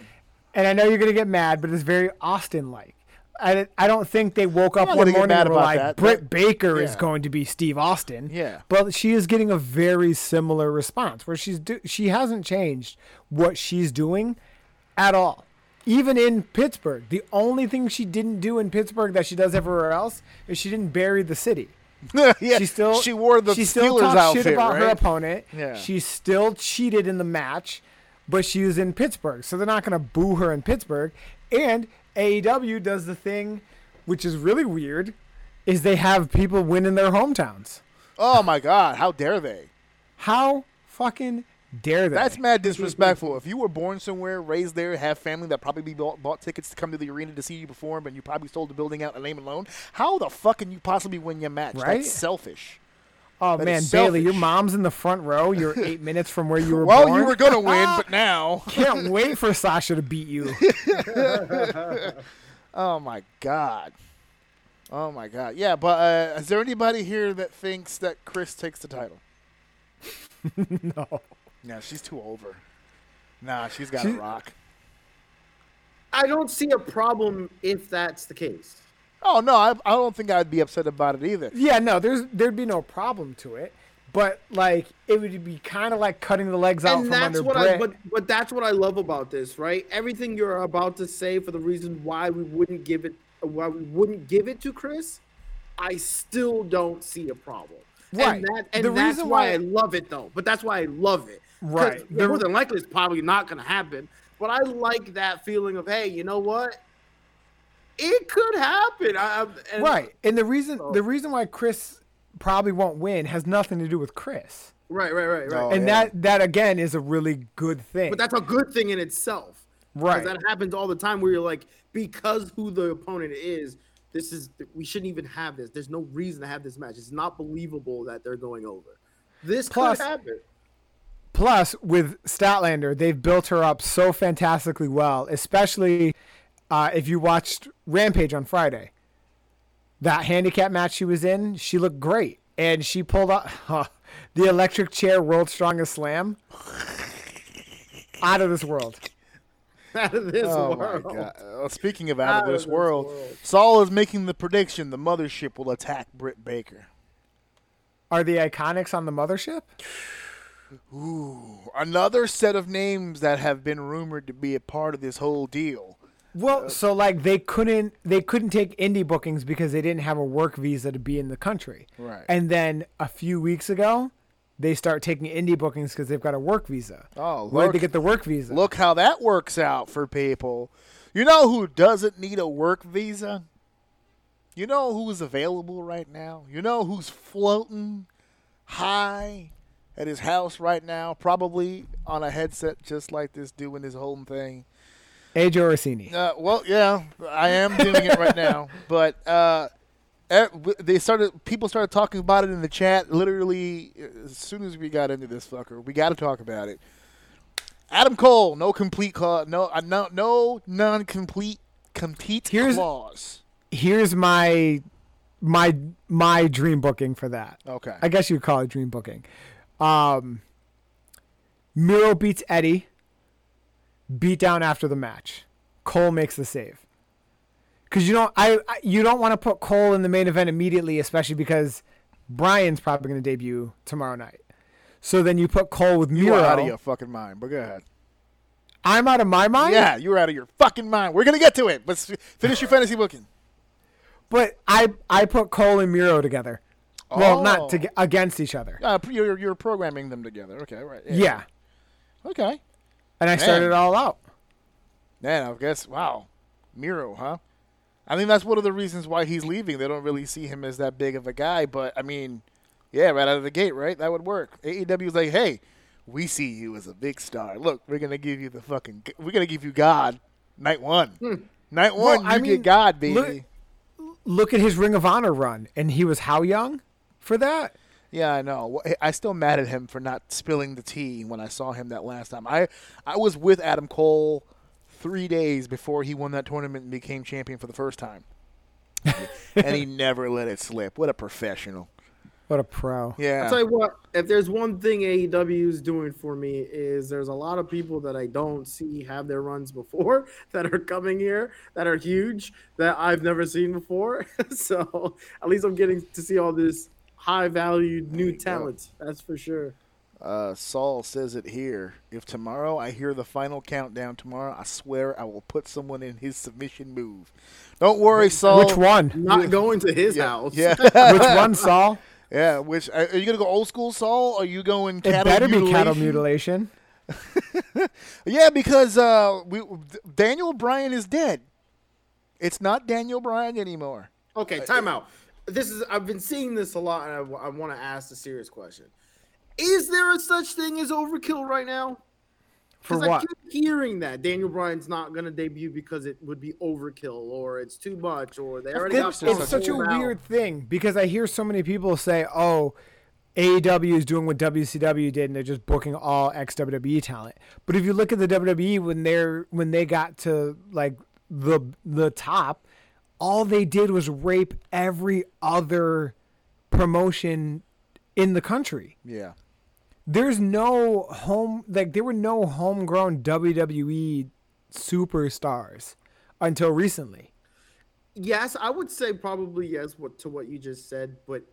and I know you're gonna get mad, but it's very Austin-like. I, I don't think they woke up one morning and were like, that, Britt Baker is going to be Steve Austin. Yeah. But she is getting a very similar response where she's do, she hasn't changed what she's doing at all. Even in Pittsburgh, the only thing she didn't do in Pittsburgh that she does everywhere else is she didn't bury the city. yeah, She still she wore the she still Steelers talks outfit, shit about right? her opponent. Yeah. She still cheated in the match, but she was in Pittsburgh, so they're not going to boo her in Pittsburgh. And AEW does the thing, which is really weird, is they have people win in their hometowns. Oh my God! How dare they? How fucking dare they? That's mad disrespectful. if you were born somewhere, raised there, have family that probably bought, bought tickets to come to the arena to see you perform, and you probably sold the building out in name alone, how the fuck can you possibly win your match? Right? That's selfish. Oh that man, is Bailey, your mom's in the front row. You're eight minutes from where you were Well, born. you were gonna win, but now, Can't wait for Sasha to beat you. oh my god. Oh my god. Yeah, but uh, is there anybody here that thinks that Kris takes the title? no. Yeah, she's too over. Nah, she's got She- to rock. I don't see a problem if that's the case. Oh no, I, I don't think I'd be upset about it either. Yeah, no, there's there'd be no problem to it. But like it would be kind of like cutting the legs out and from that's under what Britt. I but but that's what I love about this, right? Everything you're about to say for the reason why we wouldn't give it why we wouldn't give it to Kris, I still don't see a problem. Right. And, that, and The that's reason why why- I love it though. But that's why I love it. Right. The- More than likely it's probably not gonna happen. But I like that feeling of hey, you know what? It could happen. I, I- and- right, and the reason So- the reason why Kris probably won't win has nothing to do with Kris, Right, right, right, right. No. and oh, yeah. that that again is a really good thing. But that's a good thing in itself. Right. That happens all the time where you're like, because who the opponent is, this is we shouldn't even have this. There's no reason to have this match. It's not believable that they're going over. This Plus- could happen. Plus, with Statlander, they've built her up so fantastically well, especially uh, if you watched Rampage on Friday. That handicap match she was in, she looked great. And she pulled out the electric chair world strongest slam out of this world. Out of this Oh world. my god. Uh, speaking of out, Out of of this this world, world. Saul is making the prediction the mothership will attack Britt Baker. Are the Iconics on the mothership? Ooh, Another set of names that have been rumored to be a part of this whole deal. Well, so like they couldn't they couldn't take indie bookings because they didn't have a work visa to be in the country. Right. And then a few weeks ago, they start taking indie bookings because they've got a work visa. Oh, Where'd they get the work visa? Look how that works out for people. You know who doesn't need a work visa? You know who's available right now? You know who's floating high at his house right now, probably on a headset just like this, doing his whole thing? AJ Orsini. Uh, well, yeah, I am doing it right now, but uh, they started. People started talking about it in the chat. Literally, uh, as soon as we got into this fucker, we got to talk about it. Adam Cole, no complete clause, no, uh, no, no non-complete compete Here's- clause. Here's my my my dream booking for that. Okay, I guess you'd call it dream booking. Um, Miro beats Eddie. Beat down after the match. Cole makes the save. Because you don't, I, I you don't want to put Cole in the main event immediately, especially because Brian's probably going to debut tomorrow night. So then you put Cole with Miro. are out of your fucking mind. But go ahead. I'm out of my mind. Yeah, you're out of your fucking mind. We're gonna get to it, but finish your fantasy booking. But I I put Cole and Miro together. Well, Oh. not to, against each other. Uh, you're, you're programming them together. Okay, right. Yeah. Okay. And I started it all out. Man, I guess wow, Miro, huh? I mean, that's one of the reasons why he's leaving. They don't really see him as that big of a guy, but I mean, yeah, right out of the gate, right? That would work. AEW's like, hey, we see you as a big star. Look, we're gonna give you the fucking, we're gonna give you God night one. Night one, Hmm. Well, I you mean, get God, baby. look- Look at his Ring of Honor run, and he was how young for that? Yeah, I know. I still mad at him for not spilling the tea when I saw him that last time. I I was with Adam Cole three days before he won that tournament and became champion for the first time, and he never let it slip. What a professional! What a pro. Yeah, I'll tell you what, if there's one thing AEW is doing for me is there's a lot of people that I don't see have their runs before that are coming here that are huge that I've never seen before. so at least I'm getting to see all this high valued new talent. That's for sure. uh, Saul says it here. If tomorrow I hear the final countdown tomorrow, I swear I will put someone in his submission move. Don't worry, Saul. Which one? Not going to his Yeah, house. yeah, Which one, Saul? yeah. Which uh, are you gonna go old school, Saul? Or are you going It cattle better be cattle mutilation? mutilation. Yeah, because uh, we Daniel Bryan is dead. It's not Daniel Bryan anymore. Okay, time out. This is I've been seeing this a lot, and I, want to ask a serious question: Is there a such thing as overkill right now? For 'Cause I keep hearing that Daniel Bryan's not going to debut because it would be overkill, or it's too much, or they already got It's, it's such a out. weird thing because I hear so many people say, "Oh, AEW is doing what WCW did, and they're just booking all ex WWE talent." But if you look at the WWE when they're when they got to like the the top, all they did was rape every other promotion in the country. Yeah. There's no home like there were no homegrown WWE superstars until recently. Yes, I would say probably yes what to what you just said, but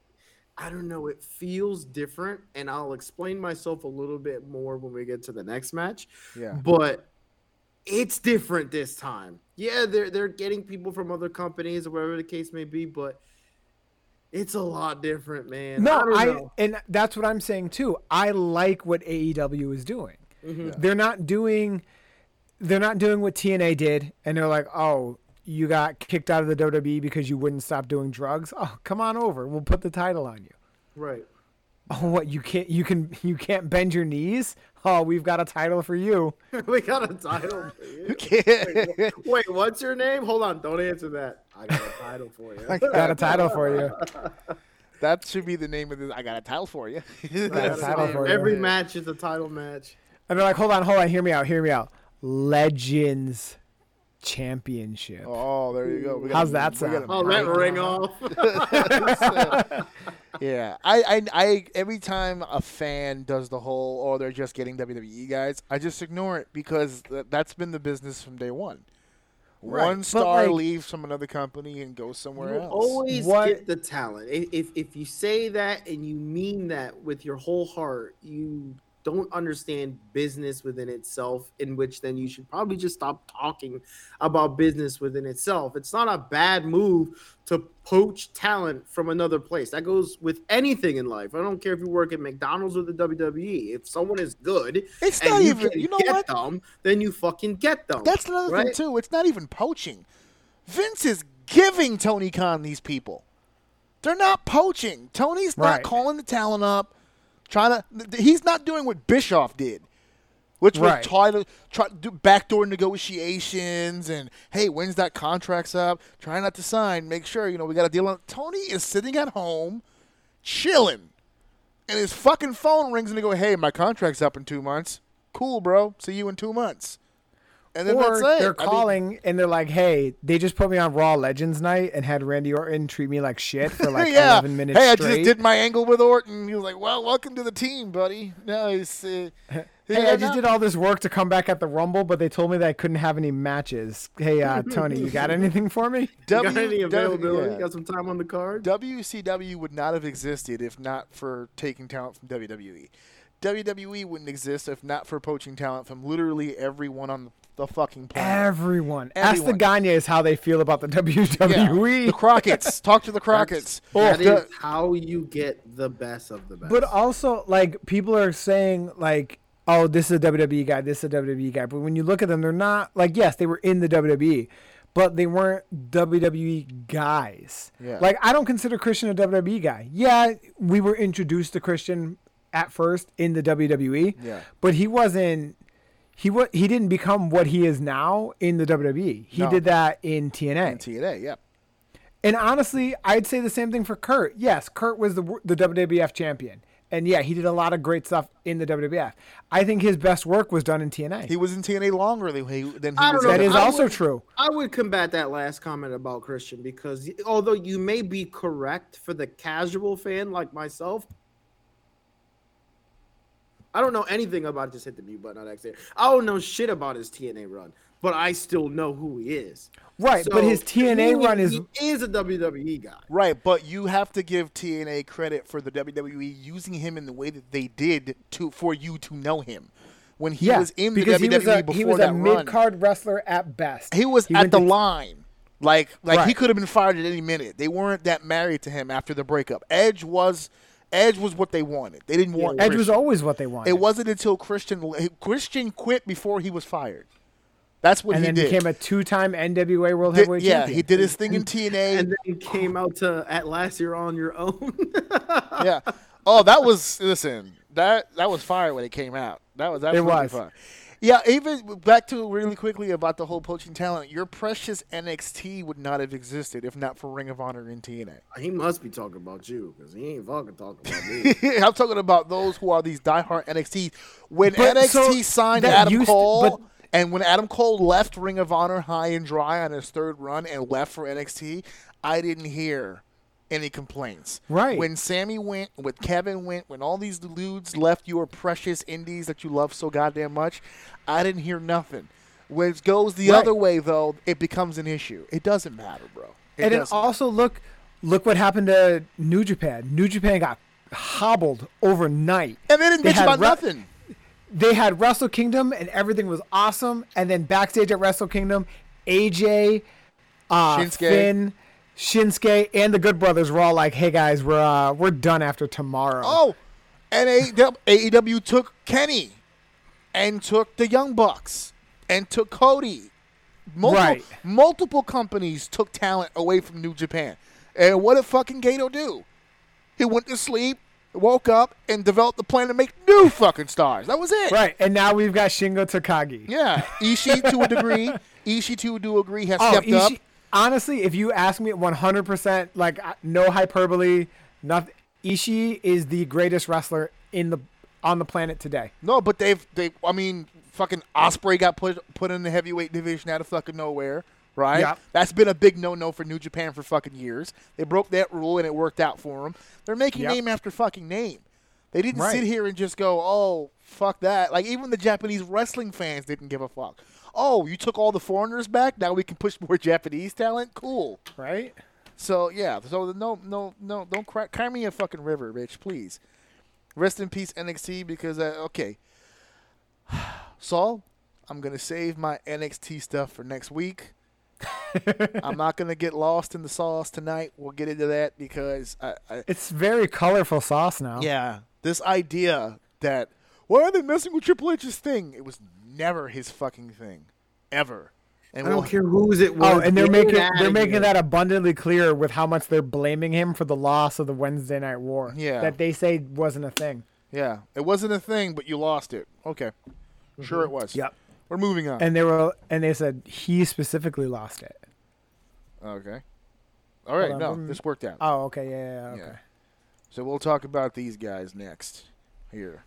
I don't know, it feels different and I'll explain myself a little bit more when we get to the next match. Yeah. But it's different this time. Yeah, they're they're getting people from other companies or whatever the case may be, but it's a lot different, man. No, don't I, and that's what I'm saying too. I like what AEW is doing. Mm-hmm. They're not doing they're not doing what TNA did and they're like, "Oh, you got kicked out of the WWE because you wouldn't stop doing drugs. Oh, come on over. We'll put the title on you." right. Oh, what you can't you can you can't bend your knees? Oh, we've got a title for you. we got a title for you. Can't- Wait, wait, what's your name? Hold on, don't answer that. I got a title for you. Got a title for you. that should be the name of this. I got a title for you. I got a a title for you. Every match is a title match. And they're like, "Hold on, hold on, hear me out, hear me out. Legends Championship. oh, there you go. We How's that sound? Oh, that break- ring off. Yeah, I, I, I, every time a fan does the whole, oh, they're just getting WWE guys, I just ignore it because th- that's been the business from day one. Right, One star like- leaves from another company and goes somewhere You else. always What- get the talent. I- If if you say that and you mean that with your whole heart, you don't understand business within itself. In which then you should probably just stop talking about business within itself. It's not a bad move to poach talent from another place. That goes with anything in life. I don't care if you work at McDonald's or the WWE. If someone is good, It's and not you even- you know get what? them, then you fucking get them. That's another thing too. It's not even poaching. Vince is giving Tony Khan these people. They're not poaching. Tony's not Right. calling the talent up, trying to. He's not doing what Bischoff did, which was Right. try to try to do backdoor negotiations and hey, when's that contract's up? Try not to sign. Make sure you know we got a deal on. Tony is sitting at home, chilling, and his fucking phone rings and they go, "Hey, my contract's up in two months. Cool, bro. See you in two months." And then or that's it. they're I mean- calling and they're like, "Hey, they just put me on Raw Legends night and had Randy Orton treat me like shit for like yeah. 11 minutes hey, I just did my angle with Orton. He was like, "Well, welcome to the team, buddy." No, he's. Uh, Hey, I just did all this work to come back at the Rumble, but they told me that I couldn't have any matches. Hey, uh, Tony, you got anything for me? You got any availability? yeah. Got some time on the card? WCW would not have existed if not for taking talent from WWE. WWE wouldn't exist if not for poaching talent from literally everyone on the fucking planet. Everyone. Ask the Everyone. Gagnes how they feel about the Yeah. WWE. The Crockett's. Talk to the Crockett's. That The- is how you get the best of the best. But also, like, people are saying, like, oh, this is a WWE guy, this is a WWE guy. But when you look at them, they're not, like, yes, they were in the WWE, but they weren't WWE guys. Yeah. Like, I don't consider Christian a WWE guy. Yeah, we were introduced to Christian at first in the WWE, Yeah. but he wasn't. He wa- he didn't become what he is now in the WWE. He No. did that in TNA. In TNA, yeah. And honestly, I'd say the same thing for Kurt. Yes, Kurt was the the WWF champion, and yeah, he did a lot of great stuff in the WWF. I think his best work was done in TNA. He was in TNA longer than he, than he was don't know. that in is I also would- true. I would combat that last comment about Christian because although you may be correct for the casual fan like myself, I don't know anything about just hit the mute button on accident. I don't know shit about his TNA run, but I still know who he is. Right, but his TNA me, run is he is a WWE guy. Right, but you have to give TNA credit for the WWE using him in the way that they did to for you to know him. When he yeah, was in the WWE he was a, before he was that a mid card wrestler at best. he was at the to- line. Like like he could have been fired at any minute. They weren't that married to him after the breakup. Edge was Edge was what they wanted. They didn't want Edge was always what they wanted. It wasn't until Christian Christian quit before he was fired. That's what and he then did. became a two-time NWA World Did- Heavyweight yeah, Champion. he did his thing in TNA. And then came out to at last you're on your own. yeah. Oh, that was listen. That that was fire when it came out. That was absolutely was. fire. Yeah, even back to really quickly about the whole poaching talent. Your precious NXT would not have existed if not for Ring of Honor and TNA. he must be talking about you because he ain't fucking talking about me. I'm talking about those who are these diehard NXT. When But NXT so signed Adam used to- Cole, but And when Adam Cole left Ring of Honor high and dry on his third run and left for NXT, I didn't hear any complaints. Right. When Sammy went, when Kevin went, when all these dudes left your precious indies that you love so goddamn much, I didn't hear nothing. When it goes the Right. other way, though, it becomes an issue. It doesn't matter, bro. It and then doesn't. also look, look what happened to New Japan. New Japan got hobbled overnight. and they didn't they bitch about re- nothing. They had Wrestle Kingdom and everything was awesome. And then backstage at Wrestle Kingdom, AJ, uh, Shinsuke. Finn, Shinsuke, and the Good Brothers were all like, "Hey guys, we're uh, we're done after tomorrow." Oh, and AEW, took Kenny and took the Young Bucks and took Cody. Multiple, Right. multiple companies took talent away from New Japan. And what did fucking Gedo do? He went to sleep, woke up, and developed a plan to make new fucking stars. That was it. Right, and now we've got Shingo Takagi. Yeah. Ishii to a degree. Ishii to a degree has Oh, stepped up. Honestly, if you ask me 100%, like no hyperbole, nothing. Ishii is the greatest wrestler in the on the planet today. No, but they've they. I mean, fucking Ospreay got put put in the heavyweight division out of fucking nowhere, right? Yeah. That's been a big no no for New Japan for fucking years. They broke that rule and it worked out for them. They're making Yep. name after fucking name. They didn't Right. sit here and just go, oh fuck that. Like even the Japanese wrestling fans didn't give a fuck. Oh, you took all the foreigners back. Now we can push more Japanese talent. Cool. Right? So yeah, so no, no, no, don't cry, cry me a fucking river, bitch, please. Rest in peace, NXT, because uh, okay, Saul, I'm gonna save my NXT stuff for next week. I'm not gonna get lost in the sauce tonight. We'll get into that because I, I It's very colorful sauce now. yeah, this idea that why are they messing with Triple H's thing? It was never his fucking thing, ever. And I we'll- don't care whose it was. Oh, and they're get making they're making here. that abundantly clear with how much they're blaming him for the loss of the Wednesday Night War. Yeah. That they say wasn't a thing. Yeah, it wasn't a thing, but you lost it. Okay, mm-hmm. sure it was. Yep. We're moving on. And they were and they said he specifically lost it. okay. All right, no, this worked out. Oh, okay, yeah, yeah, yeah, okay. Yeah. So we'll talk about these guys next. Here.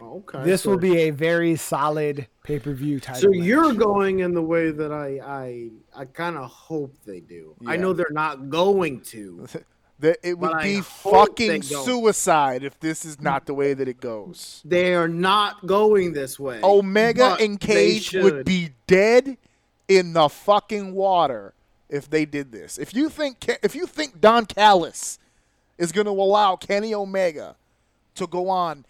Oh, okay. This so- will be a very solid pay per view title. So match. you're going in the way that I I I kind of hope they do. I know they're not going to. That it would be fucking suicide if this is not the way that it goes. They are not going this way. Omega and Cage would be dead in the fucking water if they did this. If you think if you think Don Callis is going to allow Kenny Omega to go on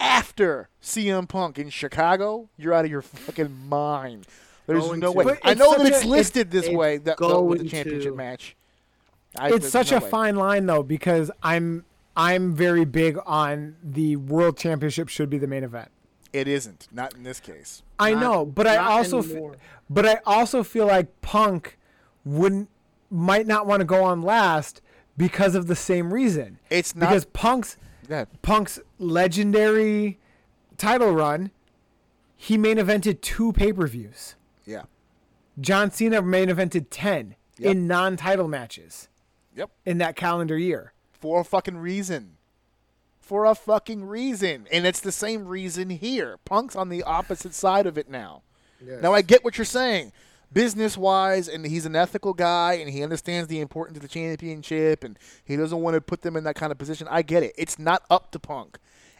after CM Punk in Chicago, you're out of your fucking mind. There's Going no to. way. But I know that it's a- listed this it's way that the, with the championship to. match. I- it's such no a way. fine line though because I'm I'm very big on the world championship should be the main event. It isn't. Not in this case. I Not- know, but I also but I also feel like Punk wouldn't might not want to go on last because of the same reason. It's not- because Punk's Ahead. Punk's legendary title run, he main evented two pay per views. Yeah. John Cena main evented ten Yep. in non title matches Yep. in that calendar year. For a fucking reason. For a fucking reason. And it's the same reason here. Punk's on the opposite side of it now. Now I get what you're saying. Business wise, and he's an ethical guy and he understands the importance of the championship and he doesn't want to put them in that kind of position. I get it. It's not up to Punk.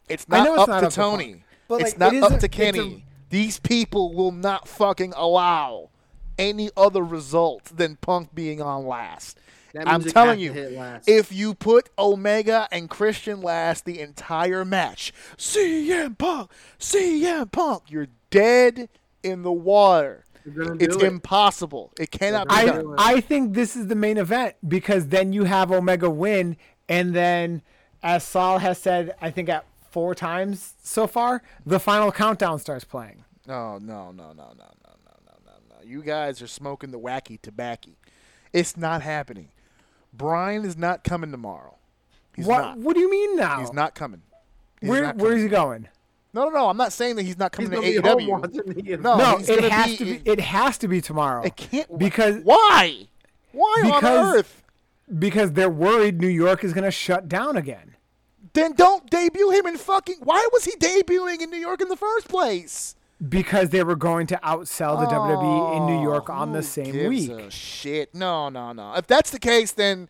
It's not, it's up, not to up to Tony. Punk. But, it's like, not it up a- to it's a- Kenny. These people will not fucking allow any other result than Punk being on last. I'm telling you, to if you put Omega and Christian last the entire match, CM Punk, CM Punk, you're dead in the water. They're gonna do It's it. impossible. It cannot be They're I done. I think this is the main event because then you have Omega win, and then as Saul has said, I think at four times so far, the final countdown starts playing. No, no, no, no, no, no, no, no, no, no. You guys are smoking the wacky tobacco. It's not happening. Brian is not coming tomorrow. He's what not. What do you mean now? He's not coming. He's Where not coming. is he going? No, no, no. I'm not saying that he's not coming gonna to AEW. No, no, he's it has be to be. It has to be tomorrow. It can't because why? Why on Because- earth? because they're worried New York is going to shut down again. Then don't debut him in fucking. Why was he debuting in New York in the first place? because they were going to outsell the WWE in New York Oh, on the same gives week. a shit. No, no, no. If that's the case, then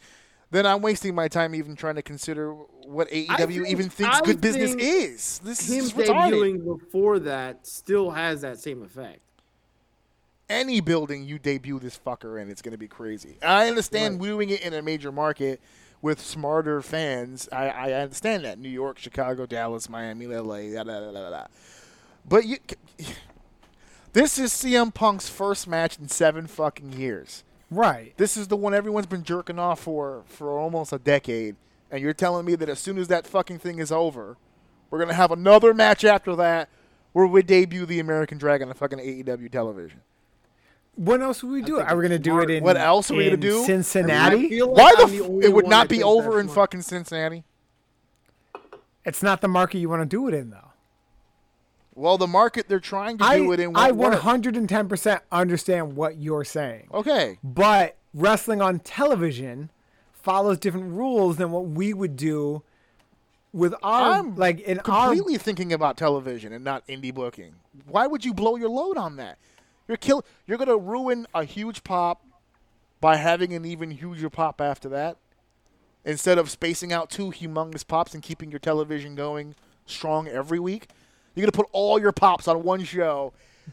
then I'm wasting my time even trying to consider what AEW think- even thinks I good business is. This Him is retarded. debuting before that still has that same effect. Any building you debut this fucker in, it's going to be crazy. I understand Right. doing it in a major market with smarter fans. I, I understand that. New York, Chicago, Dallas, Miami, LA, da, da, da, da, da. But you, this is CM Punk's first match in seven fucking years. Right. This is the one everyone's been jerking off for for almost a decade, and you're telling me that as soon as that fucking thing is over, we're gonna have another match after that where we debut the American Dragon on fucking AEW television. What else would we do? think Are we going to do it in What else are we gonna in do? I Cincinnati? feel like Why the, I'm f- only it would not be over in smart. fucking Cincinnati? It's not the market you want to do it in, though. Well, the market they're trying to I, do it in. I won't 110% understand what you're saying. Okay, But wrestling on television follows different rules than what we would do with our I'm like in our completely thinking about television and not indie booking. Why would you blow your load on that? You're kill. You're gonna ruin a huge pop by having an even huger pop after that, instead of spacing out two humongous pops and keeping your television going strong every week. You're gonna put all your pops on one show.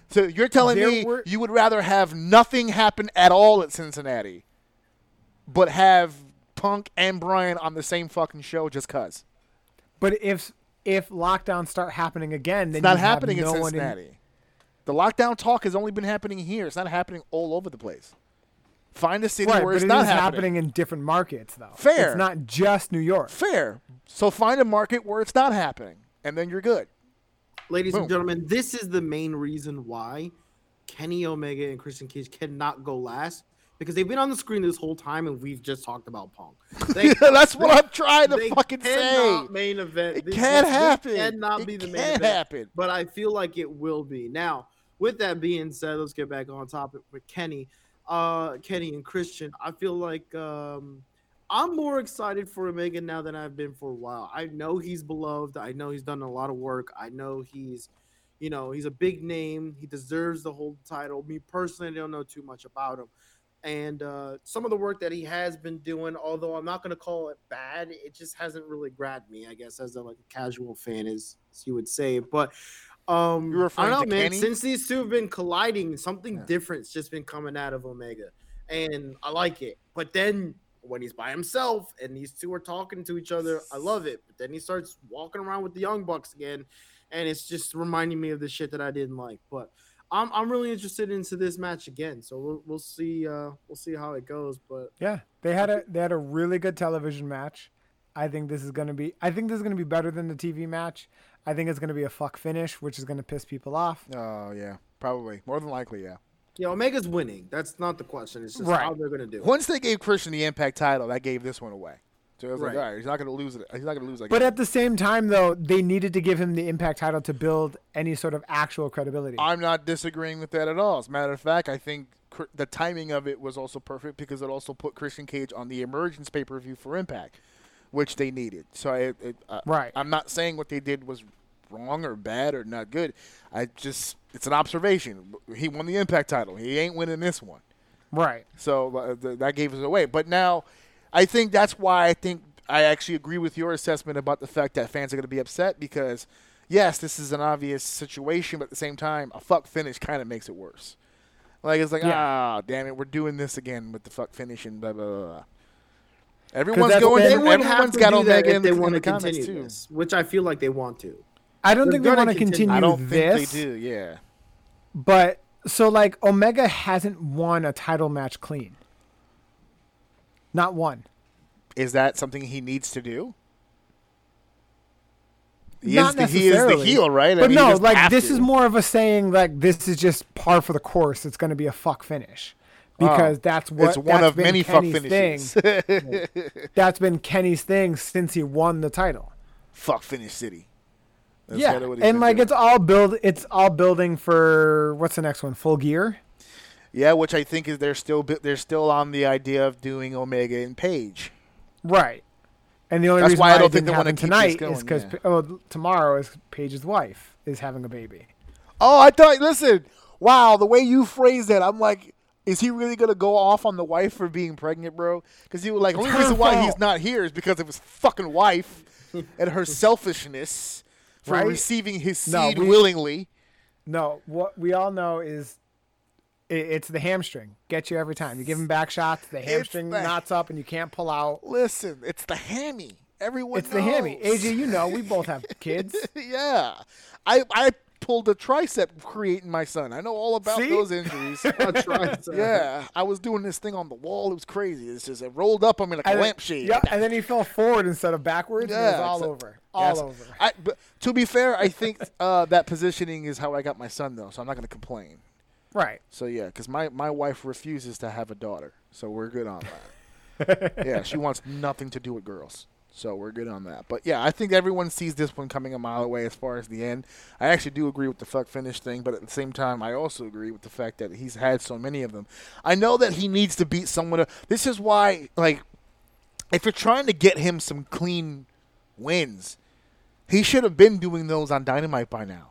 So you're telling There me were- you would rather have nothing happen at all at Cincinnati, but have Punk and Brian on the same fucking show just cause. but if if lockdowns start happening again then It's not happening no in Cincinnati. The lockdown talk has only been happening here. It's not happening all over the place. Find a city right, where it's it not is happening. happening in different markets though. Fair. It's not just New York. Fair. So find a market where it's not happening, and then you're good. Ladies Boom. and gentlemen, this is the main reason why Kenny Omega and Christian Cage cannot go last because they've been on the screen this whole time and we've just talked about Punk. They, That's what I'm trying to they fucking say. Main event. It This- can't this happen. Cannot It be the main event. happen. But I feel like it will be. Now, with that being said, let's get back on topic with Kenny. Uh, Kenny and Christian. I feel like um, I'm more excited for Omega now than I've been for a while. I know he's beloved. I know he's done a lot of work. I know he's, you know, he's a big name. He deserves the whole title. Me personally, I don't know too much about him. And uh, some of the work that he has been doing, although I'm not going to call it bad, it just hasn't really grabbed me. I guess as a like a casual fan, as, as you would say. But um, You're I don't know, man. Kenny? Since these two have been colliding, something Yeah. different's just been coming out of Omega, and I like it. But then when he's by himself and these two are talking to each other, I love it. But then he starts walking around with the Young Bucks again, and it's just reminding me of the shit that I didn't like. But I'm I'm really interested into this match again, so we'll we'll see uh we'll see how it goes. But Yeah, they had a they had a really good television match. I think this is gonna be. I think this is gonna be better than the TV match. I think it's gonna be a fuck finish, which is gonna piss people off. Oh yeah, probably more than likely, yeah. Yeah, Omega's winning. That's not the question. It's just Right. how they're gonna do. it. Once they gave Christian the Impact title, that gave this one away. So it was like, all right, he's not going to lose it. He's not going to lose again. But at the same time, though, they needed to give him the Impact title to build any sort of actual credibility. I'm not disagreeing with that at all. As a matter of fact, I think the timing of it was also perfect because it also put Christian Cage on the Emergence pay per view for Impact, which they needed. So I, it, uh, Right. I'm not saying what they did was wrong or bad or not good. I just it's an observation. He won the Impact title. He ain't winning this one. right. So uh, th- that gave us away. But now, I think that's why I think I actually agree with your assessment about the fact that fans are going to be upset because, yes, this is an obvious situation, but at the same time, a fuck finish kind of makes it worse. Like it's like, Yeah. ah, damn it, we're doing this again with the fuck finish and blah blah blah. Everyone's going. been- They would have to got Omega if in, they the- want the to continue too. this, which I feel like they want to. I don't They're think they want to continue. continue I don't this. think they do. Yeah. But so like Omega hasn't won a title match clean. Not one. Is that something he needs to do? He Not is the, he is the heel, right? I But mean, no, like this to. is more of a saying like this is just par for the course. It's going to be a fuck finish oh. because Oh, that's what it's one of many fuck finishes. Thing. That's been Kenny's thing since he won the title. fuck finish city. That's yeah, and like doing. it's all build. It's all building for what's the next one? Full Gear. yeah, which I think is they're still they're still on the idea of doing Omega and Page. Right. And the only That's reason why why, I don't think they keep this tonight is because yeah. oh, tomorrow is Page's wife is having a baby. Oh, I thought. Listen, wow, the way you phrased that, I'm like, is he really gonna go off on the wife for being pregnant, bro? Because he was like, only reason why he's not here is because of his fucking wife and her selfishness for Right? receiving his seed No, we- willingly. No, what we all know is it's the hamstring. Get you every time. You give him back shots, the hamstring the- knots up, and you can't pull out. Listen, it's the hammy. Everyone. It's the hammy. AJ, you know, we both have kids. yeah, I I pulled a tricep creating my son. I know all about See? those injuries. I tried to- yeah, I was doing this thing on the wall. It was crazy. It's just it rolled up on me like a And then- lampshade. Yeah, and then he fell forward instead of backwards. and it was all over. All yes. over. I, but to be fair, I think uh, that positioning is how I got my son, though. So I'm not going to complain. Right. So yeah, because my my wife refuses to have a daughter, so we're good on that. yeah, she wants nothing to do with girls. So we're good on that. But yeah, I think everyone sees this one coming a mile away as far as the end. I actually do agree with the fuck finish thing, but at the same time, I also agree with the fact that he's had so many of them. I know that he needs to beat someone. This is why, like, if you're trying to get him some clean wins, he should have been doing those on Dynamite by now.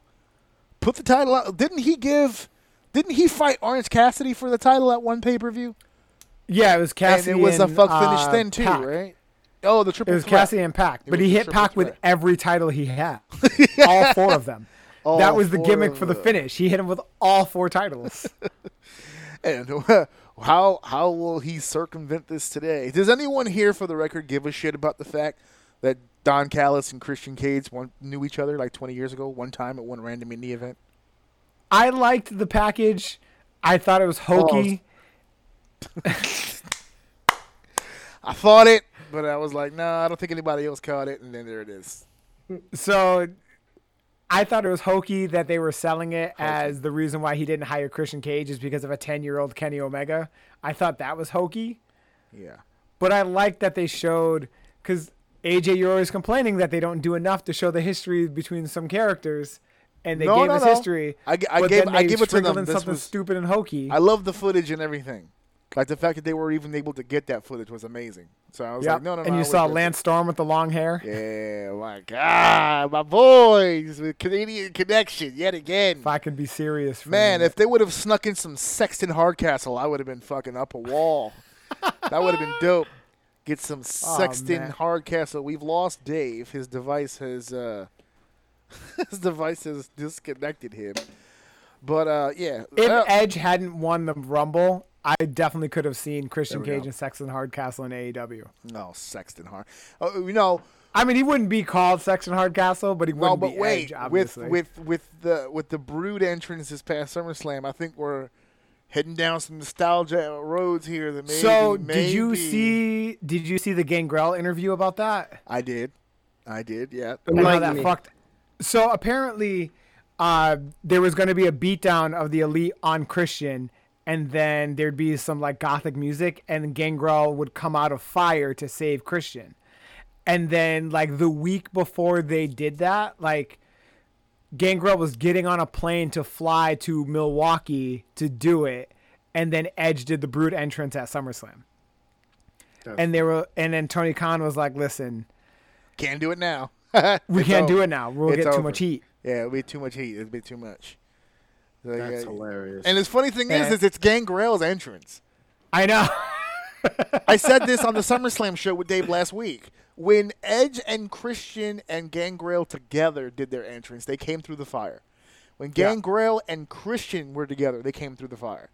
Put the title out. Didn't he give? Didn't he fight Orange Cassidy for the title at one pay per view? Yeah, it was Cassidy. and it was a fuck finish uh, then too, Pac. right? Oh, the triple. It was threat. Cassie and Pac, It but he hit triple Pac with every title he had, all four of them. All that was the gimmick for the them. finish. He hit him with all four titles. And how how will he circumvent this today? Does anyone here, for the record, give a shit about the fact that Don Callis and Christian Cage one, knew each other like 20 years ago, one time at one random indie event? I liked the package. I thought it was hokey. Oh. I thought it, but I was like, nah, I don't think anybody else caught it. And then there it is. So I thought it was hokey that they were selling it as the reason why he didn't hire Christian Cage is because of a 10 year old Kenny Omega. I thought that was hokey. Yeah. But I liked that they showed, because AJ, you're always complaining that they don't do enough to show the history between some characters. And they No, gave no, us no. history. I, but gave- I give it to them. This something was- stupid and hokey. I love the footage and everything. Like the fact that they were even able to get that footage was amazing. So I was Yep. like, no, no, no. and you saw Lance Storm with the long hair. Yeah, my God, my boys with Canadian connection yet again. If I could be serious, for Man, if they would have snuck in some Sexton Hardcastle, I would have been fucking up a wall. that would have been dope. Get some Sexton man. Hardcastle. We've lost Dave. His device has uh, his device has disconnected him. But uh, yeah, if Uh, Edge hadn't won the Rumble, I definitely could have seen Christian Cage go. and Sexton Hardcastle in AEW. no Sexton Hard. Oh, you know, I mean, he wouldn't be called Sexton Hardcastle, but he no, wouldn't but be wait, Edge, with obviously. with with with the with the Brood entrance this past SummerSlam, I think we're heading down some nostalgia roads here. That maybe, so, did you see? Did you see the Gangrel interview about that? I did, I did. Yeah. And how that me. fucked. So apparently, uh, there was going to be a beatdown of the elite on Christian, and then there'd be some like gothic music, and Gangrel would come out of fire to save Christian. And then, like the week before they did that, like Gangrel was getting on a plane to fly to Milwaukee to do it, and then Edge did the Brood entrance at SummerSlam. And they were, and then Tony Khan was like, "Listen, Can't do it now. we can't do it now. We'll It's get too much heat." Yeah, it'll be too much heat. It'll be too much. So, That's yeah. hilarious. And the funny thing is, Yeah. is it's Gangrel's entrance. I know. I said this on the SummerSlam show with Dave last week. When Edge and Christian and Gangrel together did their entrance, they came through the fire. When Yeah. Gangrel and Christian were together, they came through the fire.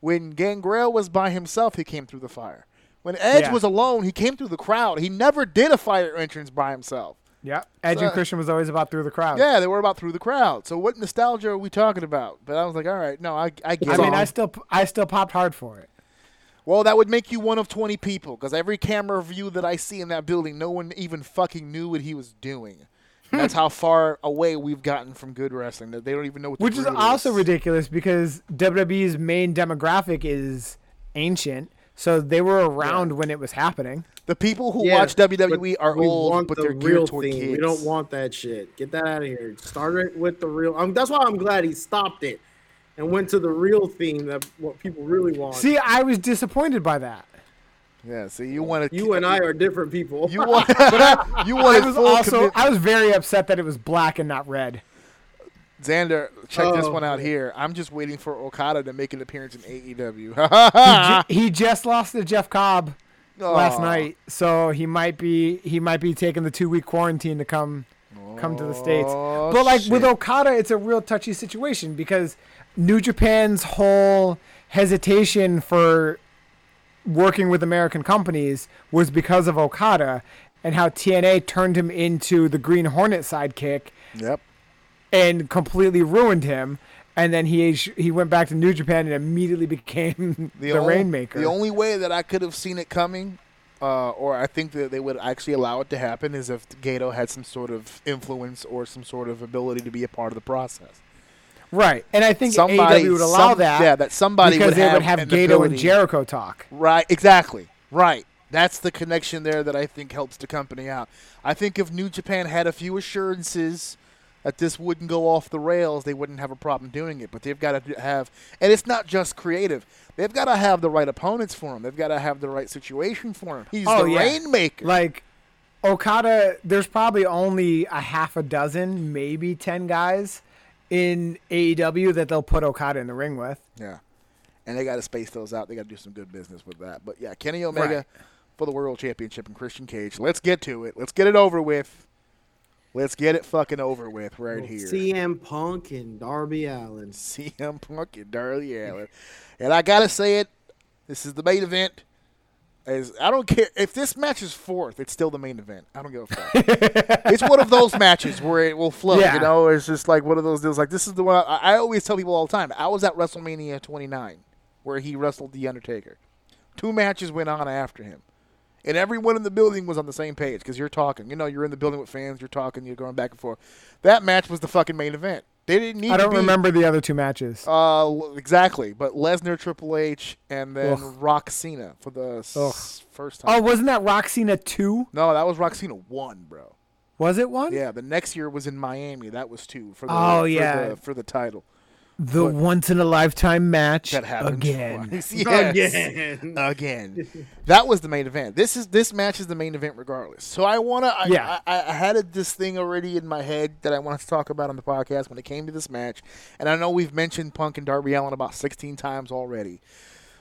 When Gangrel was by himself, he came through the fire. When Edge Yeah. was alone, he came through the crowd. He never did a fire entrance by himself. Yeah. Edge So- and Christian was always about through the crowd. Yeah, they were about through the crowd. So what nostalgia are we talking about? But I was like, all right, no, I, I get I mean, I still, I still popped hard for it. Well, that would make you one of 20 people because every camera view that I see in that building, no one even fucking knew what he was doing. That's how far away we've gotten from good wrestling. That they don't even know what the Which is also ridiculous because WWE's main demographic is ancient, so they were around when it was happening. The people who Yeah, watch WWE are old, but the they're real geared toward theme. kids. We don't want that shit. Get that out of here. Start it with the real. Um, that's why I'm glad he stopped it and went to the real theme that what people really want. See, I was disappointed by that. Yeah, see, you want to. you and I are different people. You want. you I want was also, commit- I was very upset that it was black and not red. Xander, check this oh, one out yeah. here. I'm just waiting for Okada to make an appearance in AEW. He, ju- he just lost to Jeff Cobb last night, so he might be he might be taking the two week quarantine to come come to the states. Oh, But like with. Okada, it's a real touchy situation because New Japan's whole hesitation for working with American companies was because of Okada and how TNA turned him into the Green Hornet sidekick Yep. And completely ruined him. And then he he went back to New Japan and immediately became the, ol- Rainmaker. The only way that I could have seen it coming, uh, or I think that they would actually allow it to happen, is if Gedo had some sort of influence or some sort of ability to be a part of the process. right, and I think Somebody AEW would allow some- that. Yeah, that somebody because would they have would have Gedo and Jericho talk. Right, exactly. Right. That's the connection there that I think helps the company out. I think if New Japan had a few assurances that this wouldn't go off the rails, they wouldn't have a problem doing it. But they've got to have, and it's not just creative. They've got to have the right opponents for him. They've got to have the right situation for him. He's Oh, the yeah. rainmaker. Like Okada, there's probably only a half a dozen, maybe ten guys in AEW that they'll put Okada in the ring with. yeah, and they got to space those out. They got to do some good business with that. But yeah, Kenny Omega for the World Championship and Christian Cage. Let's get to it. Let's get it over with. Let's get it fucking over with right here. CM Punk and Darby Allin. CM Punk and Darby Allin. And I gotta say it, this is the main event. As I don't care if this match is fourth, it's still the main event. I don't give a fuck. it's one of those matches where it will flow. Yeah. You know, it's just like one of those deals. Like this is the one I, I always tell people all the time. I was at WrestleMania 29 where he wrestled the Undertaker. Two matches went on after him. And everyone in the building was on the same page because you're talking. You know, you're in the building with fans. You're talking. You're going back and forth. That match was the fucking main event. They didn't need. I don't be, remember the other two matches. uh, exactly. But Lesnar, Triple H, and then Ugh. Rock Cena for the s- first oh, wasn't that Rock Cena two? no, that was Rock Cena one, bro. Was it one? Yeah, the next year was in Miami. That was two for the Oh, for yeah. the, for the title. The But- once in a lifetime match That happened again. twice. Yes. Again. again. That was the main event. This is this match is the main event regardless. So I wanna. I, Yeah. I, I had a, this thing already in my head that I wanted to talk about on the podcast when it came to this match, and I know we've mentioned Punk and Darby Allin about 16 times already,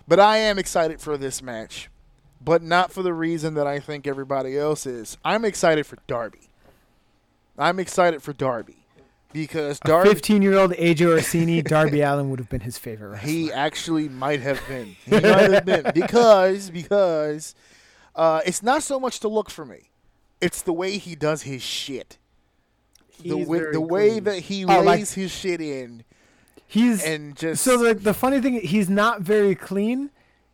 but I am excited for this match, but not for the reason that I think everybody else is. I'm excited for Darby. I'm excited for Darby because Darby. Fifteen-year-old AJ Orsini, Darby Allin would have been his favorite. Wrestler. He actually might have been. He might have been because because uh, it's not so much to look for me. It's the way he does his shit. The He's way, very the way clean. that he Oh, like- lays his shit in He's and just so the the funny thing he's not very clean,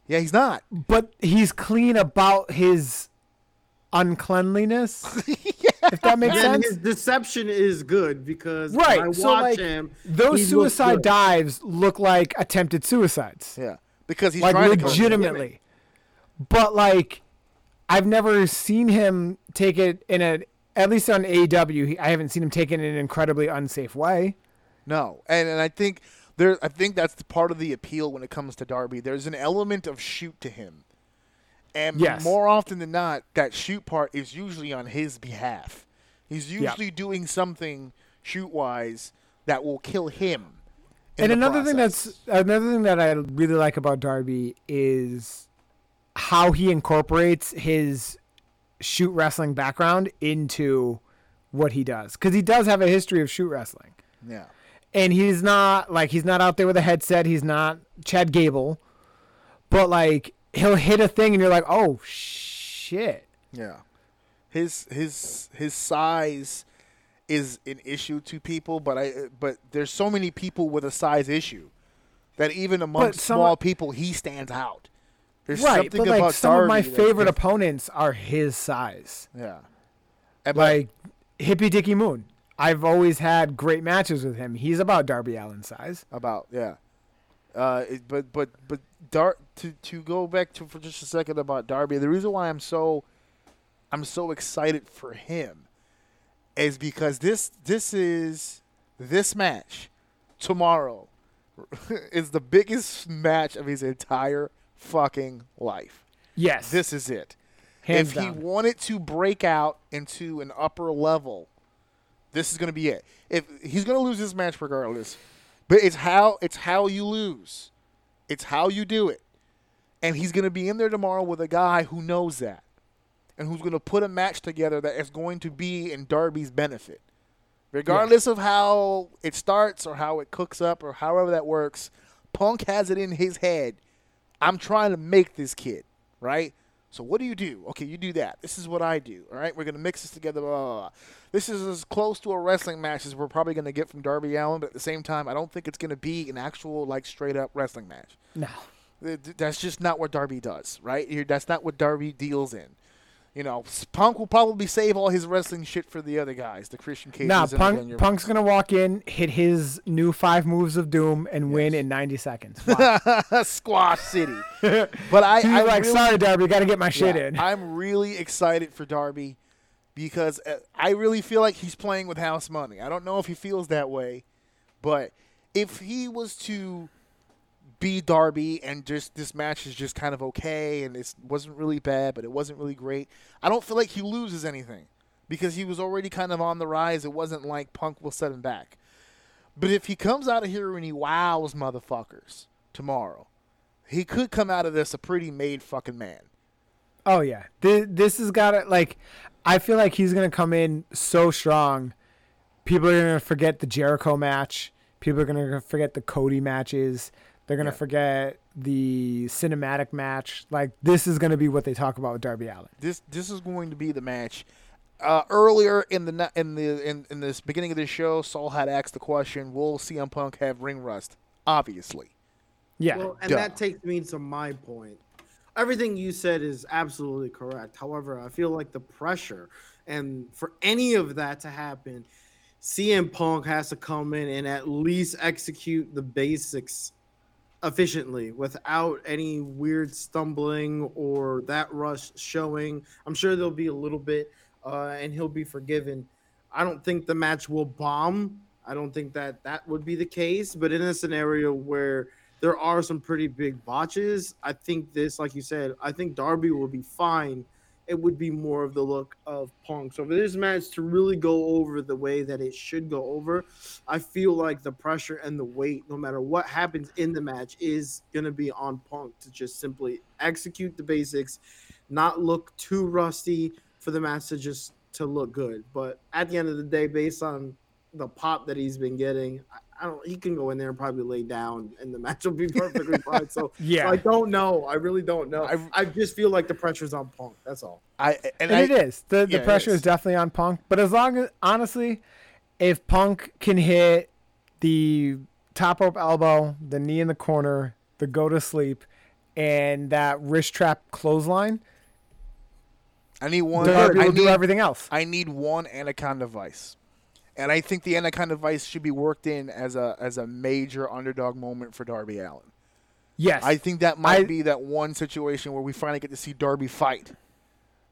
yeah, he's not. but he's clean about his uncleanliness. If that makes And sense. his deception is good because Right, when I so, watch like, him. Those suicide dives look like attempted suicides. Yeah, because he's like trying to legitimately. But like I've never seen him take it in a at least on AEW, he, I haven't seen him take it in an incredibly unsafe way. No, and and I think there, I think that's the part of the appeal when it comes to Darby. There's an element of shoot to him, and Yes. more often than not, that shoot part is usually on his behalf. He's usually doing something shoot wise that will kill him. and the another thing that's another thing that I really like about Darby is how he incorporates his shoot wrestling background into what he does because he does have a history of shoot wrestling. yeah, and he's not like he's not out there with a headset. He's not Chad Gable, but like he'll hit a thing and you're like, oh shit. yeah. His his his size is an issue to people, but I but there's so many people with a size issue that even among small people he stands out. There's right, something but like about some of my favorite opponents are his size. Yeah. And but- Like Hippie Dicky Moon. I've always had great matches with him. He's about Darby Allin size. about yeah. Uh, but but but Dar- to to go back to for just a second about Darby. The reason why I'm so I'm so excited for him is because this this is this match tomorrow is the biggest match of his entire fucking life. Yes. This is it. hands if down. he wanted to break out into an upper level, This is going to be it. If he's going to lose this match regardless, but it's how it's how you lose. It's how you do it. And he's going to be in there tomorrow with a guy who knows that and who's going to put a match together that is going to be in Darby's benefit. Regardless of how it starts or how it cooks up or however that works, Punk has it in his head. I'm trying to make this kid, right? So what do you do? Okay, you do that. This is what I do. All right, we're gonna mix this together. Blah, blah, blah. This is as close to a wrestling match as we're probably gonna get from Darby Allin, but at the same time, I don't think it's gonna be an actual like straight up wrestling match. No. Th- th- That's just not what Darby does, right? That's not what Darby deals in. You know, Punk will probably save all his wrestling shit for the other guys, the Christian Cages. Nah, Punk, Punk's gonna walk in, hit his new five moves of doom, and win in 90 seconds. Squash City. but I, He's I like, really, sorry, Darby, got to get my shit Yeah, in. I'm really excited for Darby because uh, I really feel like he's playing with house money. I don't know if he feels that way, but if he was to be Darby and just this match is just kind of okay and it wasn't really bad, but it wasn't really great, I don't feel like he loses anything because he was already kind of on the rise. It wasn't like Punk will set him back. But if he comes out of here and he wows motherfuckers tomorrow, he could come out of this a pretty made fucking man. Oh yeah, this, this has got to like. I feel like he's gonna come in so strong. People are gonna forget the Jericho match. People are gonna forget the Cody matches. They're gonna Yeah. forget the cinematic match. Like this is gonna be what they talk about with Darby Allin. this this is going to be the match. Uh, earlier in the in the in, in this beginning of this show, Saul had asked the question: Will CM Punk have ring rust? Obviously, Yeah, Well, and Duh. that takes me to my point. Everything you said is absolutely correct. However, I feel like the pressure and for any of that to happen, CM Punk has to come in and at least execute the basics efficiently without any weird stumbling or that rush showing. I'm sure there'll be a little bit uh, and he'll be forgiven. I don't think the match will bomb. I don't think that that would be the case, but in a scenario where there are some pretty big botches, I think this, like you said, I think Darby will be fine. It would be more of the look of Punk. So for this match to really go over the way that it should go over, I feel like the pressure and the weight, no matter what happens in the match, is gonna be on Punk to just simply execute the basics, not look too rusty for the match to just to look good. But at the end of the day, based on the pop that he's been getting, I, I don't. He can go in there and probably lay down, and the match will be perfectly fine. So Yeah. so I don't know. I really don't know. I- I, just feel like the pressure's on Punk. That's all. I and, and I, it is. The yeah, the pressure is. is definitely on Punk. But as long as honestly, if Punk can hit the top rope elbow, the knee in the corner, the go to sleep, and that wrist trap clothesline, I need one. I will do need, everything else. I need one anaconda vice, and I think the anaconda vice should be worked in as a as a major underdog moment for Darby Allin. Yes. I think that might I- be that one situation where we finally get to see Darby fight,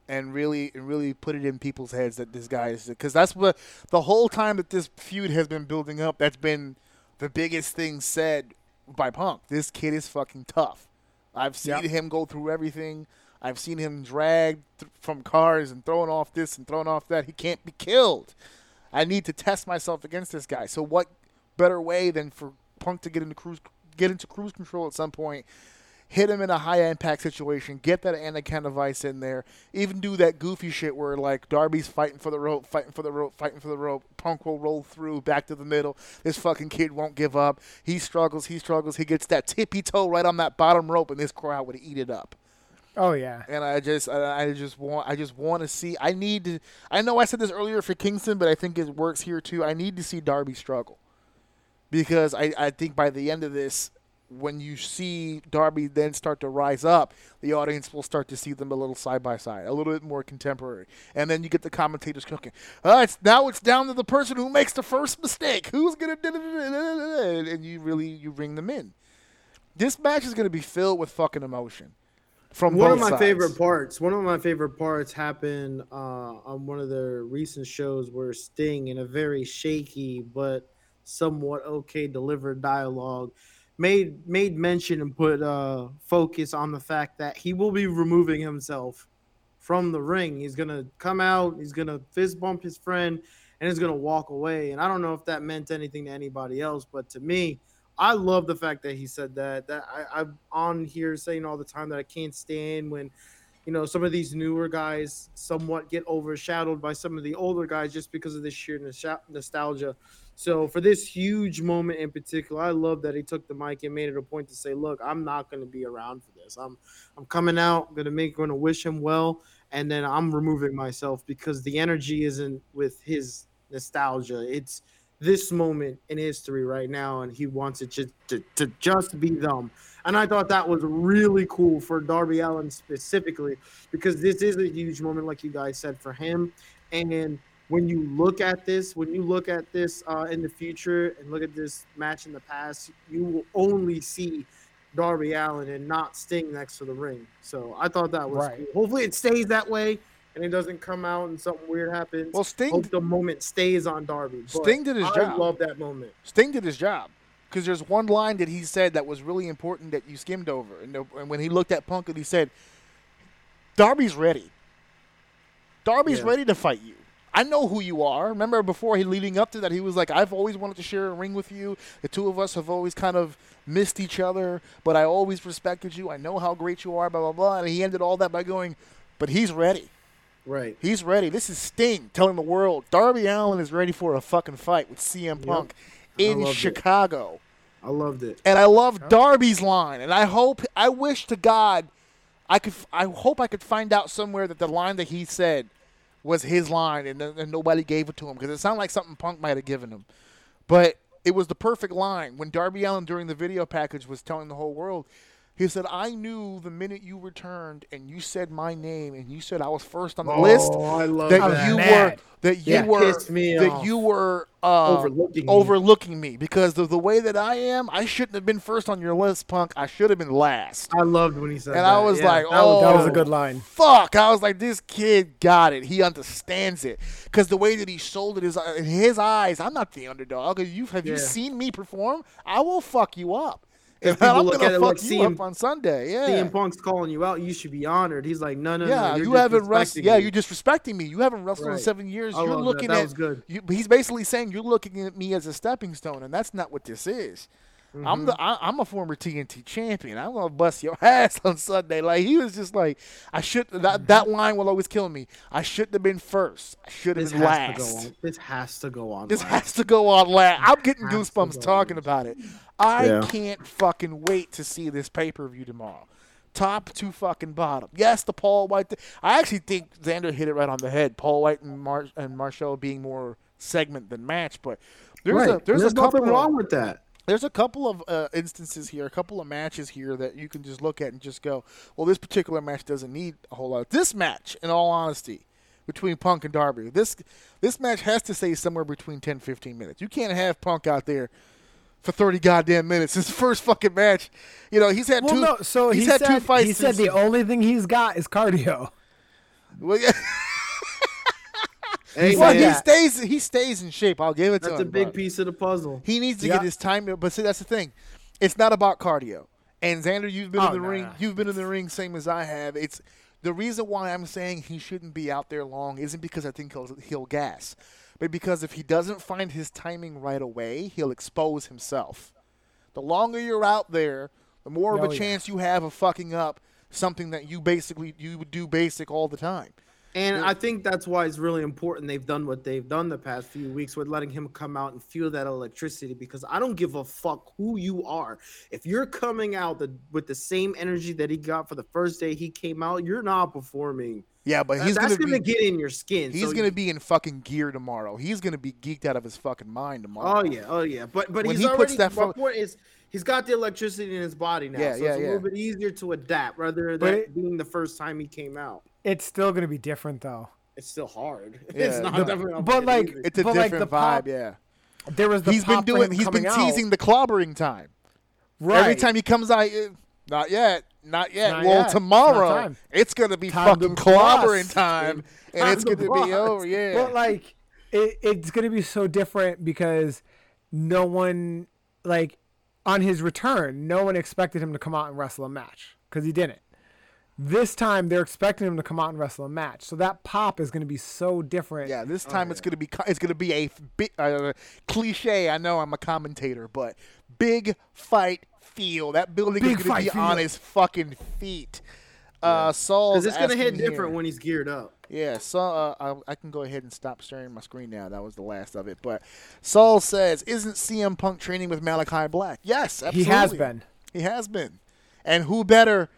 and really and really put it in people's heads that this guy is because that's what the whole time that this feud has been building up. That's been the biggest thing said by Punk. This kid is fucking tough. I've seen Yep. him go through everything. I've seen him dragged th- from cars and thrown off this and thrown off that. He can't be killed. I need to test myself against this guy. So what better way than for Punk to get into cruise get into cruise control at some point, hit him in a high impact situation, get that anaconda vice in there, even do that goofy shit where like Darby's fighting for the rope, fighting for the rope, fighting for the rope. Punk will roll through back to the middle. This fucking kid won't give up. He struggles, he struggles, he gets that tippy toe right on that bottom rope, and this crowd would eat it up oh yeah. and I just I, just want I just want to see I need to I know I said this earlier for Kingston but I think it works here too. I need to see Darby struggle. Because I, I think by the end of this when you see Darby then start to rise up the audience will start to see them a little side by side a little bit more contemporary. And then you get the commentators cooking. Uh, it's now it's down to the person who makes the first mistake. Who's gonna and you really you ring them in. This match is gonna be filled with fucking emotion from one of my sides. favorite parts one of my favorite parts happened uh, on one of their recent shows where sting in a very shaky but somewhat okay delivered dialogue made made mention and put uh, focus on the fact that he will be removing himself from the ring he's gonna come out he's gonna fist bump his friend and he's gonna walk away. And I don't know if that meant anything to anybody else, but to me, I love the fact that he said that. That I, I'm on here saying all the time that I can't stand when you know some of these newer guys somewhat get overshadowed by some of the older guys just because of this sheer nostalgia. So for this huge moment in particular, I love that he took the mic and made it a point to say, "Look, I'm not going to be around for this. I'm I'm coming out, going to make going to wish him well, and then I'm removing myself because the energy isn't with his nostalgia. It's this moment in history right now, and he wants it just to, to just be them. And I thought that was really cool for Darby Allin specifically because this is a huge moment, like you guys said, for him. And when you look at this, when you look at this uh, in the future and look at this match in the past, you will only see Darby Allin and not Sting next to the ring. So I thought that was Right. cool. Hopefully it stays that way and it doesn't come out and something weird happens. Well, Sting Hope the moment stays on Darby. Sting did his I job. love that moment. Sting did his job because there's one line that he said that was really important that you skimmed over, and, uh, and when he looked at Punk and he said, "Darby's ready. Darby's Yeah. ready to fight you. I know who you are. Remember before he leading up to that, he was like, I've always wanted to share a ring with you. The two of us have always kind of missed each other, but I always respected you. I know how great you are. Blah blah blah. And he ended all that by going, but he's ready. Right. He's ready. This is Sting telling the world Darby Allin is ready for a fucking fight with CM Punk in loved it. Chicago. I loved it. And I love Darby's line. And I hope, I wish to God, I could, I hope I could find out somewhere that the line that he said was his line and, and nobody gave it to him because it sounded like something Punk might have given him. But it was the perfect line when Darby Allin during the video package was telling the whole world. He said, "I knew the minute you returned and you said my name and you said I was first on the list Oh, I love that that. you Mad. were that you Yeah, were me that off. you were uh, Overlooking me. overlooking me because of the way that I am. I shouldn't have been first on your list, punk. I should have been last." I loved when he said And that. And I was Yeah, like, that was- "Oh, That was a good line. Fuck! I was like, this kid got it. He understands it because the way that he sold it is uh, in his eyes. I'm not the underdog. You have you seen me perform? I will fuck you up. If people I'm look gonna at it fuck like you CM up on Sunday. Yeah. CM Punk's calling you out. You should be honored. He's like, no, no, no. Yeah, you're you haven't wrestled. Yeah, you're disrespecting me. You haven't wrestled in seven years. I you're that. looking That at. was good. You, he's basically saying you're looking at me as a stepping stone, and that's not what this is. Mm-hmm. I'm the I, I'm a former TNT champion. I'm gonna bust your ass on Sunday. Like he was just like I should that that line will always kill me. I shouldn't have been first. I should have This been has last. to go on. This has to go on. This last. has to go on last. I'm getting goosebumps talking on. about it. I Yeah. can't fucking wait to see this pay per view tomorrow. Top to fucking bottom. Yes, the Paul White. Th- I actually think Xander hit it right on the head. Paul White and Mar- and Marshall being more segment than match, but there's right. a there's, There's, a couple nothing wrong with that. There's a couple of uh, instances here, a couple of matches here that you can just look at and just go, well, this particular match doesn't need a whole lot. This match, in all honesty, between Punk and Darby, this this match has to stay somewhere between 10 15 minutes. You can't have Punk out there for 30 goddamn minutes. His first fucking match. You know, he's had Well, two no. So he's he had said two fights he said the only thing he's got is cardio. Well, yeah. Hey, Well, man, he uh, stays he stays in shape. I'll give it to him. that's a big but- piece of the puzzle. He needs to Yeah. get his time, but see, that's the thing. It's not about cardio. And Xander, you've been Oh, in the no, ring. no. You've been in the ring, same as I have. It's the reason why I'm saying he shouldn't be out there long isn't because I think he'll he'll gas, but because if he doesn't find his timing right away, he'll expose himself. The longer you're out there, the more of Oh, a yeah. chance you have of fucking up something that you basically you would do basic all the time. And I think that's why it's really important they've done what they've done the past few weeks with letting him come out and feel that electricity because I don't give a fuck who you are. If you're coming out the, with the same energy that he got for the first day he came out, you're not performing. Yeah, but he's that's gonna, gonna, be, get in your skin. he's So gonna be in fucking gear tomorrow. He's gonna be geeked out of his fucking mind tomorrow. Oh yeah, oh yeah. But but When he's he puts already. that my fo- point is he's got the electricity in his body now, Yeah, so yeah, it's a yeah. little bit easier to adapt rather than it- being the first time he came out. It's still gonna be different though. It's still hard. Yeah, it's not the- definitely not but, like, easy. It's a But, like, different the vibe, pop- yeah. There was the He's been doing. He's been coming out. teasing the clobbering time. right. Every time he comes out, eh, not yet, not yet. Not well, yet. Tomorrow time. it's gonna be Time to fucking clobbering bust. time, and Time it's to gonna be over. Yeah, But like, it, it's gonna be so different because no one, like, on his return, no one expected him to come out and wrestle a match because he didn't. This time they're expecting him to come out and wrestle a match, so that pop is going to be so different. Yeah, this time it's gonna be co- it's gonna be a f- bi- uh, cliche. I know I'm a commentator, but big fight feel. That building Big is gonna fight be on his fucking feet. Uh, Saul's Because it's gonna hit different here- when he's geared up. Yeah, Saul. Uh, I, I can go ahead and stop sharing my screen now. That was the last of it. But Saul says, "Isn't CM Punk training with Malachi Black?" Yes, absolutely. He has been. He has been. And who better,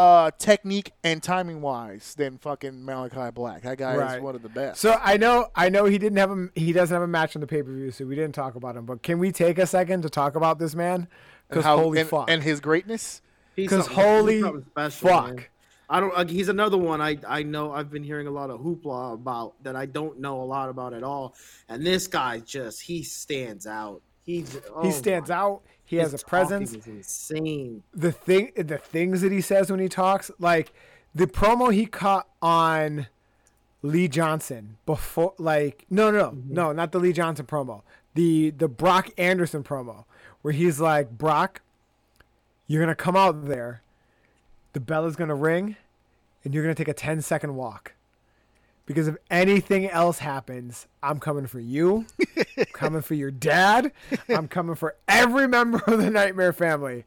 uh, technique and timing wise than fucking Malachi Black? That guy is one of the best. So I know, I know he didn't have a, he doesn't have a match on the pay per view, so we didn't talk about him. But can we take a second to talk about this man? Because holy and, fuck! and his greatness. Because holy something special, fuck. man. I don't. He's another one. I I know. I've been hearing a lot of hoopla about that. I don't know a lot about at all. And this guy just he stands out. He oh he stands my- out. He his has a presence. is insane. the thing the things that he says when he talks like the promo he cut on Lee Johnson before like no no Mm-hmm. no not the Lee Johnson promo the the Brock Anderson promo where he's like Brock you're gonna come out there the bell is gonna ring and you're gonna take a 10 second walk because if anything else happens I'm coming for you I'm coming for your dad I'm coming for every member of the Nightmare family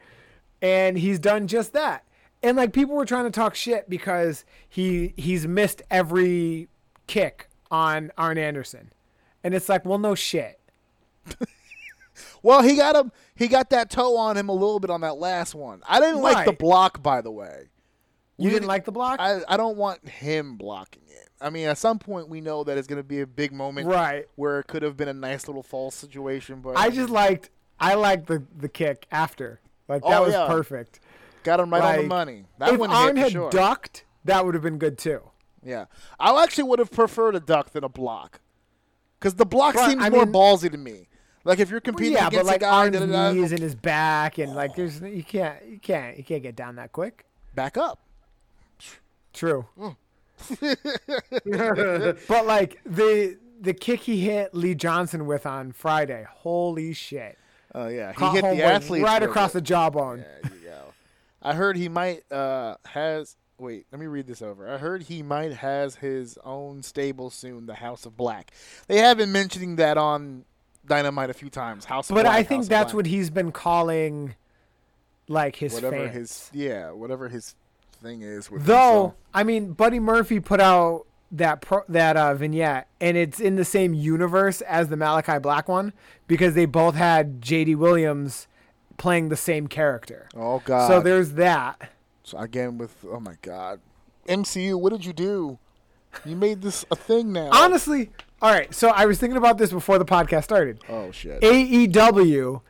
and he's done just that. And like people were trying to talk shit because he he's missed every kick on Arn Anderson, and it's like, well, no shit. Well, he got him. He got that toe on him a little bit on that last one. I didn't like the block, by the way. You didn't like the block, I, I don't want him blocking it. I mean, at some point we know that it's going to be a big moment, right? Where it could have been a nice little false situation, but I just liked I liked the the kick after. Like that Oh, was yeah. perfect. got him right on the money. That if one Arn had sure. ducked, that would have been good too. Yeah, I actually would have preferred a duck than a block, because the block But, seems I more mean- ballsy to me. Like if you're Well, competing yeah, against but like a guy, Arn's knees and his back, and like there's you can't you can't you can't get down that quick. back up. True. Mm. but like the the kick he hit Lee Johnson with on Friday, holy shit! Oh yeah, he Caught hit the athlete right across it. the jawbone. There you go. I heard he might uh has wait, let me read this over. I heard he might has his own stable soon, the House of Black. They have been mentioning that on Dynamite a few times. House of But Black. I think House that's what he's been calling, like his whatever fans. his yeah, whatever his thing is with Though himself. I mean, Buddy Murphy put out that pro, that uh, vignette, and it's in the same universe as the Malachi Black one because they both had J.D. Williams playing the same character. Oh god. So there's that. So again with oh my god. MCU, what did you do? You made this a thing now. Honestly, all right. So I was thinking about this before the podcast started. Oh shit. AEW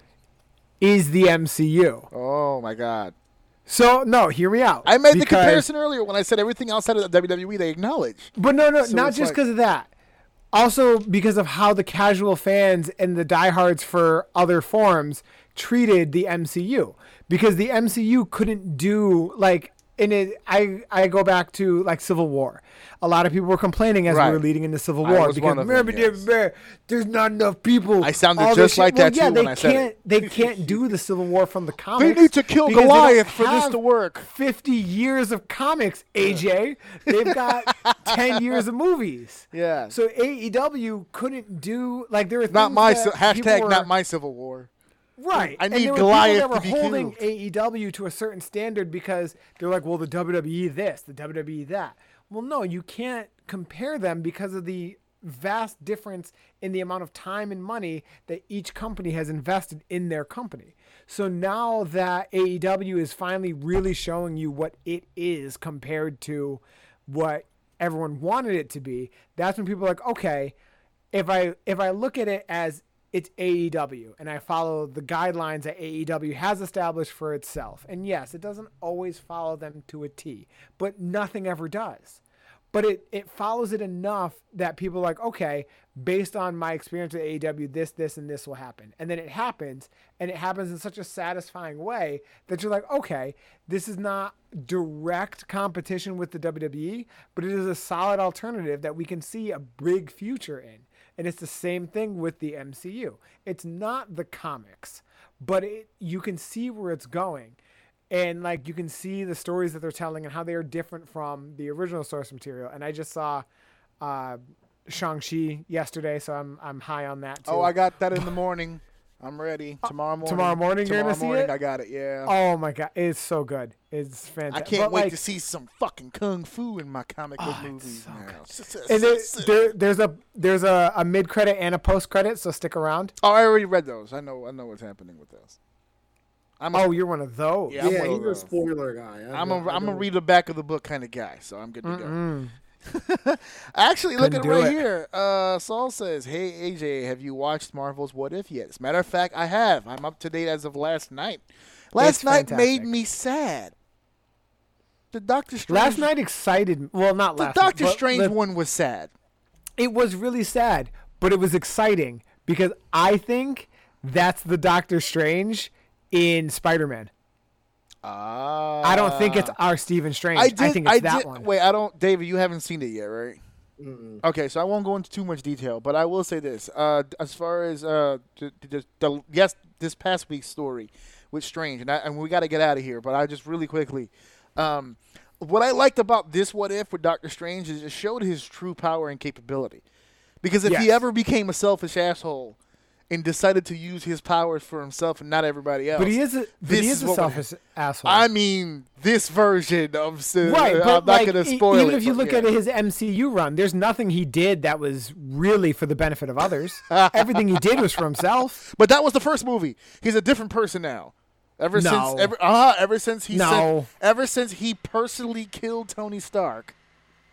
is the MCU. Oh my god. So no, hear me out. I made the comparison earlier when I said everything outside of the WWE they acknowledge. But no, no, So not just like- because of that. Also because of how the casual fans and the diehards for other forms treated the MCU. Because the MCU couldn't do like in it I I go back to like Civil War. A lot of people were complaining as Right. we were leading into Civil War because "Remember, yes. there- there's not enough people. I sounded all just like shit." Well, that, yeah, too, they when I said it. can't they can't do the Civil War from the comics. They need to kill because they don't Goliath for this to work. 50 years of comics, AJ. They've got 10 years of movies. Yeah. So AEW couldn't do like there were Not my that hashtag people not my Civil War. Right. I And need there were Goliath people that were holding. AEW to a certain standard because they're like, well, the WWE this, the WWE that. Well, no, you can't compare them because of the vast difference in the amount of time and money that each company has invested in their company. So now that AEW is finally really showing you what it is compared to what everyone wanted it to be, that's when people are like, okay, if I if I look at it as it's AEW and I follow the guidelines that AEW has established for itself. And yes, it doesn't always follow them to a T, but nothing ever does. But it, it follows it enough that people are like, okay, based on my experience with AEW, this, this, and this will happen. And then it happens, and it happens in such a satisfying way that you're like, okay, this is not direct competition with the WWE, but it is a solid alternative that we can see a big future in. And it's the same thing with the MCU. It's not the comics, but it, you can see where it's going. and like you can see the stories that they're telling and how they are different from the original source material. And I just saw uh, Shang Chi yesterday, so I'm I'm high on that too. Oh, I got that in the morning. I'm ready. Tomorrow morning. Uh, tomorrow morning you're Tomorrow gonna see morning, it? I got it. Yeah. Oh my god, it's so good. It's fantastic. I can't But, wait like, to see some fucking kung fu in my comic book Oh, it's movies so now. And there, there, there's a there's a, a mid credit and a post credit, so stick around. oh, I already read those. I know. I know what's happening with those. I'm a, Oh, you're one of those. Yeah, I'm yeah, he's a spoiler guy. I I'm don't- a I I'm a read the back of the book kind of guy, so I'm good to go. Actually, look at it right it. here. Uh, Saul says, "Hey AJ, have you watched Marvel's What If yet?" As a matter of fact, I have. I'm up to date as of last night. Last It's night made me sad. The Doctor Strange. Last night excited. me- Well, not the last. night, Doctor but Strange the- one was sad. It was really sad, but it was exciting because I think that's the Doctor Strange in Spider Man. Ah, I don't think it's our Stephen Strange. I I, think it's I that did. one. Wait, I don't. David, you haven't seen it yet, right? Okay, so I won't go into too much detail, but I will say this: uh, as far as uh, the, the, the yes, this past week's story with Strange, and, I, and we got to get out of here. But I just really quickly, um, what I liked about this What If with Doctor Strange is it showed his true power and capability. Because if he ever became a selfish asshole and decided to use his powers for himself and not everybody else, But he is a, this he is is a selfish asshole. I mean, this version of s- right, I'm but not like, going to spoil even it. if you look yeah. at his MCU run, there's nothing he did that was really for the benefit of others. Everything he did was for himself. But that was the first movie. He's a different person now. Ever No. since ever uh, ever since he No. sent- ever since he personally killed Tony Stark,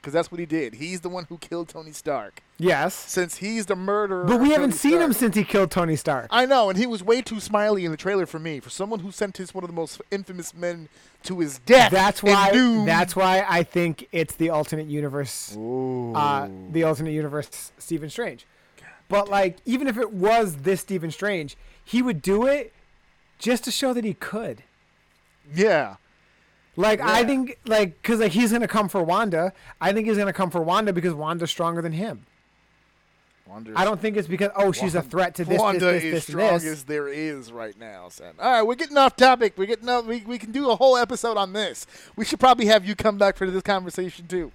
because that's what he did. He's the one who killed Tony Stark. Yes, Since he's the murderer, but we haven't Tony seen him since he killed Tony Stark. I know, and he was way too smiley in the trailer for me. For someone who sent his one of the most infamous men to his death. That's why. That's why I think it's the alternate universe. Uh, the alternate universe Stephen Strange. But like, even if it was this Stephen Strange, he would do it just to show that he could. yeah. Like I think, like, cause like he's gonna come for Wanda. I think he's gonna come for Wanda because Wanda's stronger than him. Wanda's- I don't think it's because oh she's a threat to this, Wanda this, this, is this, strong this. as there is right now, son. All right, we're getting off topic. We're getting off. We, we can do a whole episode on this. We should probably have you come back for this conversation too.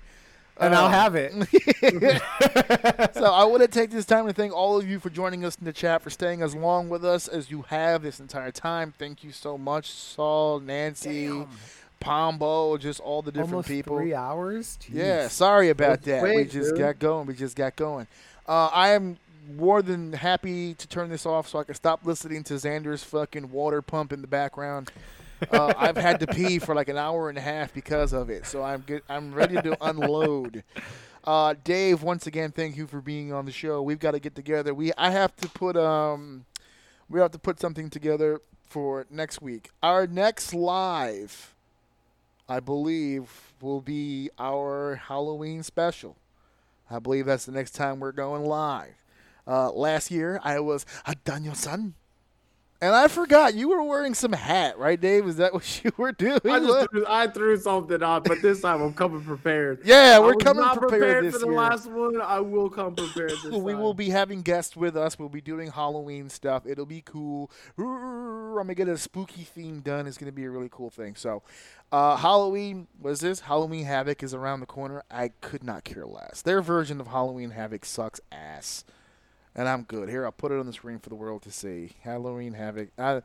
and Uh, I'll have it. so I want to take this time to thank all of you for joining us in the chat, for staying as long with us as you have this entire time. Thank you so much, Saul, Nancy, Pombo, just all the different Almost people. three hours. Jeez. Yeah, sorry about that. we just dude. got going. We just got going. Uh, I am more than happy to turn this off so I can stop listening to Xander's fucking water pump in the background. Uh, I've had to pee for like an hour and a half because of it, so I'm good. I'm ready to unload. Uh, Dave, once again, thank you for being on the show. We've got to get together. We I have to put um, we have to put something together for next week. Our next live, I believe, will be our Halloween special. I believe that's the next time we're going live. Uh, last year I was a Daniel-san. And I forgot you were wearing some hat, right, Dave? Is that what you were doing? I just threw, I threw something on, but this time I'm coming prepared. Yeah, we're coming not prepared, this for the year. last one. I will come prepared this we time. will be having guests with us. We'll be doing Halloween stuff. It'll be cool. I'm gonna get a spooky theme done. It's gonna be a really cool thing. So, uh, Halloween was this? Halloween Havoc is around the corner. I could not care less. Their version of Halloween Havoc sucks ass, and I'm good. Here, I'll put it on the screen for the world to see. Halloween Havoc. I,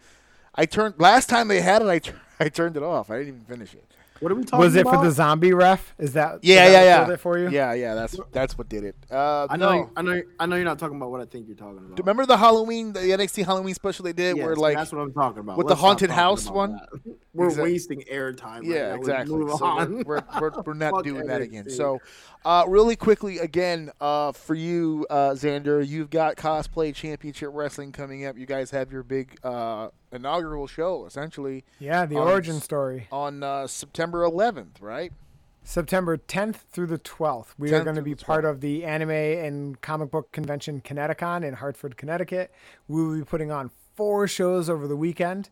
I turned last time they had it. I tur- I turned it off. I didn't even finish it. What are we talking about? Was it about? for the zombie ref? Is that Yeah, that yeah, yeah. killed It for you? Yeah, yeah. That's that's what did it. Uh, I know, no. I know, I know. You're not talking about what I think you're talking about. Remember the Halloween, the NXT Halloween special they did, Yes, where like that's what I'm talking about. with the Let's stop haunted house one? that. We're Exact- wasting airtime. right Yeah, now. Exactly. Move So on. we're, we're, we're, we're not Fuck doing that again. So, uh, really quickly, again, uh, for you, uh, Xander, you've got Cosplay Championship Wrestling coming up. You guys have your big uh, inaugural show, essentially, Yeah, the Um, origin story. on uh, September 11th, right? September 10th through the 12th. We are going to be part 12th. of the Anime and Comic Book Convention ConnectiCon in Hartford, Connecticut. We will be putting on four shows over the weekend.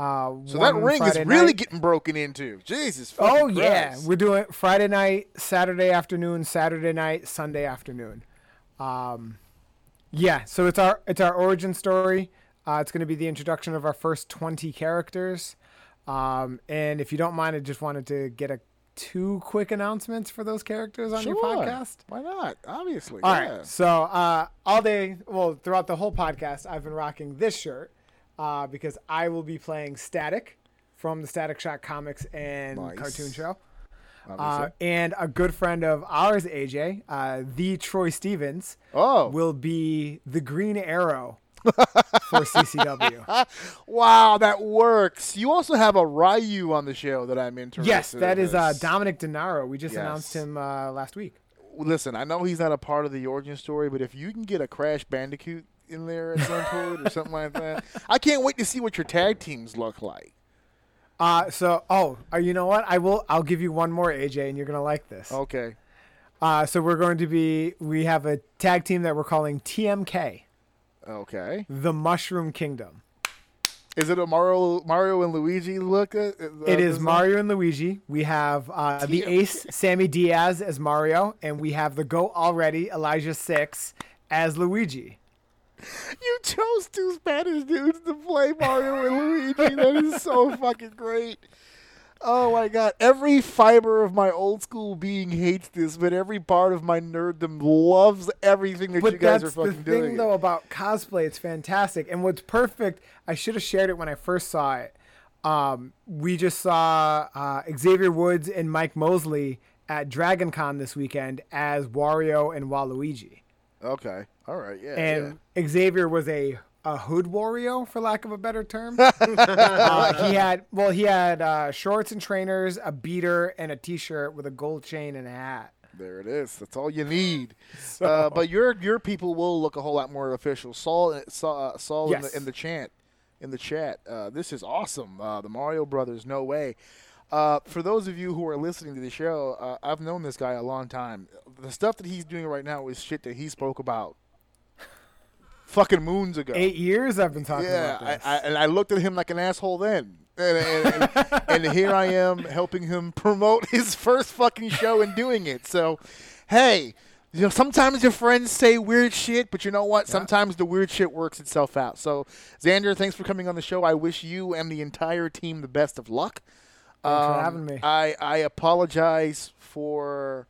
Uh, So that ring Friday is really night. getting broken into. Jesus. Oh yeah, Christ. we're doing Friday night, Saturday afternoon, Saturday night, Sunday afternoon. Um, yeah, so it's our it's our origin story. Uh, it's going to be the introduction of our first twenty characters. Um, and if you don't mind, I just wanted to get a two quick announcements for those characters on your podcast. Why not? Obviously. All yeah. right. So uh, all day, well, throughout the whole podcast, I've been rocking this shirt uh, because I will be playing Static from the Static Shock comics and Nice. cartoon show. Uh, and a good friend of ours, AJ, uh, the Troy Stevens, oh. will be the Green Arrow for CCW. wow, that works. You also have a Ryu on the show that I'm interested yes, that in. is uh, Dominic Denaro. We just Yes. announced him uh, last week. Listen, I know he's not a part of the origin story, but if you can get a Crash Bandicoot in there at some point or something like that, I can't wait to see what your tag teams look like. Uh, so, oh, uh, you know what? I will. I'll give you one more, AJ, and you're gonna like this. Okay. Uh, so we're going to be. We have a tag team that we're calling TMK, Okay. the Mushroom Kingdom. Is it a Mario Mario and Luigi look? Uh, It is Mario and Luigi. We have uh, the Ace, Sammy Diaz as Mario, and we have the Go Already, Elijah Six as Luigi. You chose two Spanish dudes to play Mario and Luigi. That is so fucking great. Oh my god. Every fiber of my old school being hates this, but every part of my nerddom loves everything that But you guys are that's are the thing, doing. though, about cosplay. It's fantastic, and what's perfect. I should have shared it when I first saw it. Um, we just saw uh, Xavier Woods and Mike Mosley at Dragon Con this weekend as Wario and Waluigi. Okay. All right. Yeah. and Xavier was a a hood Wario, for lack of a better term. uh, he had well, he had uh, shorts and trainers, a beater, and a T-shirt with a gold chain and a hat. There it is. That's all you need. Uh, but your your people will look a whole lot more official. Saul Saul, uh, Saul in, the, in the chant in the chat. Uh, this is awesome. Uh, the Mario Brothers. No way. Uh, for those of you who are listening to the show, uh, I've known this guy a long time. The stuff that he's doing right now is shit that he spoke about fucking moons ago. Eight years I've been talking Yeah, about this. I, I, and I looked at him like an asshole then. And, and, and, and here I am helping him promote his first fucking show and doing it. So, hey, you know, sometimes your friends say weird shit, but you know what? Sometimes the weird shit works itself out. So, Xander, thanks for coming on the show. I wish you and the entire team the best of luck. Thanks for Um, having me. I, I apologize for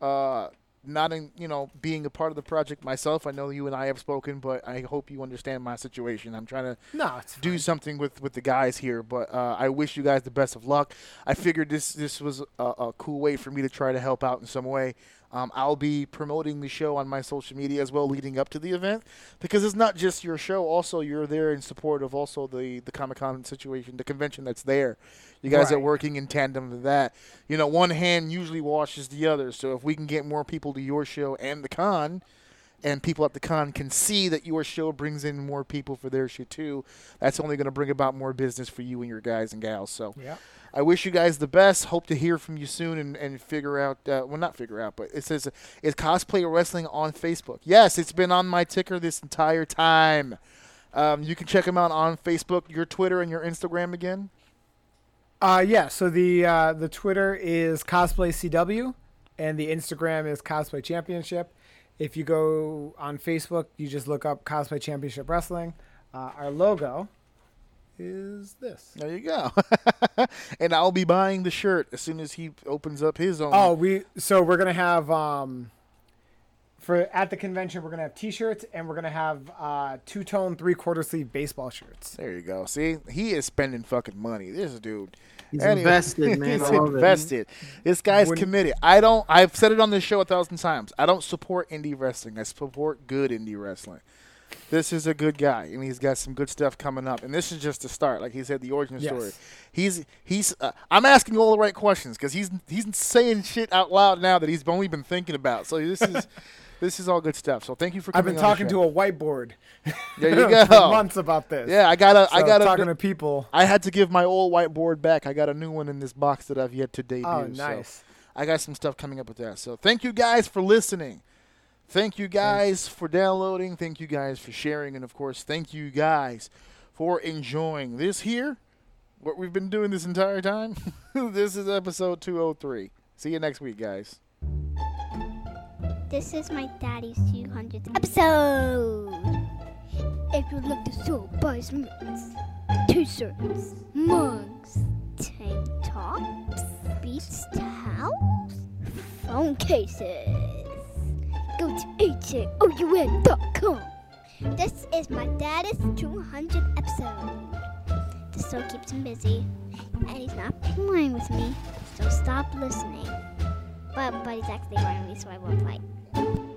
uh, not in, you know being a part of the project myself. I know you and I have spoken, but I hope you understand my situation. I'm trying to no, do something with, with the guys here, but uh, I wish you guys the best of luck. I figured this this was a, a cool way for me to try to help out in some way. Um, I'll be promoting the show on my social media as well, leading up to the event, because it's not just your show. Also, you're there in support of also the the Comic Con situation, the convention that's there. You guys are working in tandem to that. You know, one hand usually washes the other. So if we can get more people to your show and the con, and people at the con can see that your show brings in more people for their shit too, that's only going to bring about more business for you and your guys and gals. So Yeah. I wish you guys the best. Hope to hear from you soon and, and figure out, uh, well, not figure out, but it says, is cosplay wrestling on Facebook? Yes, it's been on my ticker this entire time. Um, you can check them out on Facebook, your Twitter, and your Instagram again. Uh, yeah. So the uh, the Twitter is cosplay CW, and the Instagram is cosplay championship. If you go on Facebook, you just look up cosplay championship wrestling. Uh, our logo is this. There you go. and I'll be buying the shirt as soon as he opens up his own. Oh, we so we're gonna have um for at the convention we're gonna have T-shirts and we're gonna have uh two tone three quarter sleeve baseball shirts. There you go. See, he is spending fucking money. This dude. He's Anyway, invested, man. He's I love it. invested. This guy's Wouldn't- committed. I don't. I've said it on this show a thousand times. I don't support indie wrestling. I support good indie wrestling. This is a good guy, and he's got some good stuff coming up. And this is just the start. Like he said, the origin Yes. story. He's he's. Uh, I'm asking all the right questions because he's he's saying shit out loud now that he's only been thinking about. So this is. This is all good stuff. So thank you for coming. I've been talking to a whiteboard. There you for go. months about this. Yeah, I gotta. I gotta. talking to people. I had to give my old whiteboard back. I got a new one in this box that I've yet to debut. Oh, so nice. I got some stuff coming up with that. So thank you guys for listening. Thank you guys for downloading. Thank you guys for sharing. And of course, thank you guys for enjoying this here. What we've been doing this entire time. this is episode 203. See you next week, guys. This is my daddy's 200th episode. If you like the show, buy some t-shirts, mugs, Sheets, towels, phone cases. Go to ajoun.com. This is my daddy's 200th episode. This still keeps him busy, and he's not playing with me, so stop listening. But, but he's actually with me, so I won't fight. Thank you